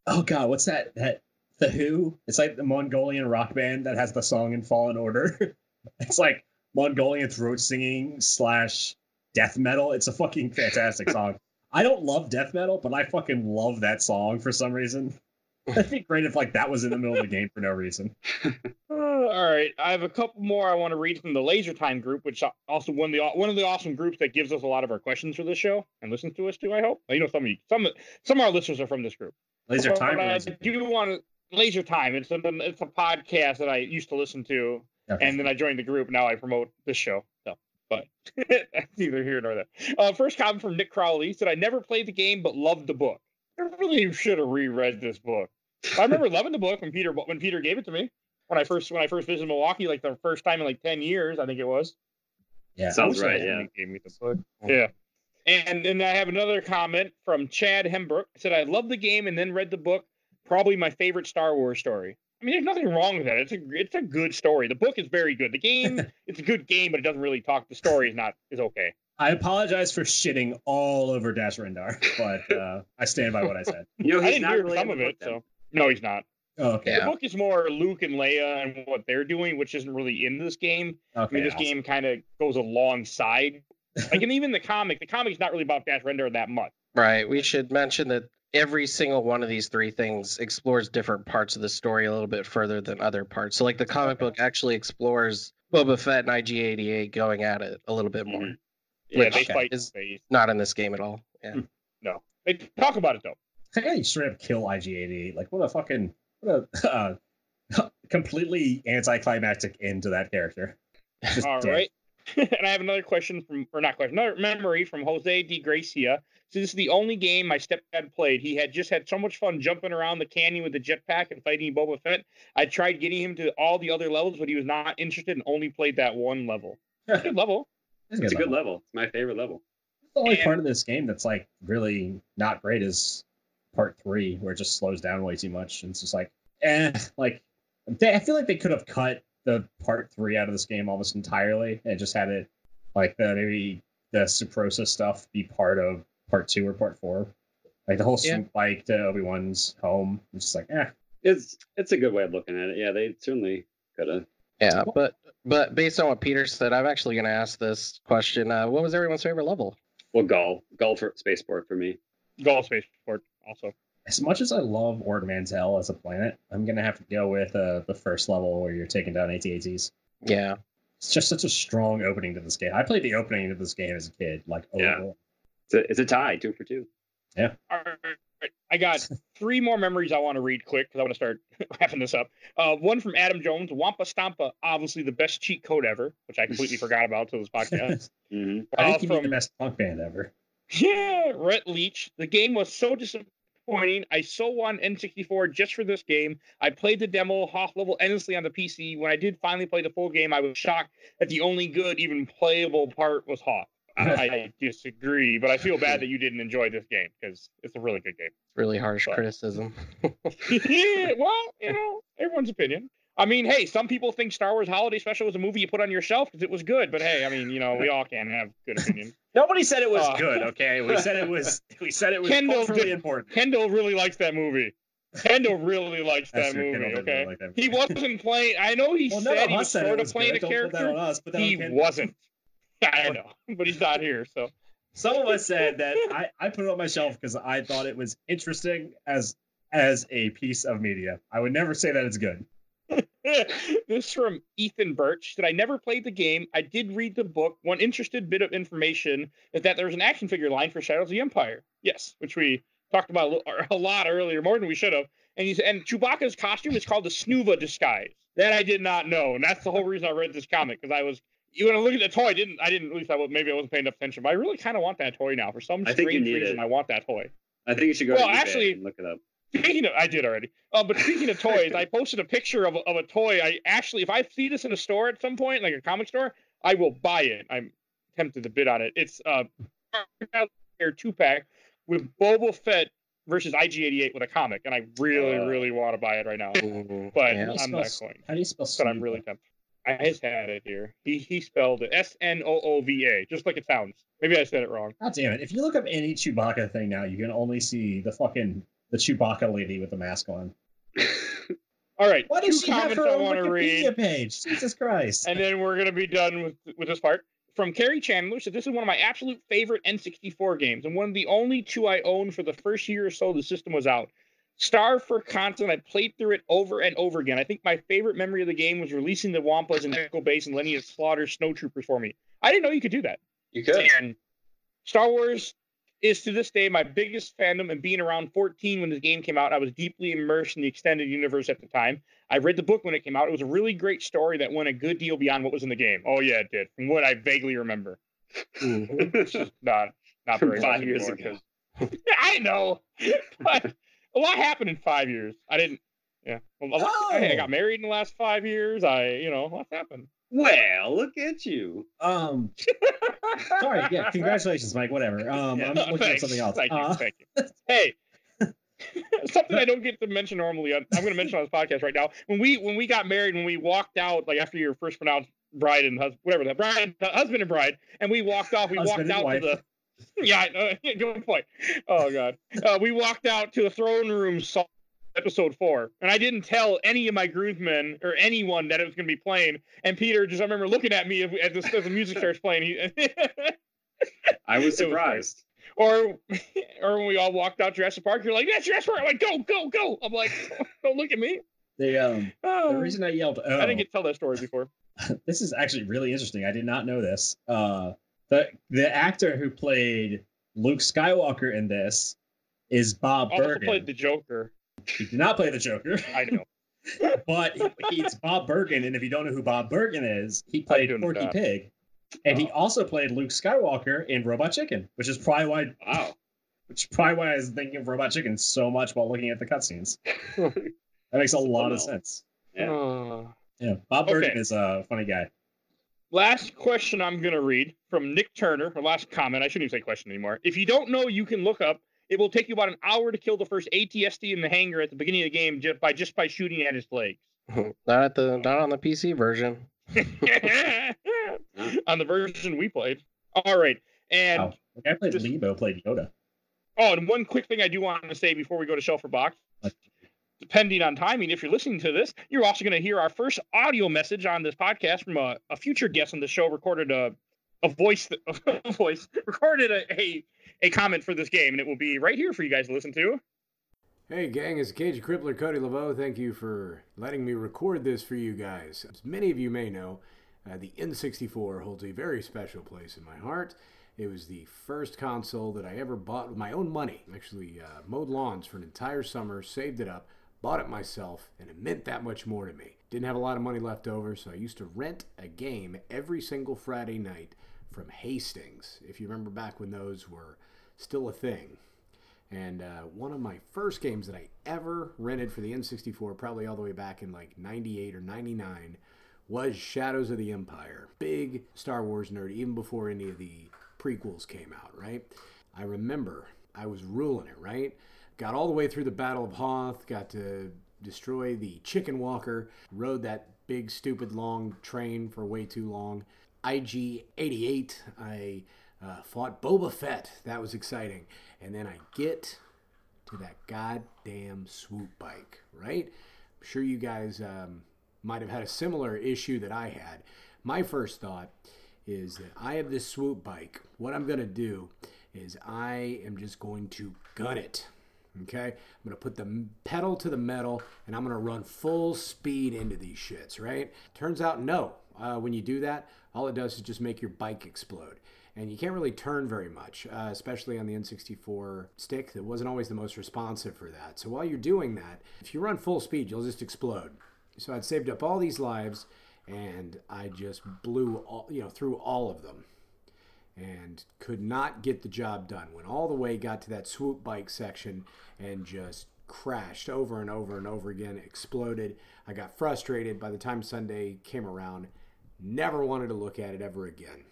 oh god, what's that that the Hu? It's like the Mongolian rock band that has the song in Fallen Order. it's like Mongolian throat singing slash death metal. It's a fucking fantastic song. I don't love death metal, but I fucking love that song for some reason. It'd be great if like that was in the middle of the game for no reason. Uh, all right, I have a couple more I want to read from the Laser Time group, which also one of the one of the awesome groups that gives us a lot of our questions for this show and listens to us too. I hope you know some of you, some some of our listeners are from this group. Laser But time. I laser- do want to Laser Time. It's a it's a podcast that I used to listen to, Okay. and then I joined the group. Now I promote this show. So, but neither here nor there. Uh, first comment from Nick Crowley said, "I never played the game, but loved the book. I really should have reread this book. I remember loving the book when Peter when Peter gave it to me when I first when I first visited Milwaukee, like the first time in like ten years, I think it was. yeah, Sounds I right, yeah. Gave me the book. Yeah. And then I have another comment from Chad Hembrook. Said I love the game and then read the book. Probably my favorite Star Wars story. I mean, there's nothing wrong with that. It's a it's a good story. The book is very good. The game, it's a good game, but it doesn't really talk. The story is not is okay. I apologize for shitting all over Dash Rendar, but uh, I stand by what I said. You know, I he's didn't not hear really some of it, book, so no, he's not. Oh, okay. Yeah. The book is more Luke and Leia and what they're doing, which isn't really in this game. Okay, I mean, this awesome. game kind of goes alongside. Like, and even the comic, the comic's not really about Dash Rendar that much. Right. We should mention that every single one of these three things explores different parts of the story a little bit further than other parts. So, like the comic Okay. book actually explores Boba Fett and IG-88 going at it a little bit more. Mhm. Yeah, Which they fight is- space. Not in this game at all. Yeah. No, they talk about it though. How can you straight up kill IG88? Like, what a fucking, what a uh, completely anticlimactic end to that character. Just All dead. right. and I have another question from, or not question, another memory from Jose De Gracia. So this is the only game my stepdad played. He had just had so much fun jumping around the canyon with the jetpack and fighting Boba Fett. I tried getting him to all the other levels, but he was not interested and only played that one level. Good level. It's It's a good level. level. It's my favorite level. The only And- part of this game that's like really not great is part three, where it just slows down way too much. And it's just like, eh, like they, I feel like they could have cut the part three out of this game almost entirely and just had it like the maybe the Suprosa stuff be part of part two or part four. Like the whole Yeah. swoop bike to Obi Wan's home. It's just like, eh. It's it's a good way of looking at it. Yeah, they certainly could have. Yeah, but but based on what Peter said, I'm actually going to ask this question. Uh, what was everyone's favorite level? Well, Gall, Gall for spaceport for me. Gall spaceport also. As much as I love Ord Mantell as a planet, I'm gonna have to go with uh, the first level where you're taking down AT-ATs. Yeah, It's just such a strong opening to this game. I played the opening to this game as a kid, like Yeah. over. It's a, it's a tie, two for two. All right, I got three more memories I want to read quick because I want to start wrapping this up. Uh, one from Adam Jones, Wampa Stompa, obviously the best cheat code ever, which I completely forgot about until this podcast. hmm I Uh, think you mean the best punk band ever. Yeah, Rhett Leach. The game was so disappointing. I so want N64 just for this game. I played the demo Hoth level endlessly on the PC. When I did finally play the full game, I was shocked that the only good, even playable part was Hoth. I, I disagree, but I feel bad that you didn't enjoy this game because it's a really good game. really harsh But- criticism. yeah, well, you know, everyone's opinion. I mean, hey, some people think Star Wars Holiday Special was a movie you put on your shelf because it was good, but hey, I mean, you know, we all can have good opinions. Nobody said it was Uh, good. Okay, we said it was. We said it was Kendall culturally did- important. Kendall really likes that movie. Kendall really likes that true, movie. Kendall Okay, really like that he wasn't playing. I know he Well, said he was said sort of playing good. a Don't character. us, He wasn't. I know, but he's not here, so. Some of us said that I, I put it on my shelf because I thought it was interesting as as a piece of media. I would never say that it's good. This from Ethan Birch that I never played the game. I did read the book. One interested bit of information is that there's an action figure line for Shadows of the Empire. Yes, which we talked about a lot earlier, more than we should have. And he's and Chewbacca's costume is called the Snoova disguise. That I did not know, and that's the whole reason I read this comic because I was. You want to look at the toy? I didn't I didn't at least I was, maybe I wasn't paying enough attention, but I really kind of want that toy now for some I strange reason. it. I want that toy. I think you should go. Well, actually- and look it up. Speaking of, I did already. Uh, but speaking of toys, I posted a picture of a, of a toy. I actually, if I see this in a store at some point, like a comic store, I will buy it. I'm tempted to bid on it. It's uh, a two pack with Boba Fett versus IG88 with a comic, and I really, Uh. really want to buy it right now. But Yeah. I'm not going. How do you spell? But I'm Snoop? really tempted. I just had it here. He he spelled it S N O O V A, just like it sounds. Maybe I said it wrong. God damn it! If you look up any Chewbacca thing now, you can only see the fucking the Chewbacca lady with the mask on. All right, Why two does she have comments her I own want to read. Wikipedia page? Jesus Christ! and then we're gonna be done with with this part. From Carrie Chandler said, "This is one of my absolute favorite N64 games, and one of the only two I owned for the first year or so the system was out. Star for content, I played through it over and over again. I think my favorite memory of the game was releasing the Wampas in Echo Base and letting it slaughter snowtroopers for me. I didn't know you could do that. you could. And Star Wars is to this day my biggest fandom. And being around 14 when this game came out, I was deeply immersed in the extended universe at the time. I read the book when it came out. It was a really great story that went a good deal beyond what was in the game. Oh yeah, it did. From what I vaguely remember, Mhm. it's just not not very five much years ago. I know, but a lot happened in five years. I didn't. Yeah, a lot, hey, I got Oh. married in the last five years. I, you know, what's happened? Well, look at you. Um, sorry. Yeah, congratulations, Mike. Whatever. Um, I'm looking at Thanks. something else. Thank you. Uh, Thank you. Hey, something I don't get to mention normally. I'm going to mention on this podcast right now. When we when we got married, when we walked out, like after your first pronounced bride and husband, whatever that bride, husband and bride, and we walked off. We Husband walked out to the. Yeah, I know. good point. Oh god, uh, we walked out to the throne room. Saw episode four, and I didn't tell any of my groomsmen or anyone that it was going to be playing. And Peter just, I remember looking at me as, as, the, as the music starts playing. He, I was It was surprised. Or or when we all walked out Jurassic Park, you're like, that's Jurassic Park. I'm like, go, go, go. I'm like, don't look at me. the um, Oh. the reason I yelled, oh, I didn't get to tell that story before. this is actually really interesting. I did not know this. Uh, the the actor who played Luke Skywalker in this is Bob Also Bergen. played the Joker. He did not play the Joker, I know. but he, it's Bob Bergen. And if you don't know who Bob Bergen is, he played Porky that? Pig, and he Oh. also played Luke Skywalker in Robot Chicken, which is probably why, Wow. which is probably why I was thinking of Robot Chicken so much while looking at the cutscenes. that makes a lot of Wow. sense. Yeah. Oh. Yeah, Bob Bergen Okay. is a funny guy. Last question I'm going to read from Nick Turner, or last comment. I shouldn't even say question anymore. If you don't know, you can look up it will take you about an hour to kill the first ATST in the hangar at the beginning of the game just by just by shooting at its legs. not at the not on the PC version. on the version we played. All right, and Oh, I played just- Leebo, played Yoda. oh, and one quick thing I do want to say before we go to Shelfer Box. Depending on timing, if you're listening to this, you're also going to hear our first audio message on this podcast from a, a future guest on the show. Recorded a a voice a voice recorded a, a a comment for this game, and it will be right here for you guys to listen to. Hey gang, it's Cage Crippler Cody Laveau. Thank you for letting me record this for you guys. As many of you may know, uh, the N64 holds a very special place in my heart. It was the first console that I ever bought with my own money. Actually, uh, mowed lawns for an entire summer, saved it up, bought it myself, and it meant that much more to me. Didn't have a lot of money left over, so I used to rent a game every single Friday night from Hastings. If you remember back when those were still a thing. And uh, one of my first games that I ever rented for the N64, probably all the way back in like 98 or 99, was Shadows of the Empire. Big Star Wars nerd, even before any of the prequels came out, right? I remember I was ruling it, right? Got all the way through the Battle of Hoth, got to destroy the Chicken Walker, rode that big, stupid, long train for way too long. IG 88, I uh, fought Boba Fett. That was exciting. And then I get to that goddamn swoop bike, right? I'm sure you guys um, might have had a similar issue that I had. My first thought is that I have this swoop bike. What I'm going to do is I am just going to gun it. Okay? I'm to put the pedal to the metal and I'm to run full speed into these shits, right? Turns out, no. Uh, when you do that, all it does is just make your bike explode. And you can't really turn very much, uh, especially on the N64 stick. That wasn't always the most responsive for that. So while you're doing that, if you run full speed, you'll just explode. So I'd saved up all these lives and I just blew all, you know, through all of them and could not get the job done. Went all the way, got to that swoop bike section, and just crashed over and over and over again, exploded. I got frustrated by the time Sunday came around, never wanted to look at it ever again.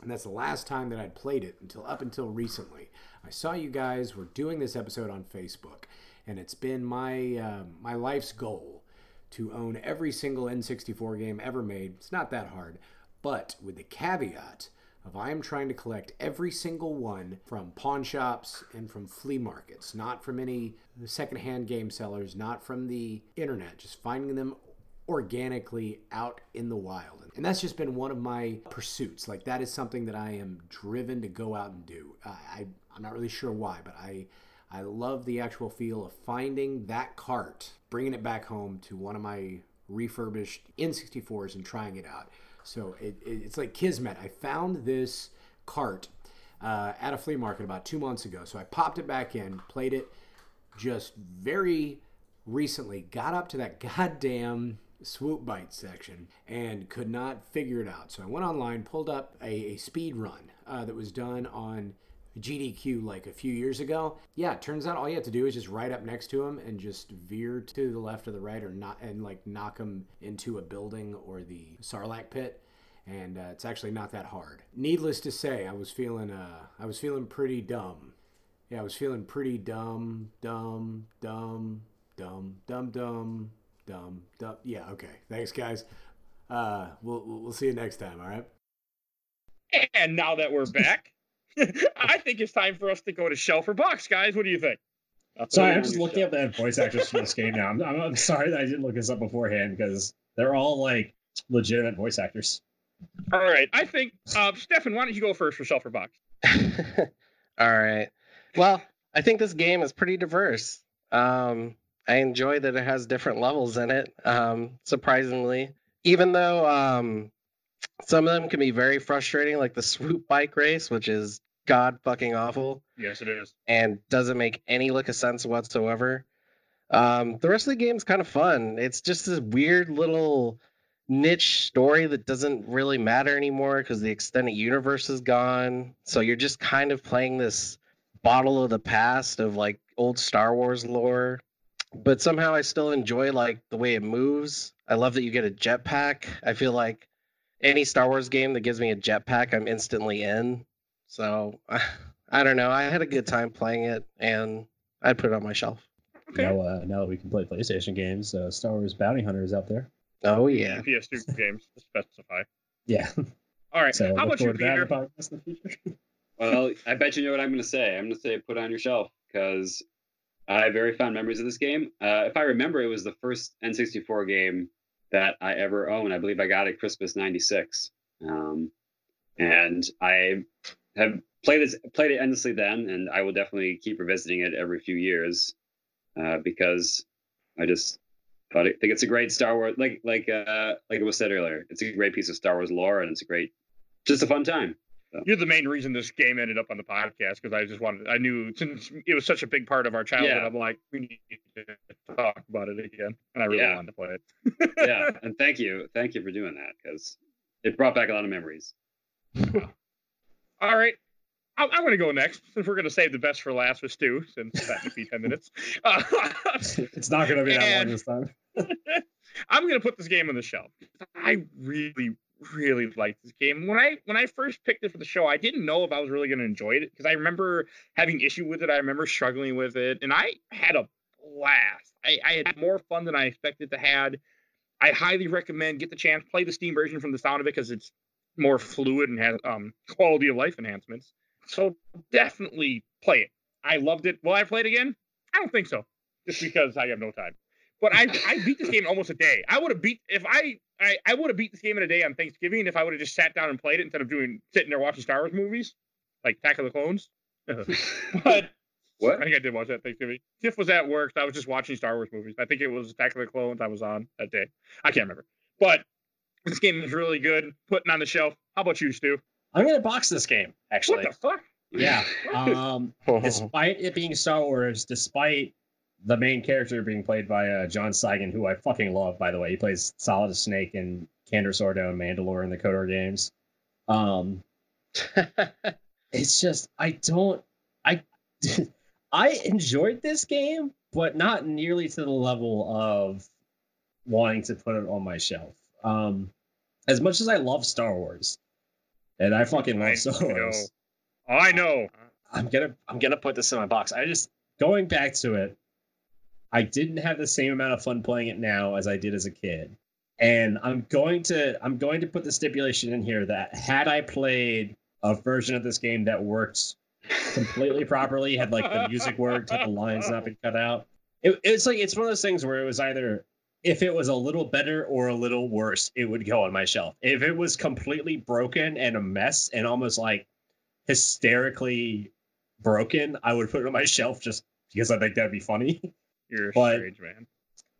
And that's the last time that I'd played it until up until recently. I saw you guys were doing this episode on Facebook, and it's been my uh, my life's goal to own every single N64 game ever made. It's not that hard, but with the caveat of I am trying to collect every single one from pawn shops and from flea markets, not from any secondhand game sellers, not from the internet, just finding them organically out in the wild. And that's just been one of my pursuits. Like that is something that I am driven to go out and do. I, I I'm not really sure why, but I I love the actual feel of finding that cart, bringing it back home to one of my refurbished N64s and trying it out. So it, it, it's like Kismet. I found this cart uh, at a flea market about two months ago. So I popped it back in, played it just very recently, got up to that goddamn swoop bite section and could not figure it out. So I went online, pulled up a, a speed run uh, that was done on GDQ like a few years ago. Yeah, it turns out all you have to do is just ride up next to him and just veer to the left or the right or not and like knock him into a building or the Sarlacc pit. And uh, it's actually not that hard. Needless to say, I was feeling uh, I was feeling pretty dumb. Yeah, I was feeling pretty dumb, dumb, dumb, dumb, dumb, dumb, dumb, dumb. Yeah, okay. Thanks, guys. Uh, we'll we'll see you next time. All right. And now that we're back, I think it's time for us to go to Shelfer Box, guys. What do you think? Sorry, I'm just looking up the voice actors for this game now. I'm, I'm, I'm sorry that I didn't look this up beforehand because they're all like legitimate voice actors. All right, I think uh, Stefan, why don't you go first for Shelfer Box? All right. Well, I think this game is pretty diverse. Um, I enjoy that it has different levels in it. Um, surprisingly, even though um, some of them can be very frustrating, like the swoop bike race, which is god fucking awful Yes, it is. and doesn't make any lick of sense whatsoever. Um, the rest of the game's kind of fun. It's just this weird little niche story that doesn't really matter anymore because the extended universe is gone. So you're just kind of playing this bottle of the past of like old Star Wars lore. But somehow I still enjoy like the way it moves. I love that you get a jetpack. I feel like any Star Wars game that gives me a jetpack, I'm instantly in. So I don't know. I had a good time playing it, and I'd put it on my shelf. Okay. Now, uh, now that we can play PlayStation games, uh, Star Wars Bounty Hunter is out there. Oh yeah. PS2 games to specify. Yeah. All right. So How look about you, forward that Peter? in the future. Well, I bet you know what I'm going to say. I'm going to say put on your shelf because I have very fond memories of this game. Uh, if I remember, it was the first N64 game that I ever owned. I believe I got it Christmas '96, um, and I have played it played it endlessly then, and I will definitely keep revisiting it every few years uh, because I just thought it, think it's a great Star Wars like like uh, like it was said earlier. It's a great piece of Star Wars lore, and it's a great just a fun time. You're the main reason this game ended up on the podcast because I just wanted. I knew since it was such a big part of our childhood, Yeah. I'm like, we need to talk about it again, and I really Yeah. wanted to play it. yeah, and thank you, thank you for doing that because it brought back a lot of memories. All right. I'm, I'm going to go next since we're going to save the best for last with Stu, since that would be 10 minutes. Uh, it's not going to be that And- long this time. I'm going to put this game on the shelf. I really, really liked this game. When I when I first picked it for the show, I didn't know if I was really going to enjoy it because I remember having issue with it. I remember struggling with it, and I had a blast. I, I had more fun than I expected to had. I highly recommend get the chance play the Steam version from the sound of it because it's more fluid and has um, quality of life enhancements. So definitely play it. I loved it. Will I play it again? I don't think so, just because I have no time. But I I beat this game in almost a day. I would have beat if I I, I would have beat this game in a day on Thanksgiving if I would have just sat down and played it instead of doing sitting there watching Star Wars movies like Attack of the Clones. but What? I think I did watch that Thanksgiving. Tiff was at work. So I was just watching Star Wars movies. I think it was Attack of the Clones I was on that day. I can't remember. But this game is really good. Putting on the shelf. How about you, Stu? I'm going to box this game, actually. What the fuck? Yeah. Um, despite it being Star Wars, despite the main character being played by uh, John Cygan, who I fucking love, by the way. He plays Solid Snake in Canderous Ordo and Mandalore in the KOTOR games. Um, it's just I don't I I enjoyed this game, but not nearly to the level of wanting to put it on my shelf. Um, as much as I love Star Wars, and I fucking I love Star know. Wars, I know. I'm gonna I'm gonna put this in my box. I just going back to it, I didn't have the same amount of fun playing it now as I did as a kid. And I'm going to I'm going to put the stipulation in here that had I played a version of this game that worked completely properly, had like the music worked, had the lines not been cut out. It, it's like it's one of those things where it was either if it was a little better or a little worse, it would go on my shelf. If it was completely broken and a mess and almost like hysterically broken, I would put it on my shelf just because I think that'd be funny. You're a But- strange man.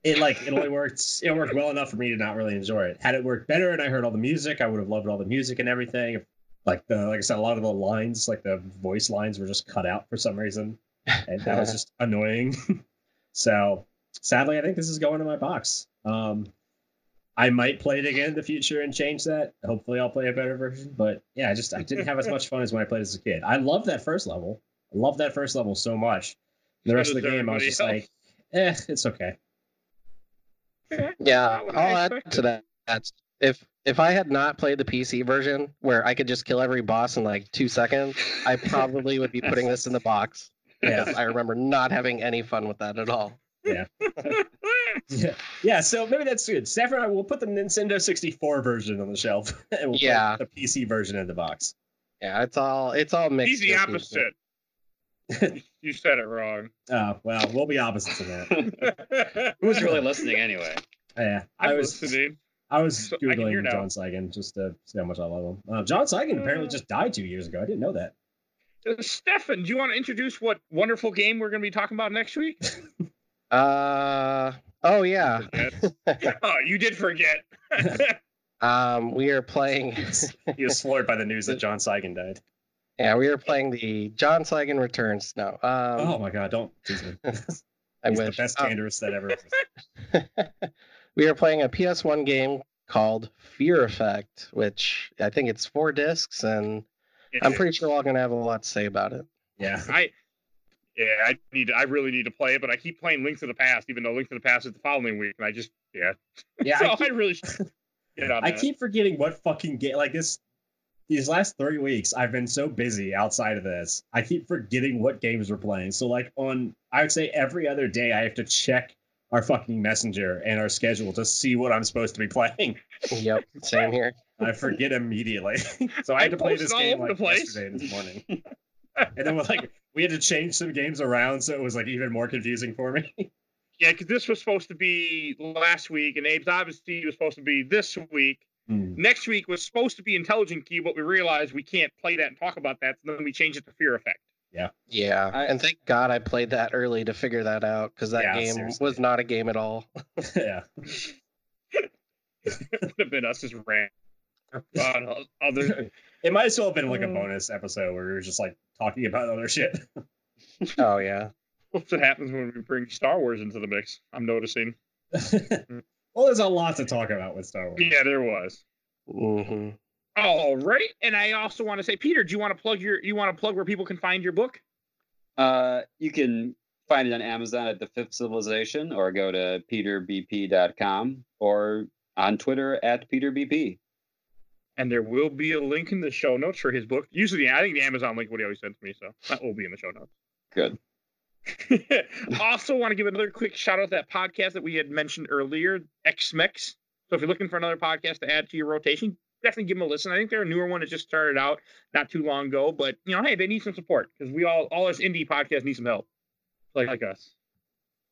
It like it only worked it worked well enough for me to not really enjoy it. Had it worked better and I heard all the music, I would have loved all the music and everything. Like the like I said, a lot of the lines, like the voice lines, were just cut out for some reason, and that was just annoying. so sadly, I think this is going in my box. Um, I might play it again in the future and change that. Hopefully, I'll play a better version. But yeah, I just I didn't have as much fun as when I played as a kid. I love that first level. I love that first level so much. The rest of the game, I was just like, eh, it's okay. Yeah, I I'll add to that. That's if if I had not played the PC version where I could just kill every boss in like two seconds, I probably would be putting this in the box. Yeah. I remember not having any fun with that at all. Yeah. Yeah, yeah. So maybe that's good. Stafford, and I will put the Nintendo 64 version on the shelf, and we'll Yeah. put the PC version in the box. Yeah, it's all it's all mixed. He's the opposite. You- you said it wrong. Oh well, we'll be opposites of that. Who's really listening anyway? Yeah, I I'm was listening. I was So, I googling now. John Cygan just to see how much I love him. Uh, John Cygan apparently Uh. just died two years ago. I didn't know that. Uh, Stefan, do you want to introduce what wonderful game we're going to be talking about next week? Uh oh yeah. oh, you did forget. Um we are playing He was floored by the news that John Cygan died. Yeah, we are playing the John Cygan Returns. No. Um oh my god, don't tease me. I He's wish. the best Uh, Canderous that ever. we are playing a PS1 game called Fear Effect, which I think it's four discs, and I'm pretty sure we're all gonna have a lot to say about it. Yeah. I yeah, I need. I really need to play it, but I keep playing Link to the Past, even though Link to the Past is the following week, and I just yeah. Yeah, so I I, really should get on I that. keep forgetting what fucking game like this. These last three weeks, I've been so busy outside of this. I keep forgetting what games we're playing. So, like, on, I would say every other day, I have to check our fucking messenger and our schedule to see what I'm supposed to be playing. Yep, same here. I forget immediately. so I had I to play this game over like the place. yesterday this morning. and then we're like, we had to change some games around, so it was like even more confusing for me. Yeah, because this was supposed to be last week, and Abe's obviously was supposed to be this week. Hmm. Next week was supposed to be Intelligent Key, but we realized we can't play that and talk about that, so then we changed it to Fear Effect. Yeah, I- and thank God I played that early to figure that out because that Yeah, game seriously. was not a game at all. yeah. it would have been us just ran about other. It might as well have been like a bonus episode where we were just like talking about other shit. Oh yeah, That's what happens when we bring Star Wars into the mix. I'm noticing. Hmm. Well, there's a lot to talk about with Star Wars. Yeah, there was. hmm All right, and I also want to say, Peter, do you want to plug your? You want to plug where people can find your book? Uh, you can find it on Amazon at The Fifth Civilization or go to peterbp.com or on Twitter at peterbp. And there will be a link in the show notes for his book. Usually, I think the Amazon link what he always sends me, so that will be in the show notes. Good. also, want to give another quick shout out to that podcast that we had mentioned earlier, XMEX. So if you're looking for another podcast to add to your rotation, definitely give them a listen. I think they're a newer one that just started out not too long ago, but you know, hey, they need some support because we all all us indie podcasts need some help, like like us.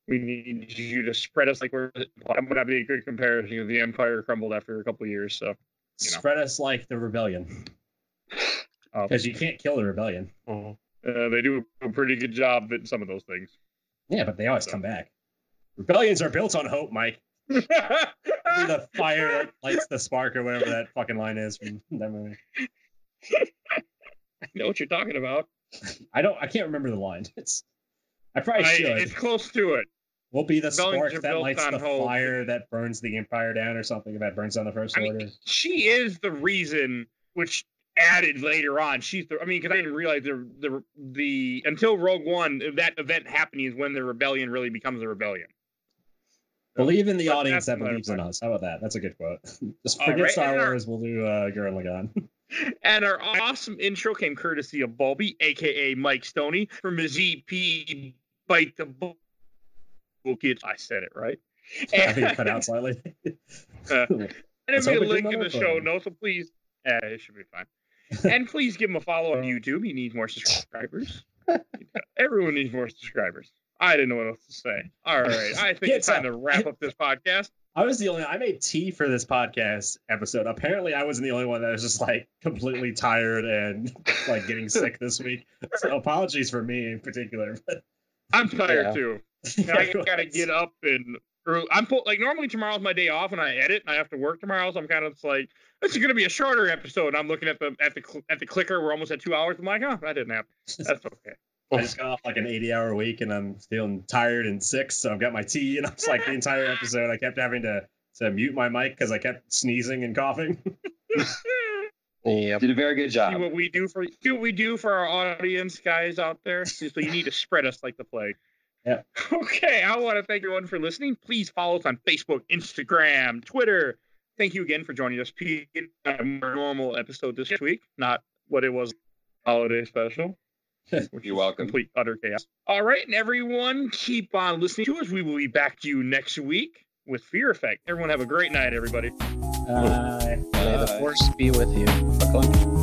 We need you to spread us like we're. That would not be a good comparison. The empire crumbled after a couple of years, so you know. Spread us like the rebellion Oh. because you can't kill the rebellion. hmm uh, they do a pretty good job at some of those things. Yeah, but they always come back. Rebellions are built on hope, Mike. The fire that lights the spark or whatever that fucking line is from that movie. I know what you're talking about. I don't. I can't remember the line. It's. I probably I- should. it's close to it. We'll be the Rebellions spark that lights the hope. fire that burns the empire down, or something that burns down the first I order. mean, she is the reason, which added later on. She's the. I mean, because I didn't realize the the the until Rogue One that event happening is when the rebellion really becomes a rebellion. Believe in the But audience that believes in us. How about that? That's a good quote. Just forget right, Star and our- Wars. We'll do uh, Gurren Lagann. And our awesome intro came courtesy of Bulby, aka Mike Stoney, from his EP Bite the Bull Kids. I said it right. I think cut out slightly. Uh, And there'll be a link in the show notes, so please. Yeah, it should be fine. And please give him a follow on YouTube. He needs more subscribers. Everyone needs more subscribers. I didn't know what else to say. All right. I think Yeah, it's time to wrap up this podcast. I was the only. I made tea for this podcast episode. Apparently, I wasn't the only one that was just like completely tired and like getting sick this week. So apologies for me in particular. But I'm tired Yeah. too. And I gotta get up and. I'm po- like normally tomorrow's my day off and I edit and I have to work tomorrow, so I'm kind of just like this is gonna be a shorter episode. I'm looking at the at the cl- at the clicker. We're almost at two hours. I'm like, oh, that didn't happen. That's okay. I just got off like an 80 hour week and I'm feeling tired and sick. So I've got my tea and I was like the entire episode I kept having to to mute my mic because I kept sneezing and coughing. yeah, Did a very good see job. what we do for see what we do for our audience guys out there. So you need to spread us like the plague. Yeah. Okay, I want to thank everyone for listening. Please follow us on Facebook, Instagram, Twitter. Thank you again for joining us, Pete. A more normal episode this week, not what it was holiday special. which You're welcome. Complete utter chaos. All right, and everyone, keep on listening to us. We will be back to you next week with Fear Effect. Everyone have a great night, everybody. Uh, May the force be with you. Clunk.